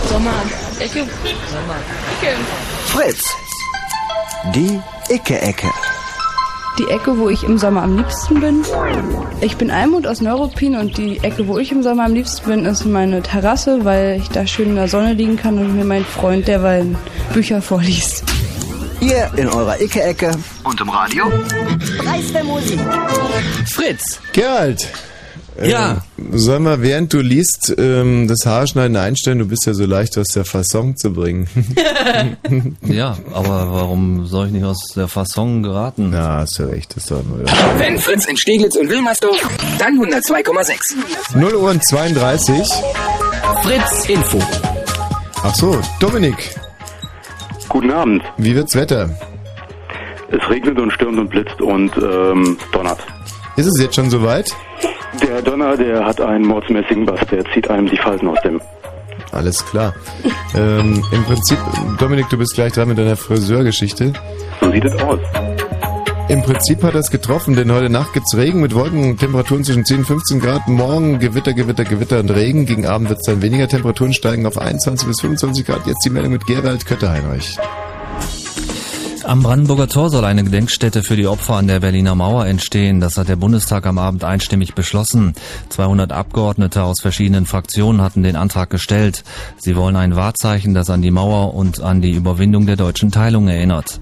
Sommer, Ecke, Sommer, Ecke. Fritz. Die Icke-Ecke. Die Ecke, wo ich im Sommer am liebsten bin. Ich bin Almut aus Neuruppin und die Ecke, wo ich im Sommer am liebsten bin, ist meine Terrasse, weil ich da schön in der Sonne liegen kann und mir mein Freund derweil Bücher vorliest. Ihr in eurer Icke-Ecke und im Radio. Preis der Musik. Fritz. Gerald. Ja. Äh, sollen wir, während du liest, ähm, das Haarschneiden einstellen? Du bist ja so leicht aus der Fasson zu bringen. Ja, aber warum soll ich nicht aus der Fasson geraten? Ja, hast du recht, das soll man Wenn Fritz in Steglitz und Wilmersdorf, dann 102,6. 0 Uhr und 32. Fritz Info. Ach so, Dominik. Guten Abend. Wie wird's Wetter? Es regnet und stürmt und blitzt und ähm, donnert. Ist es jetzt schon soweit? Der Donner, der hat einen mordsmäßigen Bass, der zieht einem die Falten aus dem. Alles klar. Ähm, Im Prinzip, Dominik, du bist gleich dran mit deiner Friseurgeschichte. So sieht es aus. Im Prinzip hat er es getroffen, denn heute Nacht gibt's Regen mit Wolken, Temperaturen zwischen 10 und 15 Grad. Morgen Gewitter, Gewitter, Gewitter und Regen. Gegen Abend wird's dann weniger. Temperaturen steigen auf 21 bis 25 Grad. Jetzt die Meldung mit Gerald Kötterheinrich. Am Brandenburger Tor soll eine Gedenkstätte für die Opfer an der Berliner Mauer entstehen. Das hat der Bundestag am Abend einstimmig beschlossen. 200 Abgeordnete aus verschiedenen Fraktionen hatten den Antrag gestellt. Sie wollen ein Wahrzeichen, das an die Mauer und an die Überwindung der deutschen Teilung erinnert.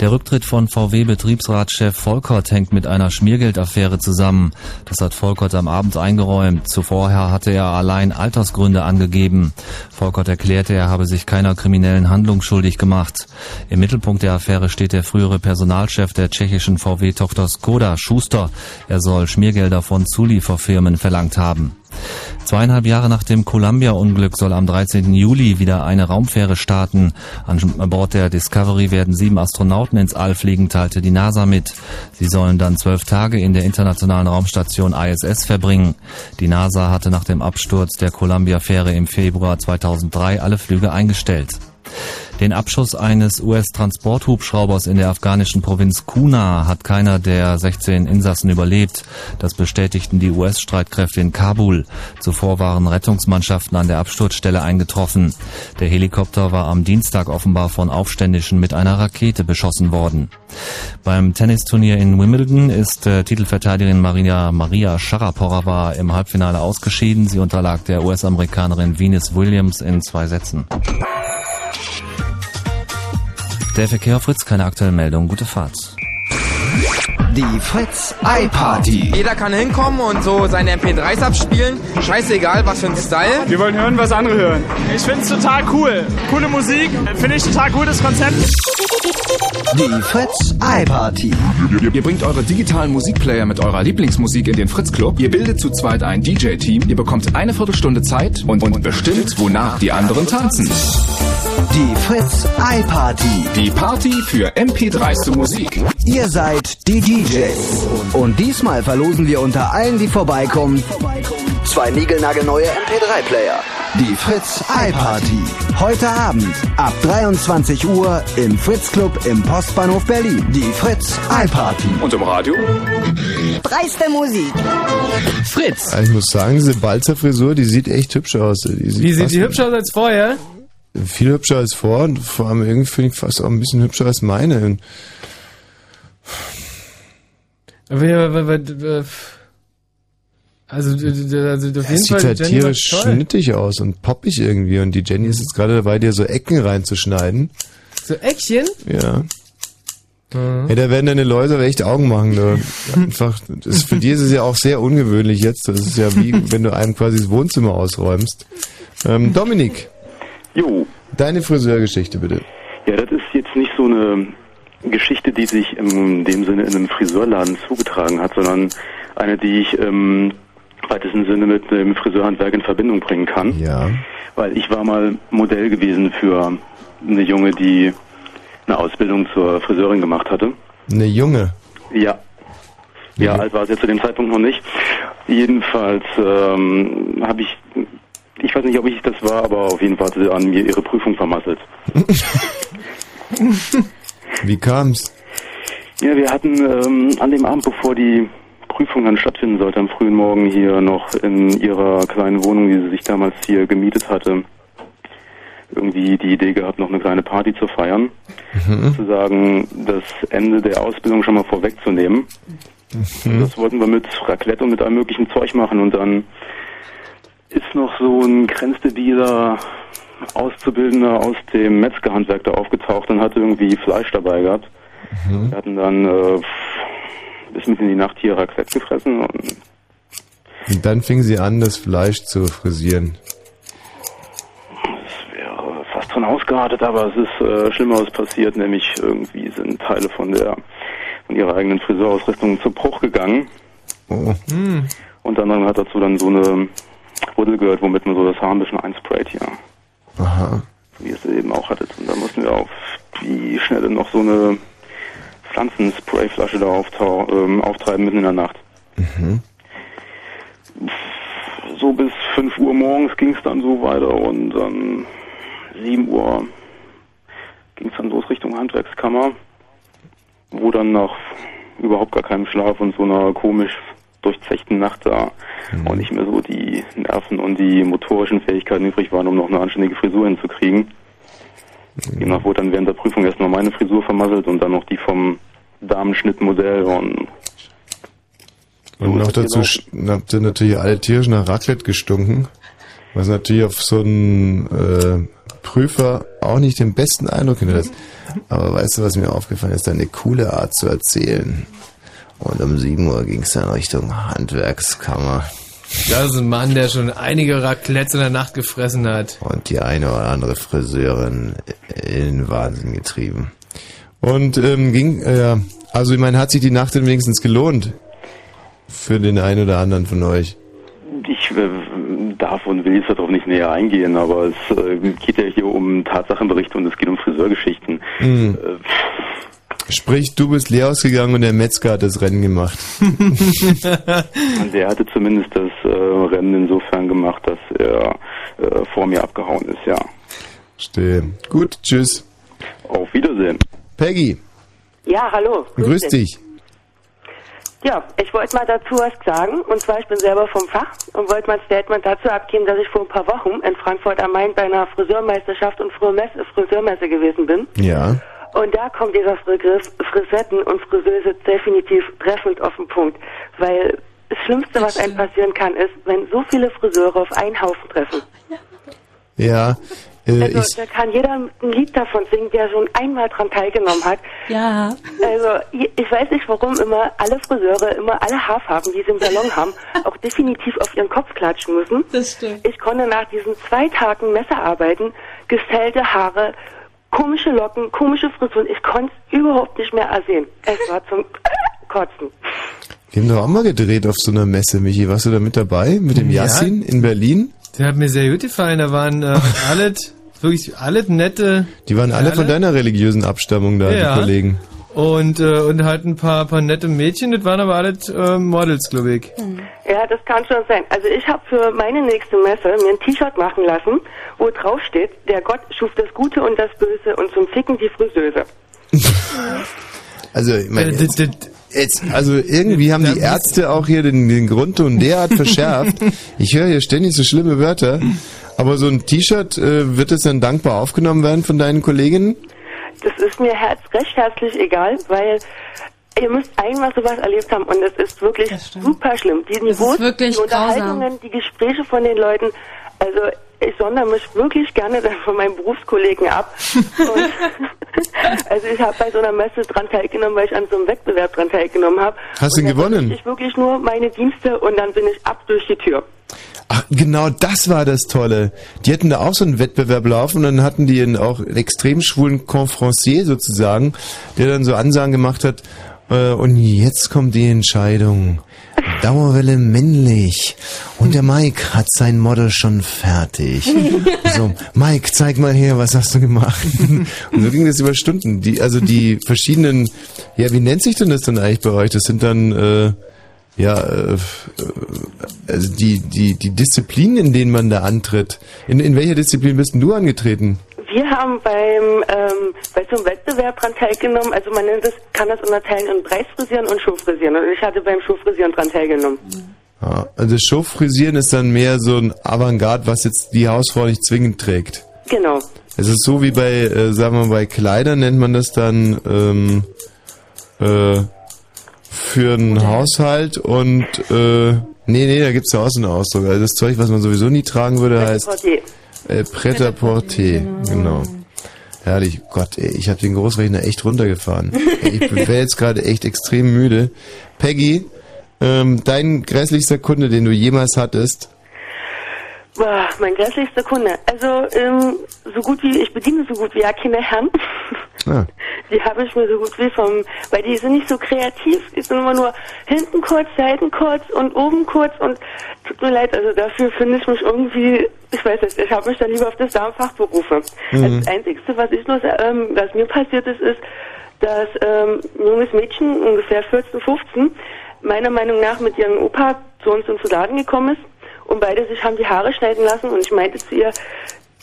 Der Rücktritt von VW-Betriebsratschef Volkert hängt mit einer Schmiergeldaffäre zusammen. Das hat Volkert am Abend eingeräumt. Zuvorher hatte er allein Altersgründe angegeben. Volkert erklärte, er habe sich keiner kriminellen Handlung schuldig gemacht. Im Mittelpunkt der Affäre steht der frühere Personalchef der tschechischen VW-Tochter Skoda, Schuster. Er soll Schmiergelder von Zulieferfirmen verlangt haben. Zweieinhalb Jahre nach dem Columbia-Unglück soll am 13. Juli wieder eine Raumfähre starten. An Bord der Discovery werden sieben Astronauten ins All fliegen, teilte die NASA mit. Sie sollen dann zwölf Tage in der internationalen Raumstation ISS verbringen. Die NASA hatte nach dem Absturz der Columbia-Fähre im Februar 2003 alle Flüge eingestellt. Den Abschuss eines US-Transporthubschraubers in der afghanischen Provinz Kuna hat keiner der 16 Insassen überlebt. Das bestätigten die US-Streitkräfte in Kabul. Zuvor waren Rettungsmannschaften an der Absturzstelle eingetroffen. Der Helikopter war am Dienstag offenbar von Aufständischen mit einer Rakete beschossen worden. Beim Tennisturnier in Wimbledon ist äh, Titelverteidigerin Maria, Maria Sharapova im Halbfinale ausgeschieden. Sie unterlag der US-Amerikanerin Venus Williams in zwei Sätzen. Der Verkehr auf Fritz, keine aktuelle Meldung. Gute Fahrt. Die Fritz iParty. Jeder kann hinkommen und so seine MP3s abspielen. Scheißegal, was für ein Style. Wir wollen hören, was andere hören. Ich find's total cool. Coole Musik. Finde ich total gutes Konzept. Die Fritz iParty. Ihr bringt eure digitalen Musikplayer mit eurer Lieblingsmusik in den Fritz Club. Ihr bildet zu zweit ein DJ-Team. Ihr bekommt eine Viertelstunde Zeit und, und bestimmt, wonach die anderen tanzen. Die Fritz iParty. Die Party für MP3ste Musik. Ihr seid die DJs. Und diesmal verlosen wir unter allen, die vorbeikommen, zwei niegelnagelneue MP3-Player. Die Fritz iParty. Heute Abend ab 23 Uhr im Fritz Club im Postbahnhof Berlin. Die Fritz iParty. Und im Radio? Dreiste Musik. Fritz. Also ich muss sagen, diese Balzer-Frisur, die sieht echt hübsch aus. Die Wie sieht die hübscher aus als vorher? Viel hübscher als vor und vor allem irgendwie finde ich fast auch ein bisschen hübscher als meine. Und Aber, ja, aber, aber, aber, also, also auf Es jeden sieht Fall, halt tierisch schnittig aus und poppig irgendwie. Und die Jenny ist jetzt gerade dabei, dir so Ecken reinzuschneiden. So Eckchen? Ja. Mhm. Ja, da werden deine Leute aber echt Augen machen. Du. Einfach, das, für die ist es ja auch sehr ungewöhnlich jetzt. Das ist ja wie, wenn du einem quasi das Wohnzimmer ausräumst. Ähm, Dominik. Jo. Deine Friseurgeschichte bitte. Ja, das ist jetzt nicht so eine Geschichte, die sich in dem Sinne in einem Friseurladen zugetragen hat, sondern eine, die ich im weitesten Sinne mit dem Friseurhandwerk in Verbindung bringen kann. Ja. Weil ich war mal Modell gewesen für eine Junge, die eine Ausbildung zur Friseurin gemacht hatte. Eine Junge. Ja. Ja, alt war sie zu dem Zeitpunkt noch nicht. Jedenfalls ähm, habe ich, ich weiß nicht, ob ich das war, aber auf jeden Fall hat sie an mir ihre Prüfung vermasselt. Wie kam's? Ja, wir hatten ähm, an dem Abend, bevor die Prüfung dann stattfinden sollte, am frühen Morgen hier noch in ihrer kleinen Wohnung, die sie sich damals hier gemietet hatte, irgendwie die Idee gehabt, noch eine kleine Party zu feiern. Sozusagen das Ende der Ausbildung schon mal vorwegzunehmen. Das wollten wir mit Raclette und mit allem möglichen Zeug machen und dann ist noch so ein grenzdebiler Auszubildender aus dem Metzgerhandwerk da aufgetaucht und hatte irgendwie Fleisch dabei gehabt. Wir hatten dann äh, bis mitten in die Nacht hier Raclette gefressen und Und dann fing sie an, das Fleisch zu frisieren. wäre fast dran ausgeartet, aber es ist äh, Schlimmeres passiert, nämlich irgendwie sind Teile von der von ihrer eigenen Friseurausrüstung zu Bruch gegangen. Oh. Unter anderem hat dazu dann so eine Buddel gehört, womit man so das Haar ein bisschen einsprayt hier. Aha. Wie es eben auch hattet. Und da mussten wir auf die Schnelle noch so eine Pflanzensprayflasche da auftau ähm, auftreiben mitten in der Nacht. Mhm. so bis 5 Uhr morgens ging es dann so weiter und dann 7 Uhr ging es dann los Richtung Handwerkskammer, wo dann nach überhaupt gar keinem Schlaf und so einer komisch durchzechten Nacht da auch nicht mehr so die Nerven und die motorischen Fähigkeiten übrig waren, um noch eine anständige Frisur hinzukriegen. Demnach wurde dann während der Prüfung erstmal meine Frisur vermasselt und dann noch die vom Damenschnittmodell und Und noch dazu sch- habt ihr natürlich alle tierisch nach Raclette gestunken, was natürlich auf so einen äh, Prüfer auch nicht den besten Eindruck hinterlässt. Aber weißt du, was mir aufgefallen ist? Eine coole Art zu erzählen. Und um 7 Uhr ging es dann Richtung Handwerkskammer. Das ist ein Mann, der schon einige Raclettes in der Nacht gefressen hat. Und die eine oder andere Friseurin in den Wahnsinn getrieben. Und ähm, ging, äh, also ich meine, hat sich die Nacht denn wenigstens gelohnt? Für den einen oder anderen von euch. Ich äh, darf und will jetzt darauf nicht näher eingehen, aber es äh, geht ja hier um Tatsachenberichte und es geht um Friseurgeschichten. Hm. Äh, Sprich, du bist leer ausgegangen und der Metzger hat das Rennen gemacht. und der hatte zumindest das äh, Rennen insofern gemacht, dass er äh, vor mir abgehauen ist, ja. Stehe. Gut, tschüss. Auf Wiedersehen. Peggy, Ja, hallo. grüß dich. Ja, ich wollte mal dazu was sagen. Und zwar, ich bin selber vom Fach und wollte mal ein Statement dazu abgeben, dass ich vor ein paar Wochen in Frankfurt am Main bei einer Friseurmeisterschaft und Friseurmesse, Friseurmesse gewesen bin. Ja. Und da kommt dieser Begriff Frisetten und Friseuse definitiv treffend auf den Punkt. Weil das Schlimmste, was einem passieren kann, ist, wenn so viele Friseure auf einen Haufen treffen. Ja, äh, Also, da kann jeder ein Lied davon singen, der schon einmal dran teilgenommen hat. Ja. Also, ich ich weiß nicht, warum immer alle Friseure immer alle Haarfarben, die sie im Salon haben, auch definitiv auf ihren Kopf klatschen müssen. Das stimmt. Ich konnte nach diesen zwei Tagen Messerarbeiten gestellte Haare komische Locken, komische Frisuren. Ich konnte es überhaupt nicht mehr ersehen. Es war zum Kotzen. Die haben doch auch mal gedreht auf so einer Messe, Michi. Warst du da mit dabei? Mit dem Ja. Yassin in Berlin? Der hat mir sehr gut gefallen. Da waren äh, alle, wirklich alle nette. Die waren alle von deiner religiösen Abstammung da, Ja. die Kollegen. Und, äh, und halt ein paar, paar nette Mädchen. Das waren aber alle äh, Models, glaube ich. Ja, das kann schon sein. Also ich habe für meine nächste Messe mir ein T-Shirt machen lassen, wo drauf steht, der Gott schuf das Gute und das Böse und zum Ficken die Friseuse. Also, ich meine, Äh, jetzt, jetzt, also irgendwie haben die Ärzte auch hier den, den Grundton derart verschärft. Ich höre hier ständig so schlimme Wörter. Aber so ein T-Shirt, äh, wird es dann dankbar aufgenommen werden von deinen Kolleginnen? Das ist mir herz recht herzlich egal, weil ihr müsst einmal sowas erlebt haben und es ist wirklich super schlimm. Die Niveaus, die Unterhaltungen, die Gespräche von den Leuten, also ich sondere mich wirklich gerne dann von meinen Berufskollegen ab. Also ich habe bei so einer Messe dran teilgenommen, weil ich an so einem Wettbewerb dran teilgenommen habe. Hast du dann gewonnen? Ich wirklich nur meine Dienste und dann bin ich ab durch die Tür. Ach, genau das war das Tolle. Die hatten da auch so einen Wettbewerb laufen und dann hatten die einen auch einen extrem schwulen Conferencier sozusagen, der dann so Ansagen gemacht hat, äh, und jetzt kommt die Entscheidung. Dauerwelle männlich. Und der Mike hat sein Model schon fertig. So, Mike, zeig mal her, was hast du gemacht? Und so ging das über Stunden. Die, also die verschiedenen, ja, wie nennt sich denn das dann eigentlich bei euch? Das sind dann, äh, ja, äh, also die, die, die Disziplinen, in denen man da antritt. In, in welcher Disziplin bist denn du angetreten? Wir haben beim ähm, bei so einem Wettbewerb dran teilgenommen. Also man nennt es, kann das unterteilen in Preisfrisieren und Showfrisieren. Und ich hatte beim Showfrisieren dran teilgenommen. Ja, also das Showfrisieren ist dann mehr so ein Avantgarde, was jetzt die Hausfrau nicht zwingend trägt. Genau. Es ist so wie bei, äh, sagen wir mal, bei Kleidern nennt man das dann ähm, äh, für einen Haushalt und äh, nee, nee, da gibt's ja auch so einen Ausdruck. Also das Zeug, was man sowieso nie tragen würde, heißt Portier. Äh, Pret-à-Porter. Genau. Herrlich, Gott, ey, ich habe den Großrechner echt runtergefahren. Ey, ich wäre jetzt gerade echt extrem müde. Peggy, ähm, dein grässlichster Kunde, den du jemals hattest, Boah, mein grässlichster Kunde. Also ähm, so gut wie, ich bediene so gut wie ja keine Herren. Ah. Die habe ich mir so gut wie vom, weil die sind nicht so kreativ. Die sind immer nur hinten kurz, Seiten kurz und oben kurz und tut mir leid, also dafür finde ich mich irgendwie, ich weiß nicht, ich habe mich dann lieber auf das Damenfach berufen. Mhm. Das Einzigste, was ich nur, ähm, was mir passiert ist, ist, dass ähm, ein junges Mädchen, ungefähr 14, 15, meiner Meinung nach mit ihrem Opa zu uns ins Laden gekommen ist und beide sich haben die Haare schneiden lassen und ich meinte zu ihr,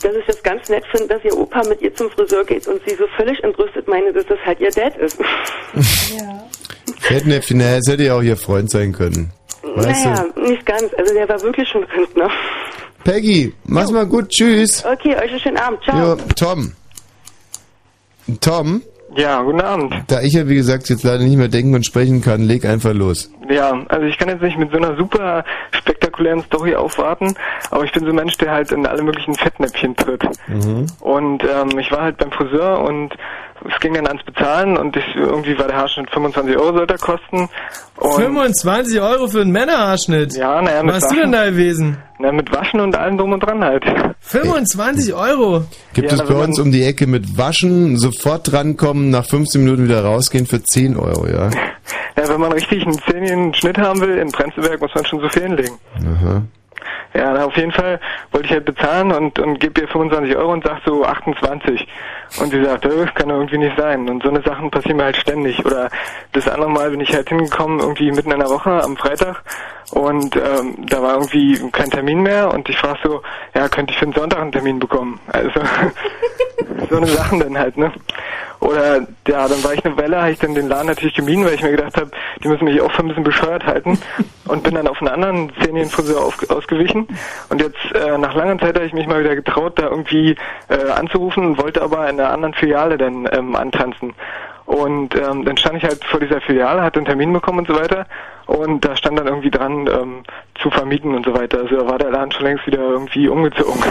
dass ich das ganz nett finde, dass ihr Opa mit ihr zum Friseur geht und sie so völlig entrüstet meine, dass das halt ihr Dad ist. Fettnäpfchen, naja, es hätte ja auch ihr Freund sein können. Weißt naja, nicht ganz. Also der war wirklich schon Rentner. du? Peggy, mach's mal gut, tschüss. Okay, euch einen schönen Abend. Ciao. Jo, Tom. Tom? Ja, guten Abend. Da ich ja, wie gesagt, jetzt leider nicht mehr denken und sprechen kann, leg einfach los. Ja, also ich kann jetzt nicht mit so einer super spektakulären Story aufwarten, aber ich bin so ein Mensch, der halt in alle möglichen Fettnäpfchen tritt. Mhm. Und ähm, ich war halt beim Friseur und es ging dann ans Bezahlen und ich, irgendwie war der Haarschnitt 25 Euro sollte er kosten. Und 25 Euro für einen Männerhaarschnitt. Ja, naja, mit Was hast du denn da gewesen? Na, mit Waschen und allem drum und dran halt. 25 Euro? Gibt Ja, es na, bei uns um die Ecke mit Waschen, sofort drankommen, nach 15 Minuten wieder rausgehen für 10 Euro, ja? Ja, wenn man richtig einen zähnigen Schnitt haben will, in Prenzlberg muss man schon so viel hinlegen. Aha. Ja, na, auf jeden Fall wollte ich halt bezahlen und, und gebe ihr 25 Euro und sag so 28. Und sie sagt, äh, kann doch irgendwie nicht sein. Und so eine Sachen passieren mir halt ständig. Oder das andere Mal bin ich halt hingekommen, irgendwie mitten in der Woche am Freitag und ähm, da war irgendwie kein Termin mehr und ich frage so, ja, könnte ich für den Sonntag einen Termin bekommen? Also so eine Sachen dann halt, ne? Oder ja, dann war ich eine Weile, habe ich dann den Laden natürlich gemieden, weil ich mir gedacht habe, die müssen mich auch für ein bisschen bescheuert halten und bin dann auf einen anderen Zähnenfriseur ausgewichen und jetzt äh, nach langer Zeit habe ich mich mal wieder getraut, da irgendwie äh, anzurufen und wollte aber in einer anderen Filiale dann ähm, antanzen. Und ähm, dann stand ich halt vor dieser Filiale, hatte einen Termin bekommen und so weiter. Und da stand dann irgendwie dran, ähm, zu vermieten und so weiter. Also da war der Laden schon längst wieder irgendwie umgezogen.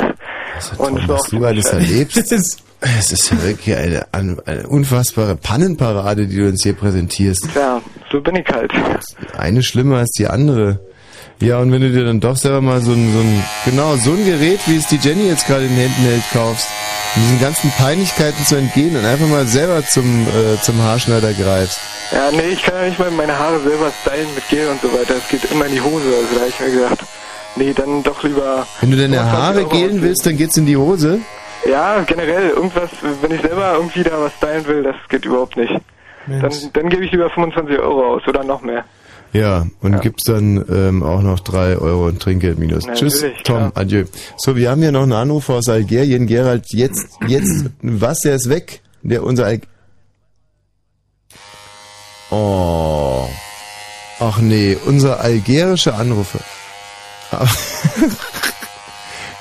Und es war auch Was du alles erlebst, es ist ja wirklich eine, eine, eine unfassbare Pannenparade, die du uns hier präsentierst. Ja, so bin ich halt. Eine schlimmer als die andere. Ja, und wenn du dir dann doch selber mal so ein, so ein, genau, so ein Gerät, wie es die Jenny jetzt gerade in den Händen hält, kaufst, um diesen ganzen Peinlichkeiten zu entgehen und einfach mal selber zum, äh, zum Haarschneider greifst. Ja, nee, ich kann ja nicht mal meine Haare selber stylen mit Gel und so weiter. Es geht immer in die Hose. Also da habe ich mir gedacht, nee, dann doch lieber... Wenn du deine 25 Haare gelen willst, dann geht's in die Hose. Ja, generell, irgendwas, wenn ich selber irgendwie da was stylen will, das geht überhaupt nicht. Dann, dann gebe ich lieber 25 Euro aus oder noch mehr. Ja, und gibt's dann ähm, auch noch drei Euro Trinkgeld minus. Natürlich, Tschüss, Tom, adieu. So, wir haben hier noch einen Anruf aus Algerien. Gerald, jetzt, jetzt, was, der ist weg? Der, unser Al Oh. Ach nee, unser algerische Anrufer.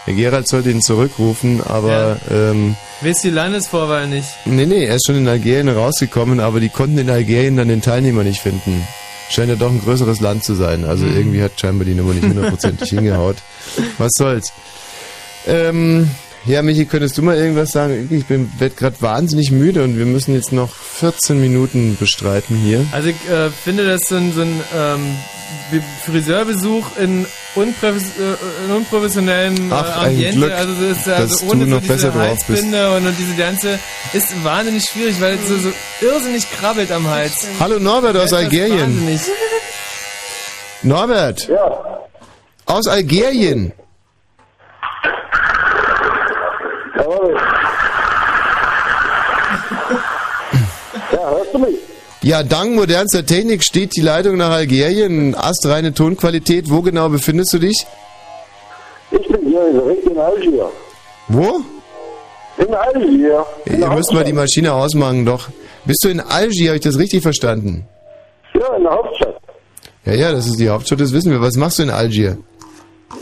Der Gerald sollte ihn zurückrufen, aber ähm, Wisst die Landesvorwahl nicht? nee, nee, er ist schon in Algerien rausgekommen, aber die konnten in Algerien dann den Teilnehmer nicht finden. Scheint ja doch ein größeres Land zu sein. Also Mhm. irgendwie hat scheinbar die Nummer nicht hundertprozentig hingehaut. Was soll's. Ähm, ja, Michi, könntest du mal irgendwas sagen? Ich bin werd gerade wahnsinnig müde und wir müssen jetzt noch 14 Minuten bestreiten hier. Also ich äh, finde das so ein, so ein ähm, Be- Friseurbesuch in, unprofes äh, in unprofessionellem äh, Ach, ein Ambiente. Glück, also das ist also du ohne noch so diese drauf bist. Halsbinde und, und diese ganze ist wahnsinnig schwierig, weil es so, so irrsinnig krabbelt am Hals. Hallo Norbert aus Algerien. Wahnsinnig. Norbert. Ja. Aus Algerien. Hörst du mich? Ja, dank modernster Technik steht die Leitung nach Algerien. Astreine Tonqualität. Wo genau befindest du dich? Ich bin hier direkt in Algier. Wo? In Algier. In Ihr müsst mal die. Maschine ausmachen, doch. Bist du in Algier? Habe ich das richtig verstanden? Ja, in der Hauptstadt. Ja, ja, das ist die Hauptstadt, das wissen wir. Was machst du in Algier?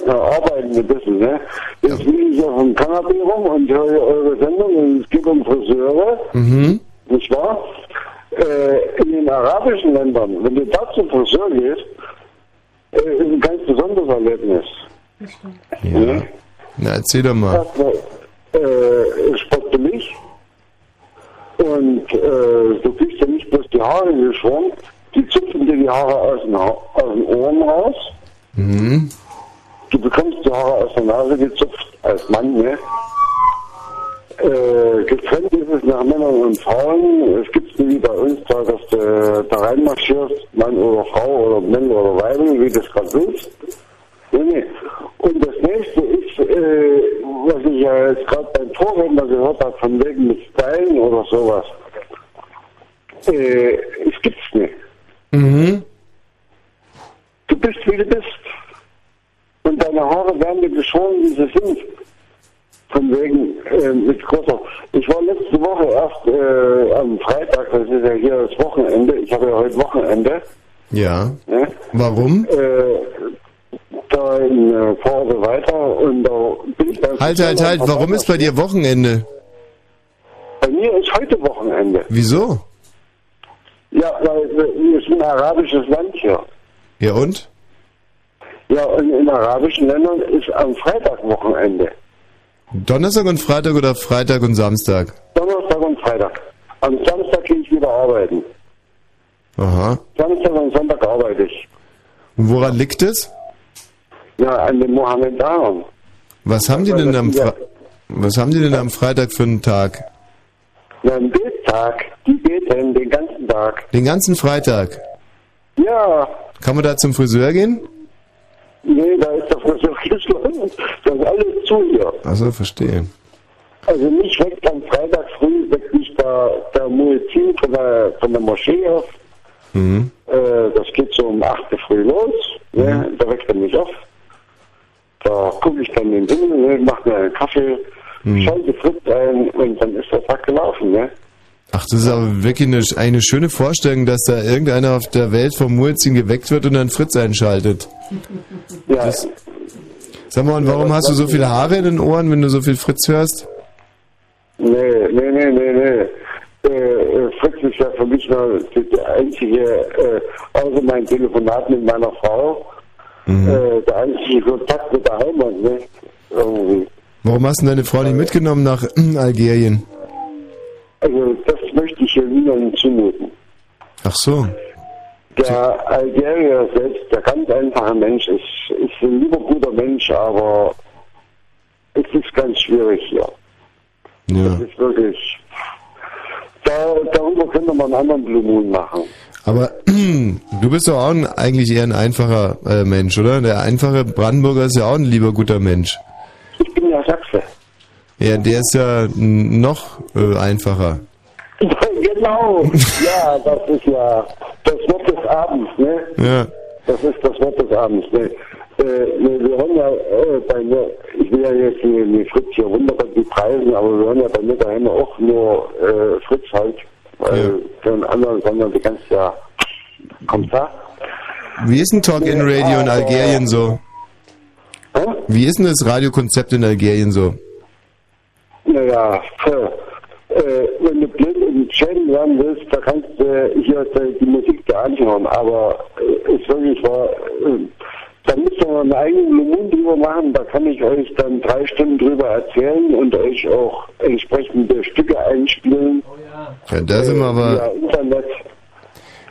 Ja, arbeiten ein bisschen, ne? Jetzt liege ich auf dem Kanapee rum und höre eure Sendung und es geht um Friseure, Mhm. nicht wahr? Äh, in den arabischen Ländern, wenn du da zum Friseur gehst, äh, ist ein ganz besonderes Erlebnis. Ja. Na, erzähl doch mal. Äh, sportlich und äh, du kriegst ja nicht bloß die Haare geschwungen, die zupfen dir die Haare aus den, ha aus den Ohren raus. Mhm. Du bekommst die Haare aus der Nase gezupft als Mann, ne? Äh, getrennt ist es nach Männern und Frauen. Es gibt nicht wie bei uns da, dass du da reinmarschierst, Mann oder Frau oder Mann oder Weibel, wie du das gerade willst. Nee, nee. Und das nächste ist, äh, was ich ja jetzt gerade beim Vorredner gehört habe, von wegen mit Stylen oder sowas. Äh, es gibt's nicht. Mhm. Du bist, wie du bist. Und deine Haare werden dir geschoren, wie sie sind. Von wegen, äh, mit großer. Ich war letzte Woche erst äh, am Freitag, das ist ja hier das Wochenende. Ich habe ja heute Wochenende. Ja. Ne? Warum? Äh, da in äh, Pforte weiter und da bin ich beim Halt, halt, halt. Warum ist bei dir Wochenende? Bei mir ist heute Wochenende. Wieso? Ja, weil wir sind ein arabisches Land hier. Ja und? Ja, und in arabischen Ländern ist am Freitag Wochenende. Donnerstag und Freitag oder Freitag und Samstag? Donnerstag und Freitag. Am Samstag gehe ich wieder arbeiten. Aha. Samstag und Sonntag arbeite ich. Und woran liegt es? Ja, an den Mohammedanern. Was haben die denn am Fre Was haben die denn am Freitag für einen Tag? Ja, ein Bettag. Die beten den ganzen Tag. Den ganzen Freitag. Ja, Kann man da zum Friseur gehen? nee, da ist der Friseur geschlossen. Das ist alles zu hier. Achso, verstehe. Also nicht weg am Freitag früh, weckt mich der, der Muezzin von der, von der Moschee auf. Mhm. Äh, das geht so um 8 Uhr früh los. Ne? Da weckt er mich auf. Da gucke ich dann in den Himmel, ne? mache mir einen Kaffee, Mhm. schalte Fritz ein und dann ist der Tag gelaufen. Ne? Ach, das ist aber wirklich eine, eine schöne Vorstellung, dass da irgendeiner auf der Welt vom Muezzin geweckt wird und dann Fritz einschaltet. Ja, Das, sag mal, und warum hast du so viele Haare in den Ohren, wenn du so viel Fritz hörst? nee, nee, nee, nee, nee. Äh, äh, Fritz ist ja für mich nur die, die einzige, äh, außer mein Telefonat mit meiner Frau, Mhm. äh, der einzige Kontakt mit der Heimat. Ne? Irgendwie. Warum hast du deine Frau nicht mitgenommen nach äh, Algerien? Also das möchte ich hier niemandem zumuten. Ach so. Der Algerier selbst, der ganz einfacher Mensch. Ich bin ein lieber guter Mensch, aber es ist ganz schwierig hier. Ja. Das ist wirklich. Da, darüber könnte man einen anderen Blue Moon machen. Aber du bist doch auch ein, eigentlich eher ein einfacher äh, Mensch, oder? Der einfache Brandenburger ist ja auch ein lieber guter Mensch. Ich bin ja Sachse. Ja, der ist ja noch äh, einfacher. genau. Ja, das ist ja das Wort des Abends, ne? Ja. Das ist das Wort des Abends. Ne? Äh, ne, wir hören ja äh, bei mir, ich will ja jetzt die, die Fritz hier wunderbar die preisen, aber wir hören ja bei mir daheim auch nur äh, Fritz halt. Weil für einen anderen Sender, du kannst ja. Kommt da? Wie ist denn Talk in Radio in Algerien so? Wie ist denn das Radiokonzept in Algerien so? Naja, äh, äh, wenn du blind und schön werden willst, da kannst du äh, hier die, die Musik dir anhören. Aber äh, ist wirklich wahr, äh, da müsst ihr mal einen eigenen Lumun drüber machen, da kann ich euch dann drei Stunden drüber erzählen und euch auch entsprechende Stücke einspielen. Ja, da sind wir aber. Internet.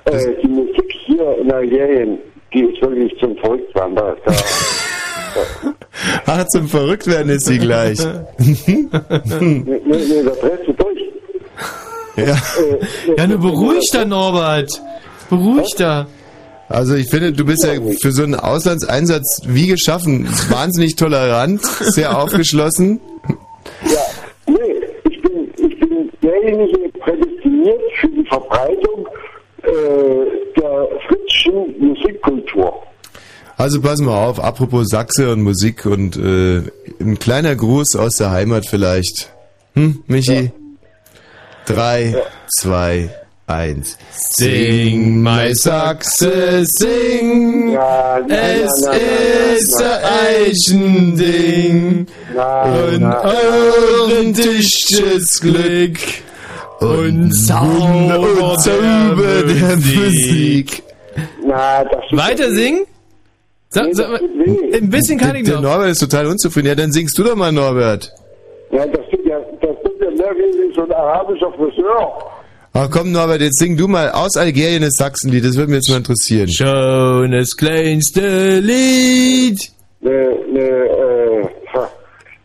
Äh, die Musik hier in Algerien, die ist wirklich zum Verrücktwerden. Da, da, Ach, zum Verrücktwerden ist sie gleich. nee, nee, nee, da drehst du durch. ja. Ja, nur beruhig da, Norbert. Beruhig da. Also ich finde, du bist ja für so einen Auslandseinsatz wie geschaffen. Wahnsinnig tolerant, sehr aufgeschlossen. Ja, nee, ich bin, ich bin derjenige prädestiniert für die Verbreitung äh, der fritzschen Musikkultur. Also pass mal auf, apropos Sachse und Musik und äh, ein kleiner Gruß aus der Heimat vielleicht. Hm, Michi? Drei, zwei, eins. Sing, my Sachse, sing. es ist ein Eichending. Und euren dichtes Glück. Und Zauber, und Zauber der Musik. Na, das Weiter singen? Sag, sag, mal, ein bisschen kann ich Der noch. Norbert ist total unzufrieden. Ja, dann singst du doch mal, Norbert. Ja, das sind ja, das sind ja mehr wie so ein arabischer Friseur. Ach komm, Norbert, jetzt sing du mal aus Algerien das Sachsenlied. Das würde mich jetzt mal interessieren. Schon das kleinste Lied. Ne, ne, äh, ha,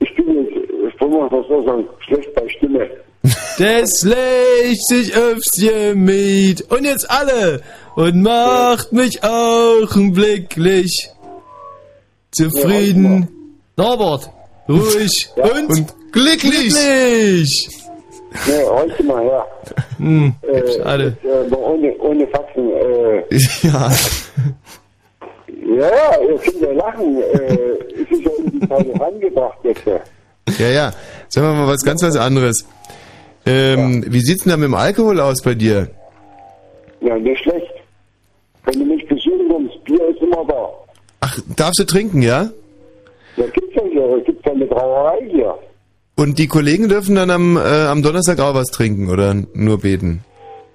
ich bin jetzt, ich wollte mal was so sagen, schlecht bei Stimme. Das legt sich aufs Gemüt. Und jetzt alle. Und macht mich augenblicklich zufrieden. Norbert, ruhig und, glücklich. glücklich. Ne, heute mal her. Hm, Äh, schade. Äh, ohne, ohne Faxen, äh, Ja. ja, ja, ihr könnt ja lachen, äh, es ist ja in die Zeit rangebracht jetzt. Ja, ja. Sagen wir mal was ganz was anderes. Ähm, Wie sieht's denn da mit dem Alkohol aus bei dir? Ja, nicht schlecht. Wenn du mich besuchen kommst, Bier ist immer da. Ach, darfst du trinken, ja? Ja, gibt's ja hier, gibt's ja eine Brauerei hier. Und die Kollegen dürfen dann am, äh, am Donnerstag auch was trinken oder nur beten?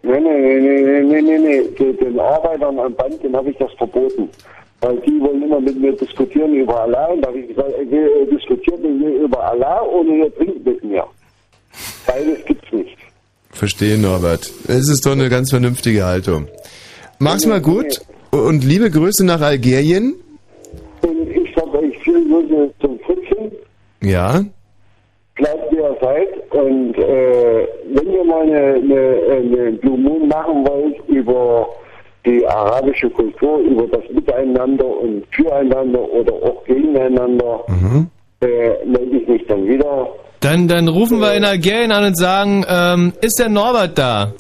Nee, nee, nee, nee, nee, nee, nee. Den, Arbeitern am Band, den habe ich das verboten. Weil die wollen immer mit mir diskutieren über Allah. Und da habe ich gesagt, äh, wir diskutieren mit mir über Allah ohne ihr trinkt mit mir. Beides gibt's nicht. Verstehe, Norbert. Es ist doch eine ganz vernünftige Haltung. Mach's mal gut und liebe Grüße nach Algerien. Und ich sage euch viel Grüße zum Fritzen. Ja. Bleibt wie ihr seid. Und äh, wenn ihr mal eine, eine, eine Blue Moon machen wollt über die arabische Kultur, über das Miteinander und Füreinander oder auch gegeneinander, Mhm. äh, melde ich mich dann wieder. Dann, dann rufen wir in Algerien an und sagen, ähm, ist der Norbert da?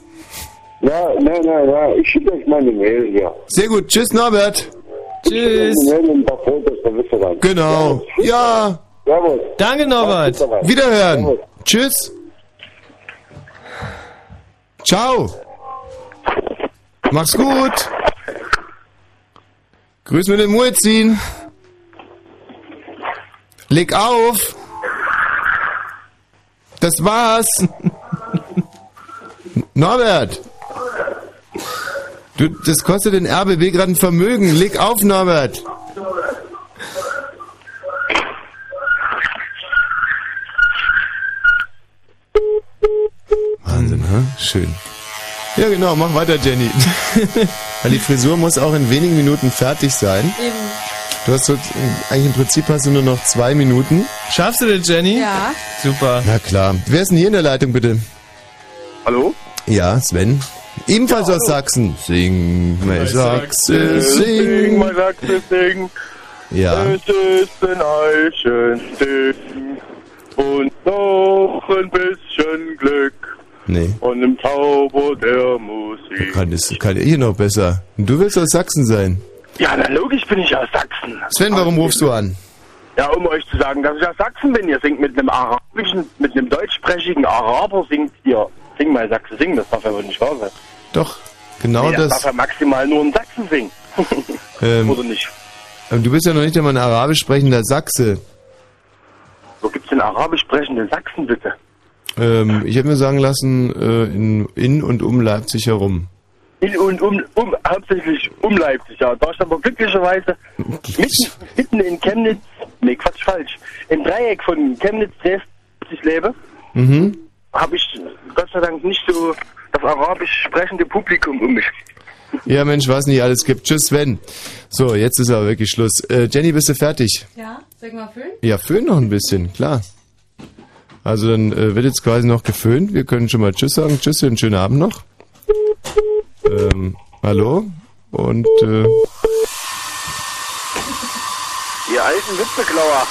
Ja, nein, nein, nein, ich schicke euch meine Mail hier. Sehr gut. Tschüss, Norbert. Tschüss. Dann. Genau. Ja. Jawohl. Danke, Norbert. Wiederhören. Tschüss. Ciao. Mach's gut. Grüß mit dem Muezzin. Leg auf. Das war's. Norbert. Du, das kostet den RBB gerade ein Vermögen. Leg auf, Norbert. Schön. Ja, genau, mach weiter, Jenny. Weil die Frisur muss auch in wenigen Minuten fertig sein. Eben. Du hast so, eigentlich im Prinzip hast du nur noch zwei Minuten. Schaffst du das, Jenny? Ja. Super. Na klar. Wer ist denn hier in der Leitung, bitte? Hallo? Ja, Sven. Ebenfalls aus Sachsen. Sing, mein Sachse, Sing, sing. mein Sachse, sing. Ja. Es ist ein Eichending und noch ein bisschen Glück Nee, und im Zauber der Musik. kann es kann hier noch besser. Du willst aus Sachsen sein. Ja, na logisch bin ich aus Sachsen. Sven, warum rufst du an? Ja, um euch zu sagen, dass ich aus Sachsen bin. Ihr singt mit einem arabischen, mit einem deutschsprachigen Araber singt ihr. Sing mal Sachse singen, das darf ja wohl nicht wahr sein. Doch, genau nee, das darf das. ja maximal nur in Sachsen singen. Ähm, Oder nicht? aber du bist ja noch nicht einmal ein arabisch sprechender Sachse. Wo gibt's denn arabisch sprechende Sachsen, bitte? Ähm, ich habe mir sagen lassen, äh, in, in und um Leipzig herum. In und um, um, hauptsächlich um Leipzig, ja. Da ich aber glücklicherweise mitten, mitten in Chemnitz, nee, Quatsch, falsch, im Dreieck von Chemnitz, Dresden, ich lebe, Mhm. habe ich Gott sei Dank nicht so das arabisch sprechende Publikum um mich. Ja, Mensch, was nicht alles gibt. Tschüss, Sven. So, jetzt ist aber wirklich Schluss. Äh, Jenny, bist du fertig? Ja, sag mal füllen. Ja, föhn noch ein bisschen, klar. Also dann äh, wird jetzt quasi noch geföhnt. Wir können schon mal Tschüss sagen. Tschüss, einen schönen Abend noch. Ähm, hallo? Und äh, Ihr alten Witzeklauer.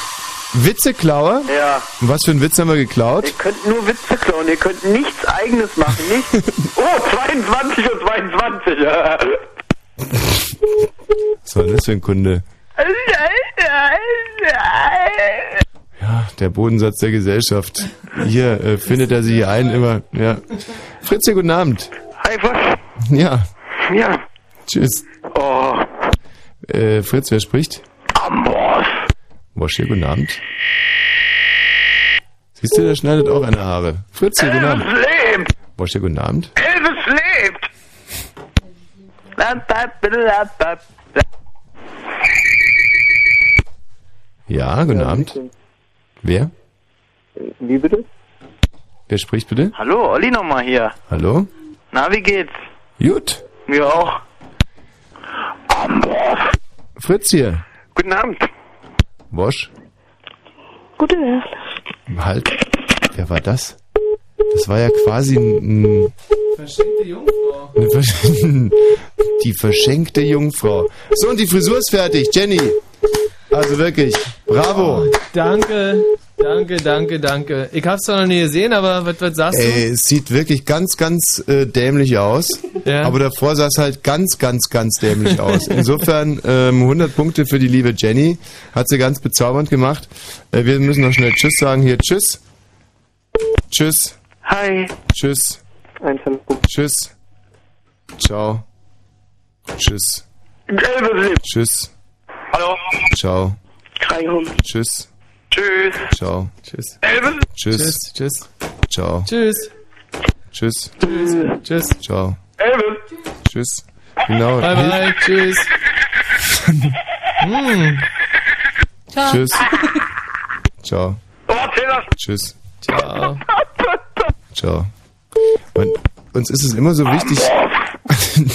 Witzeklauer? Ja. Und Was für einen Witz haben wir geklaut? Ihr könnt nur Witze klauen, ihr könnt nichts eigenes machen, nicht? Oh, 22 und 22. ja. Was war denn das für ein Kunde? Ja, der Bodensatz der Gesellschaft. Hier äh, findet er sich ein immer. Ja. Fritz, guten Abend. Hi, was? Ja. Ja. Tschüss. Oh. Äh, Fritz, wer spricht? Amos. Wosch, hier, guten Abend. Siehst du, der schneidet auch eine Haare. Fritz, hier, guten Abend. Lebt. Wosch, hier, guten Abend. Elvis lebt. Ja, guten Abend. Wer? Wie bitte? Wer spricht bitte? Hallo, Olli nochmal hier. Hallo? Na, wie geht's? Gut. Mir auch. Fritz hier. Guten Abend. Wosch. Gute Nacht. Halt. Wer war das? Das war ja quasi ein, ein Verschenkte Jungfrau. Eine versch- Die verschenkte Jungfrau. So, und die Frisur ist fertig. Jenny. Also wirklich. Bravo. Danke, danke, danke, danke. Ich hab's zwar noch nie gesehen, aber was, was sagst Ey, es sieht wirklich ganz, ganz äh, dämlich aus. Ja. Aber davor sah es halt ganz, ganz, ganz dämlich aus. Insofern ähm, 100 Punkte für die liebe Jenny. Hat sie ganz bezaubernd gemacht. Äh, wir müssen noch schnell Tschüss sagen. Hier, Tschüss. Tschüss. Hi. Tschüss. Einzeln. Tschüss. Ciao. Tschüss. Tschüss. Ciao. Kreihund. Tschüss. Tschüss. Ciao. Tschüss. Elvis. Tschüss. Tschüss. Tschüss. Ciao. Tschüss. Tschüss. Tschüss. Tschüss. Ciao. Elvis. Tschüss. Genau. Bye bye. Tschüss. hm. Ciao. Tschüss. Ciao. Oh. Tschüss. Ciao. Ciao. Und uns ist es immer so wichtig,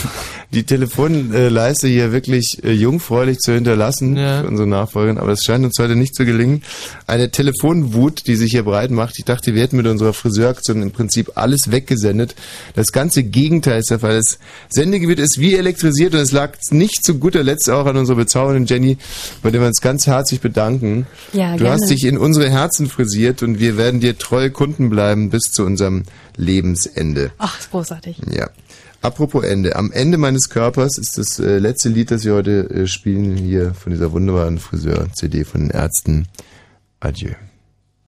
die Telefonleiste hier wirklich äh, jungfräulich zu hinterlassen für unsere Nachfolgerin, aber es scheint uns heute nicht zu gelingen. Eine Telefonwut, die sich hier breit macht. Ich dachte, wir hätten mit unserer Friseuraktion im Prinzip alles weggesendet. Das ganze Gegenteil ist der Fall. Das Sendegebiet ist wie elektrisiert und es lag nicht zu guter Letzt auch an unserer bezaubernden Jenny, bei der wir uns ganz herzlich bedanken. Ja, du gerne. hast dich in unsere Herzen frisiert und wir werden dir treue Kunden bleiben bis zu unserem Lebensende. Ach, ist großartig. Ja. Apropos Ende. Am Ende meines Körpers ist das äh, letzte Lied, das wir heute äh, spielen, hier von dieser wunderbaren Friseur-CD von den Ärzten. Adieu.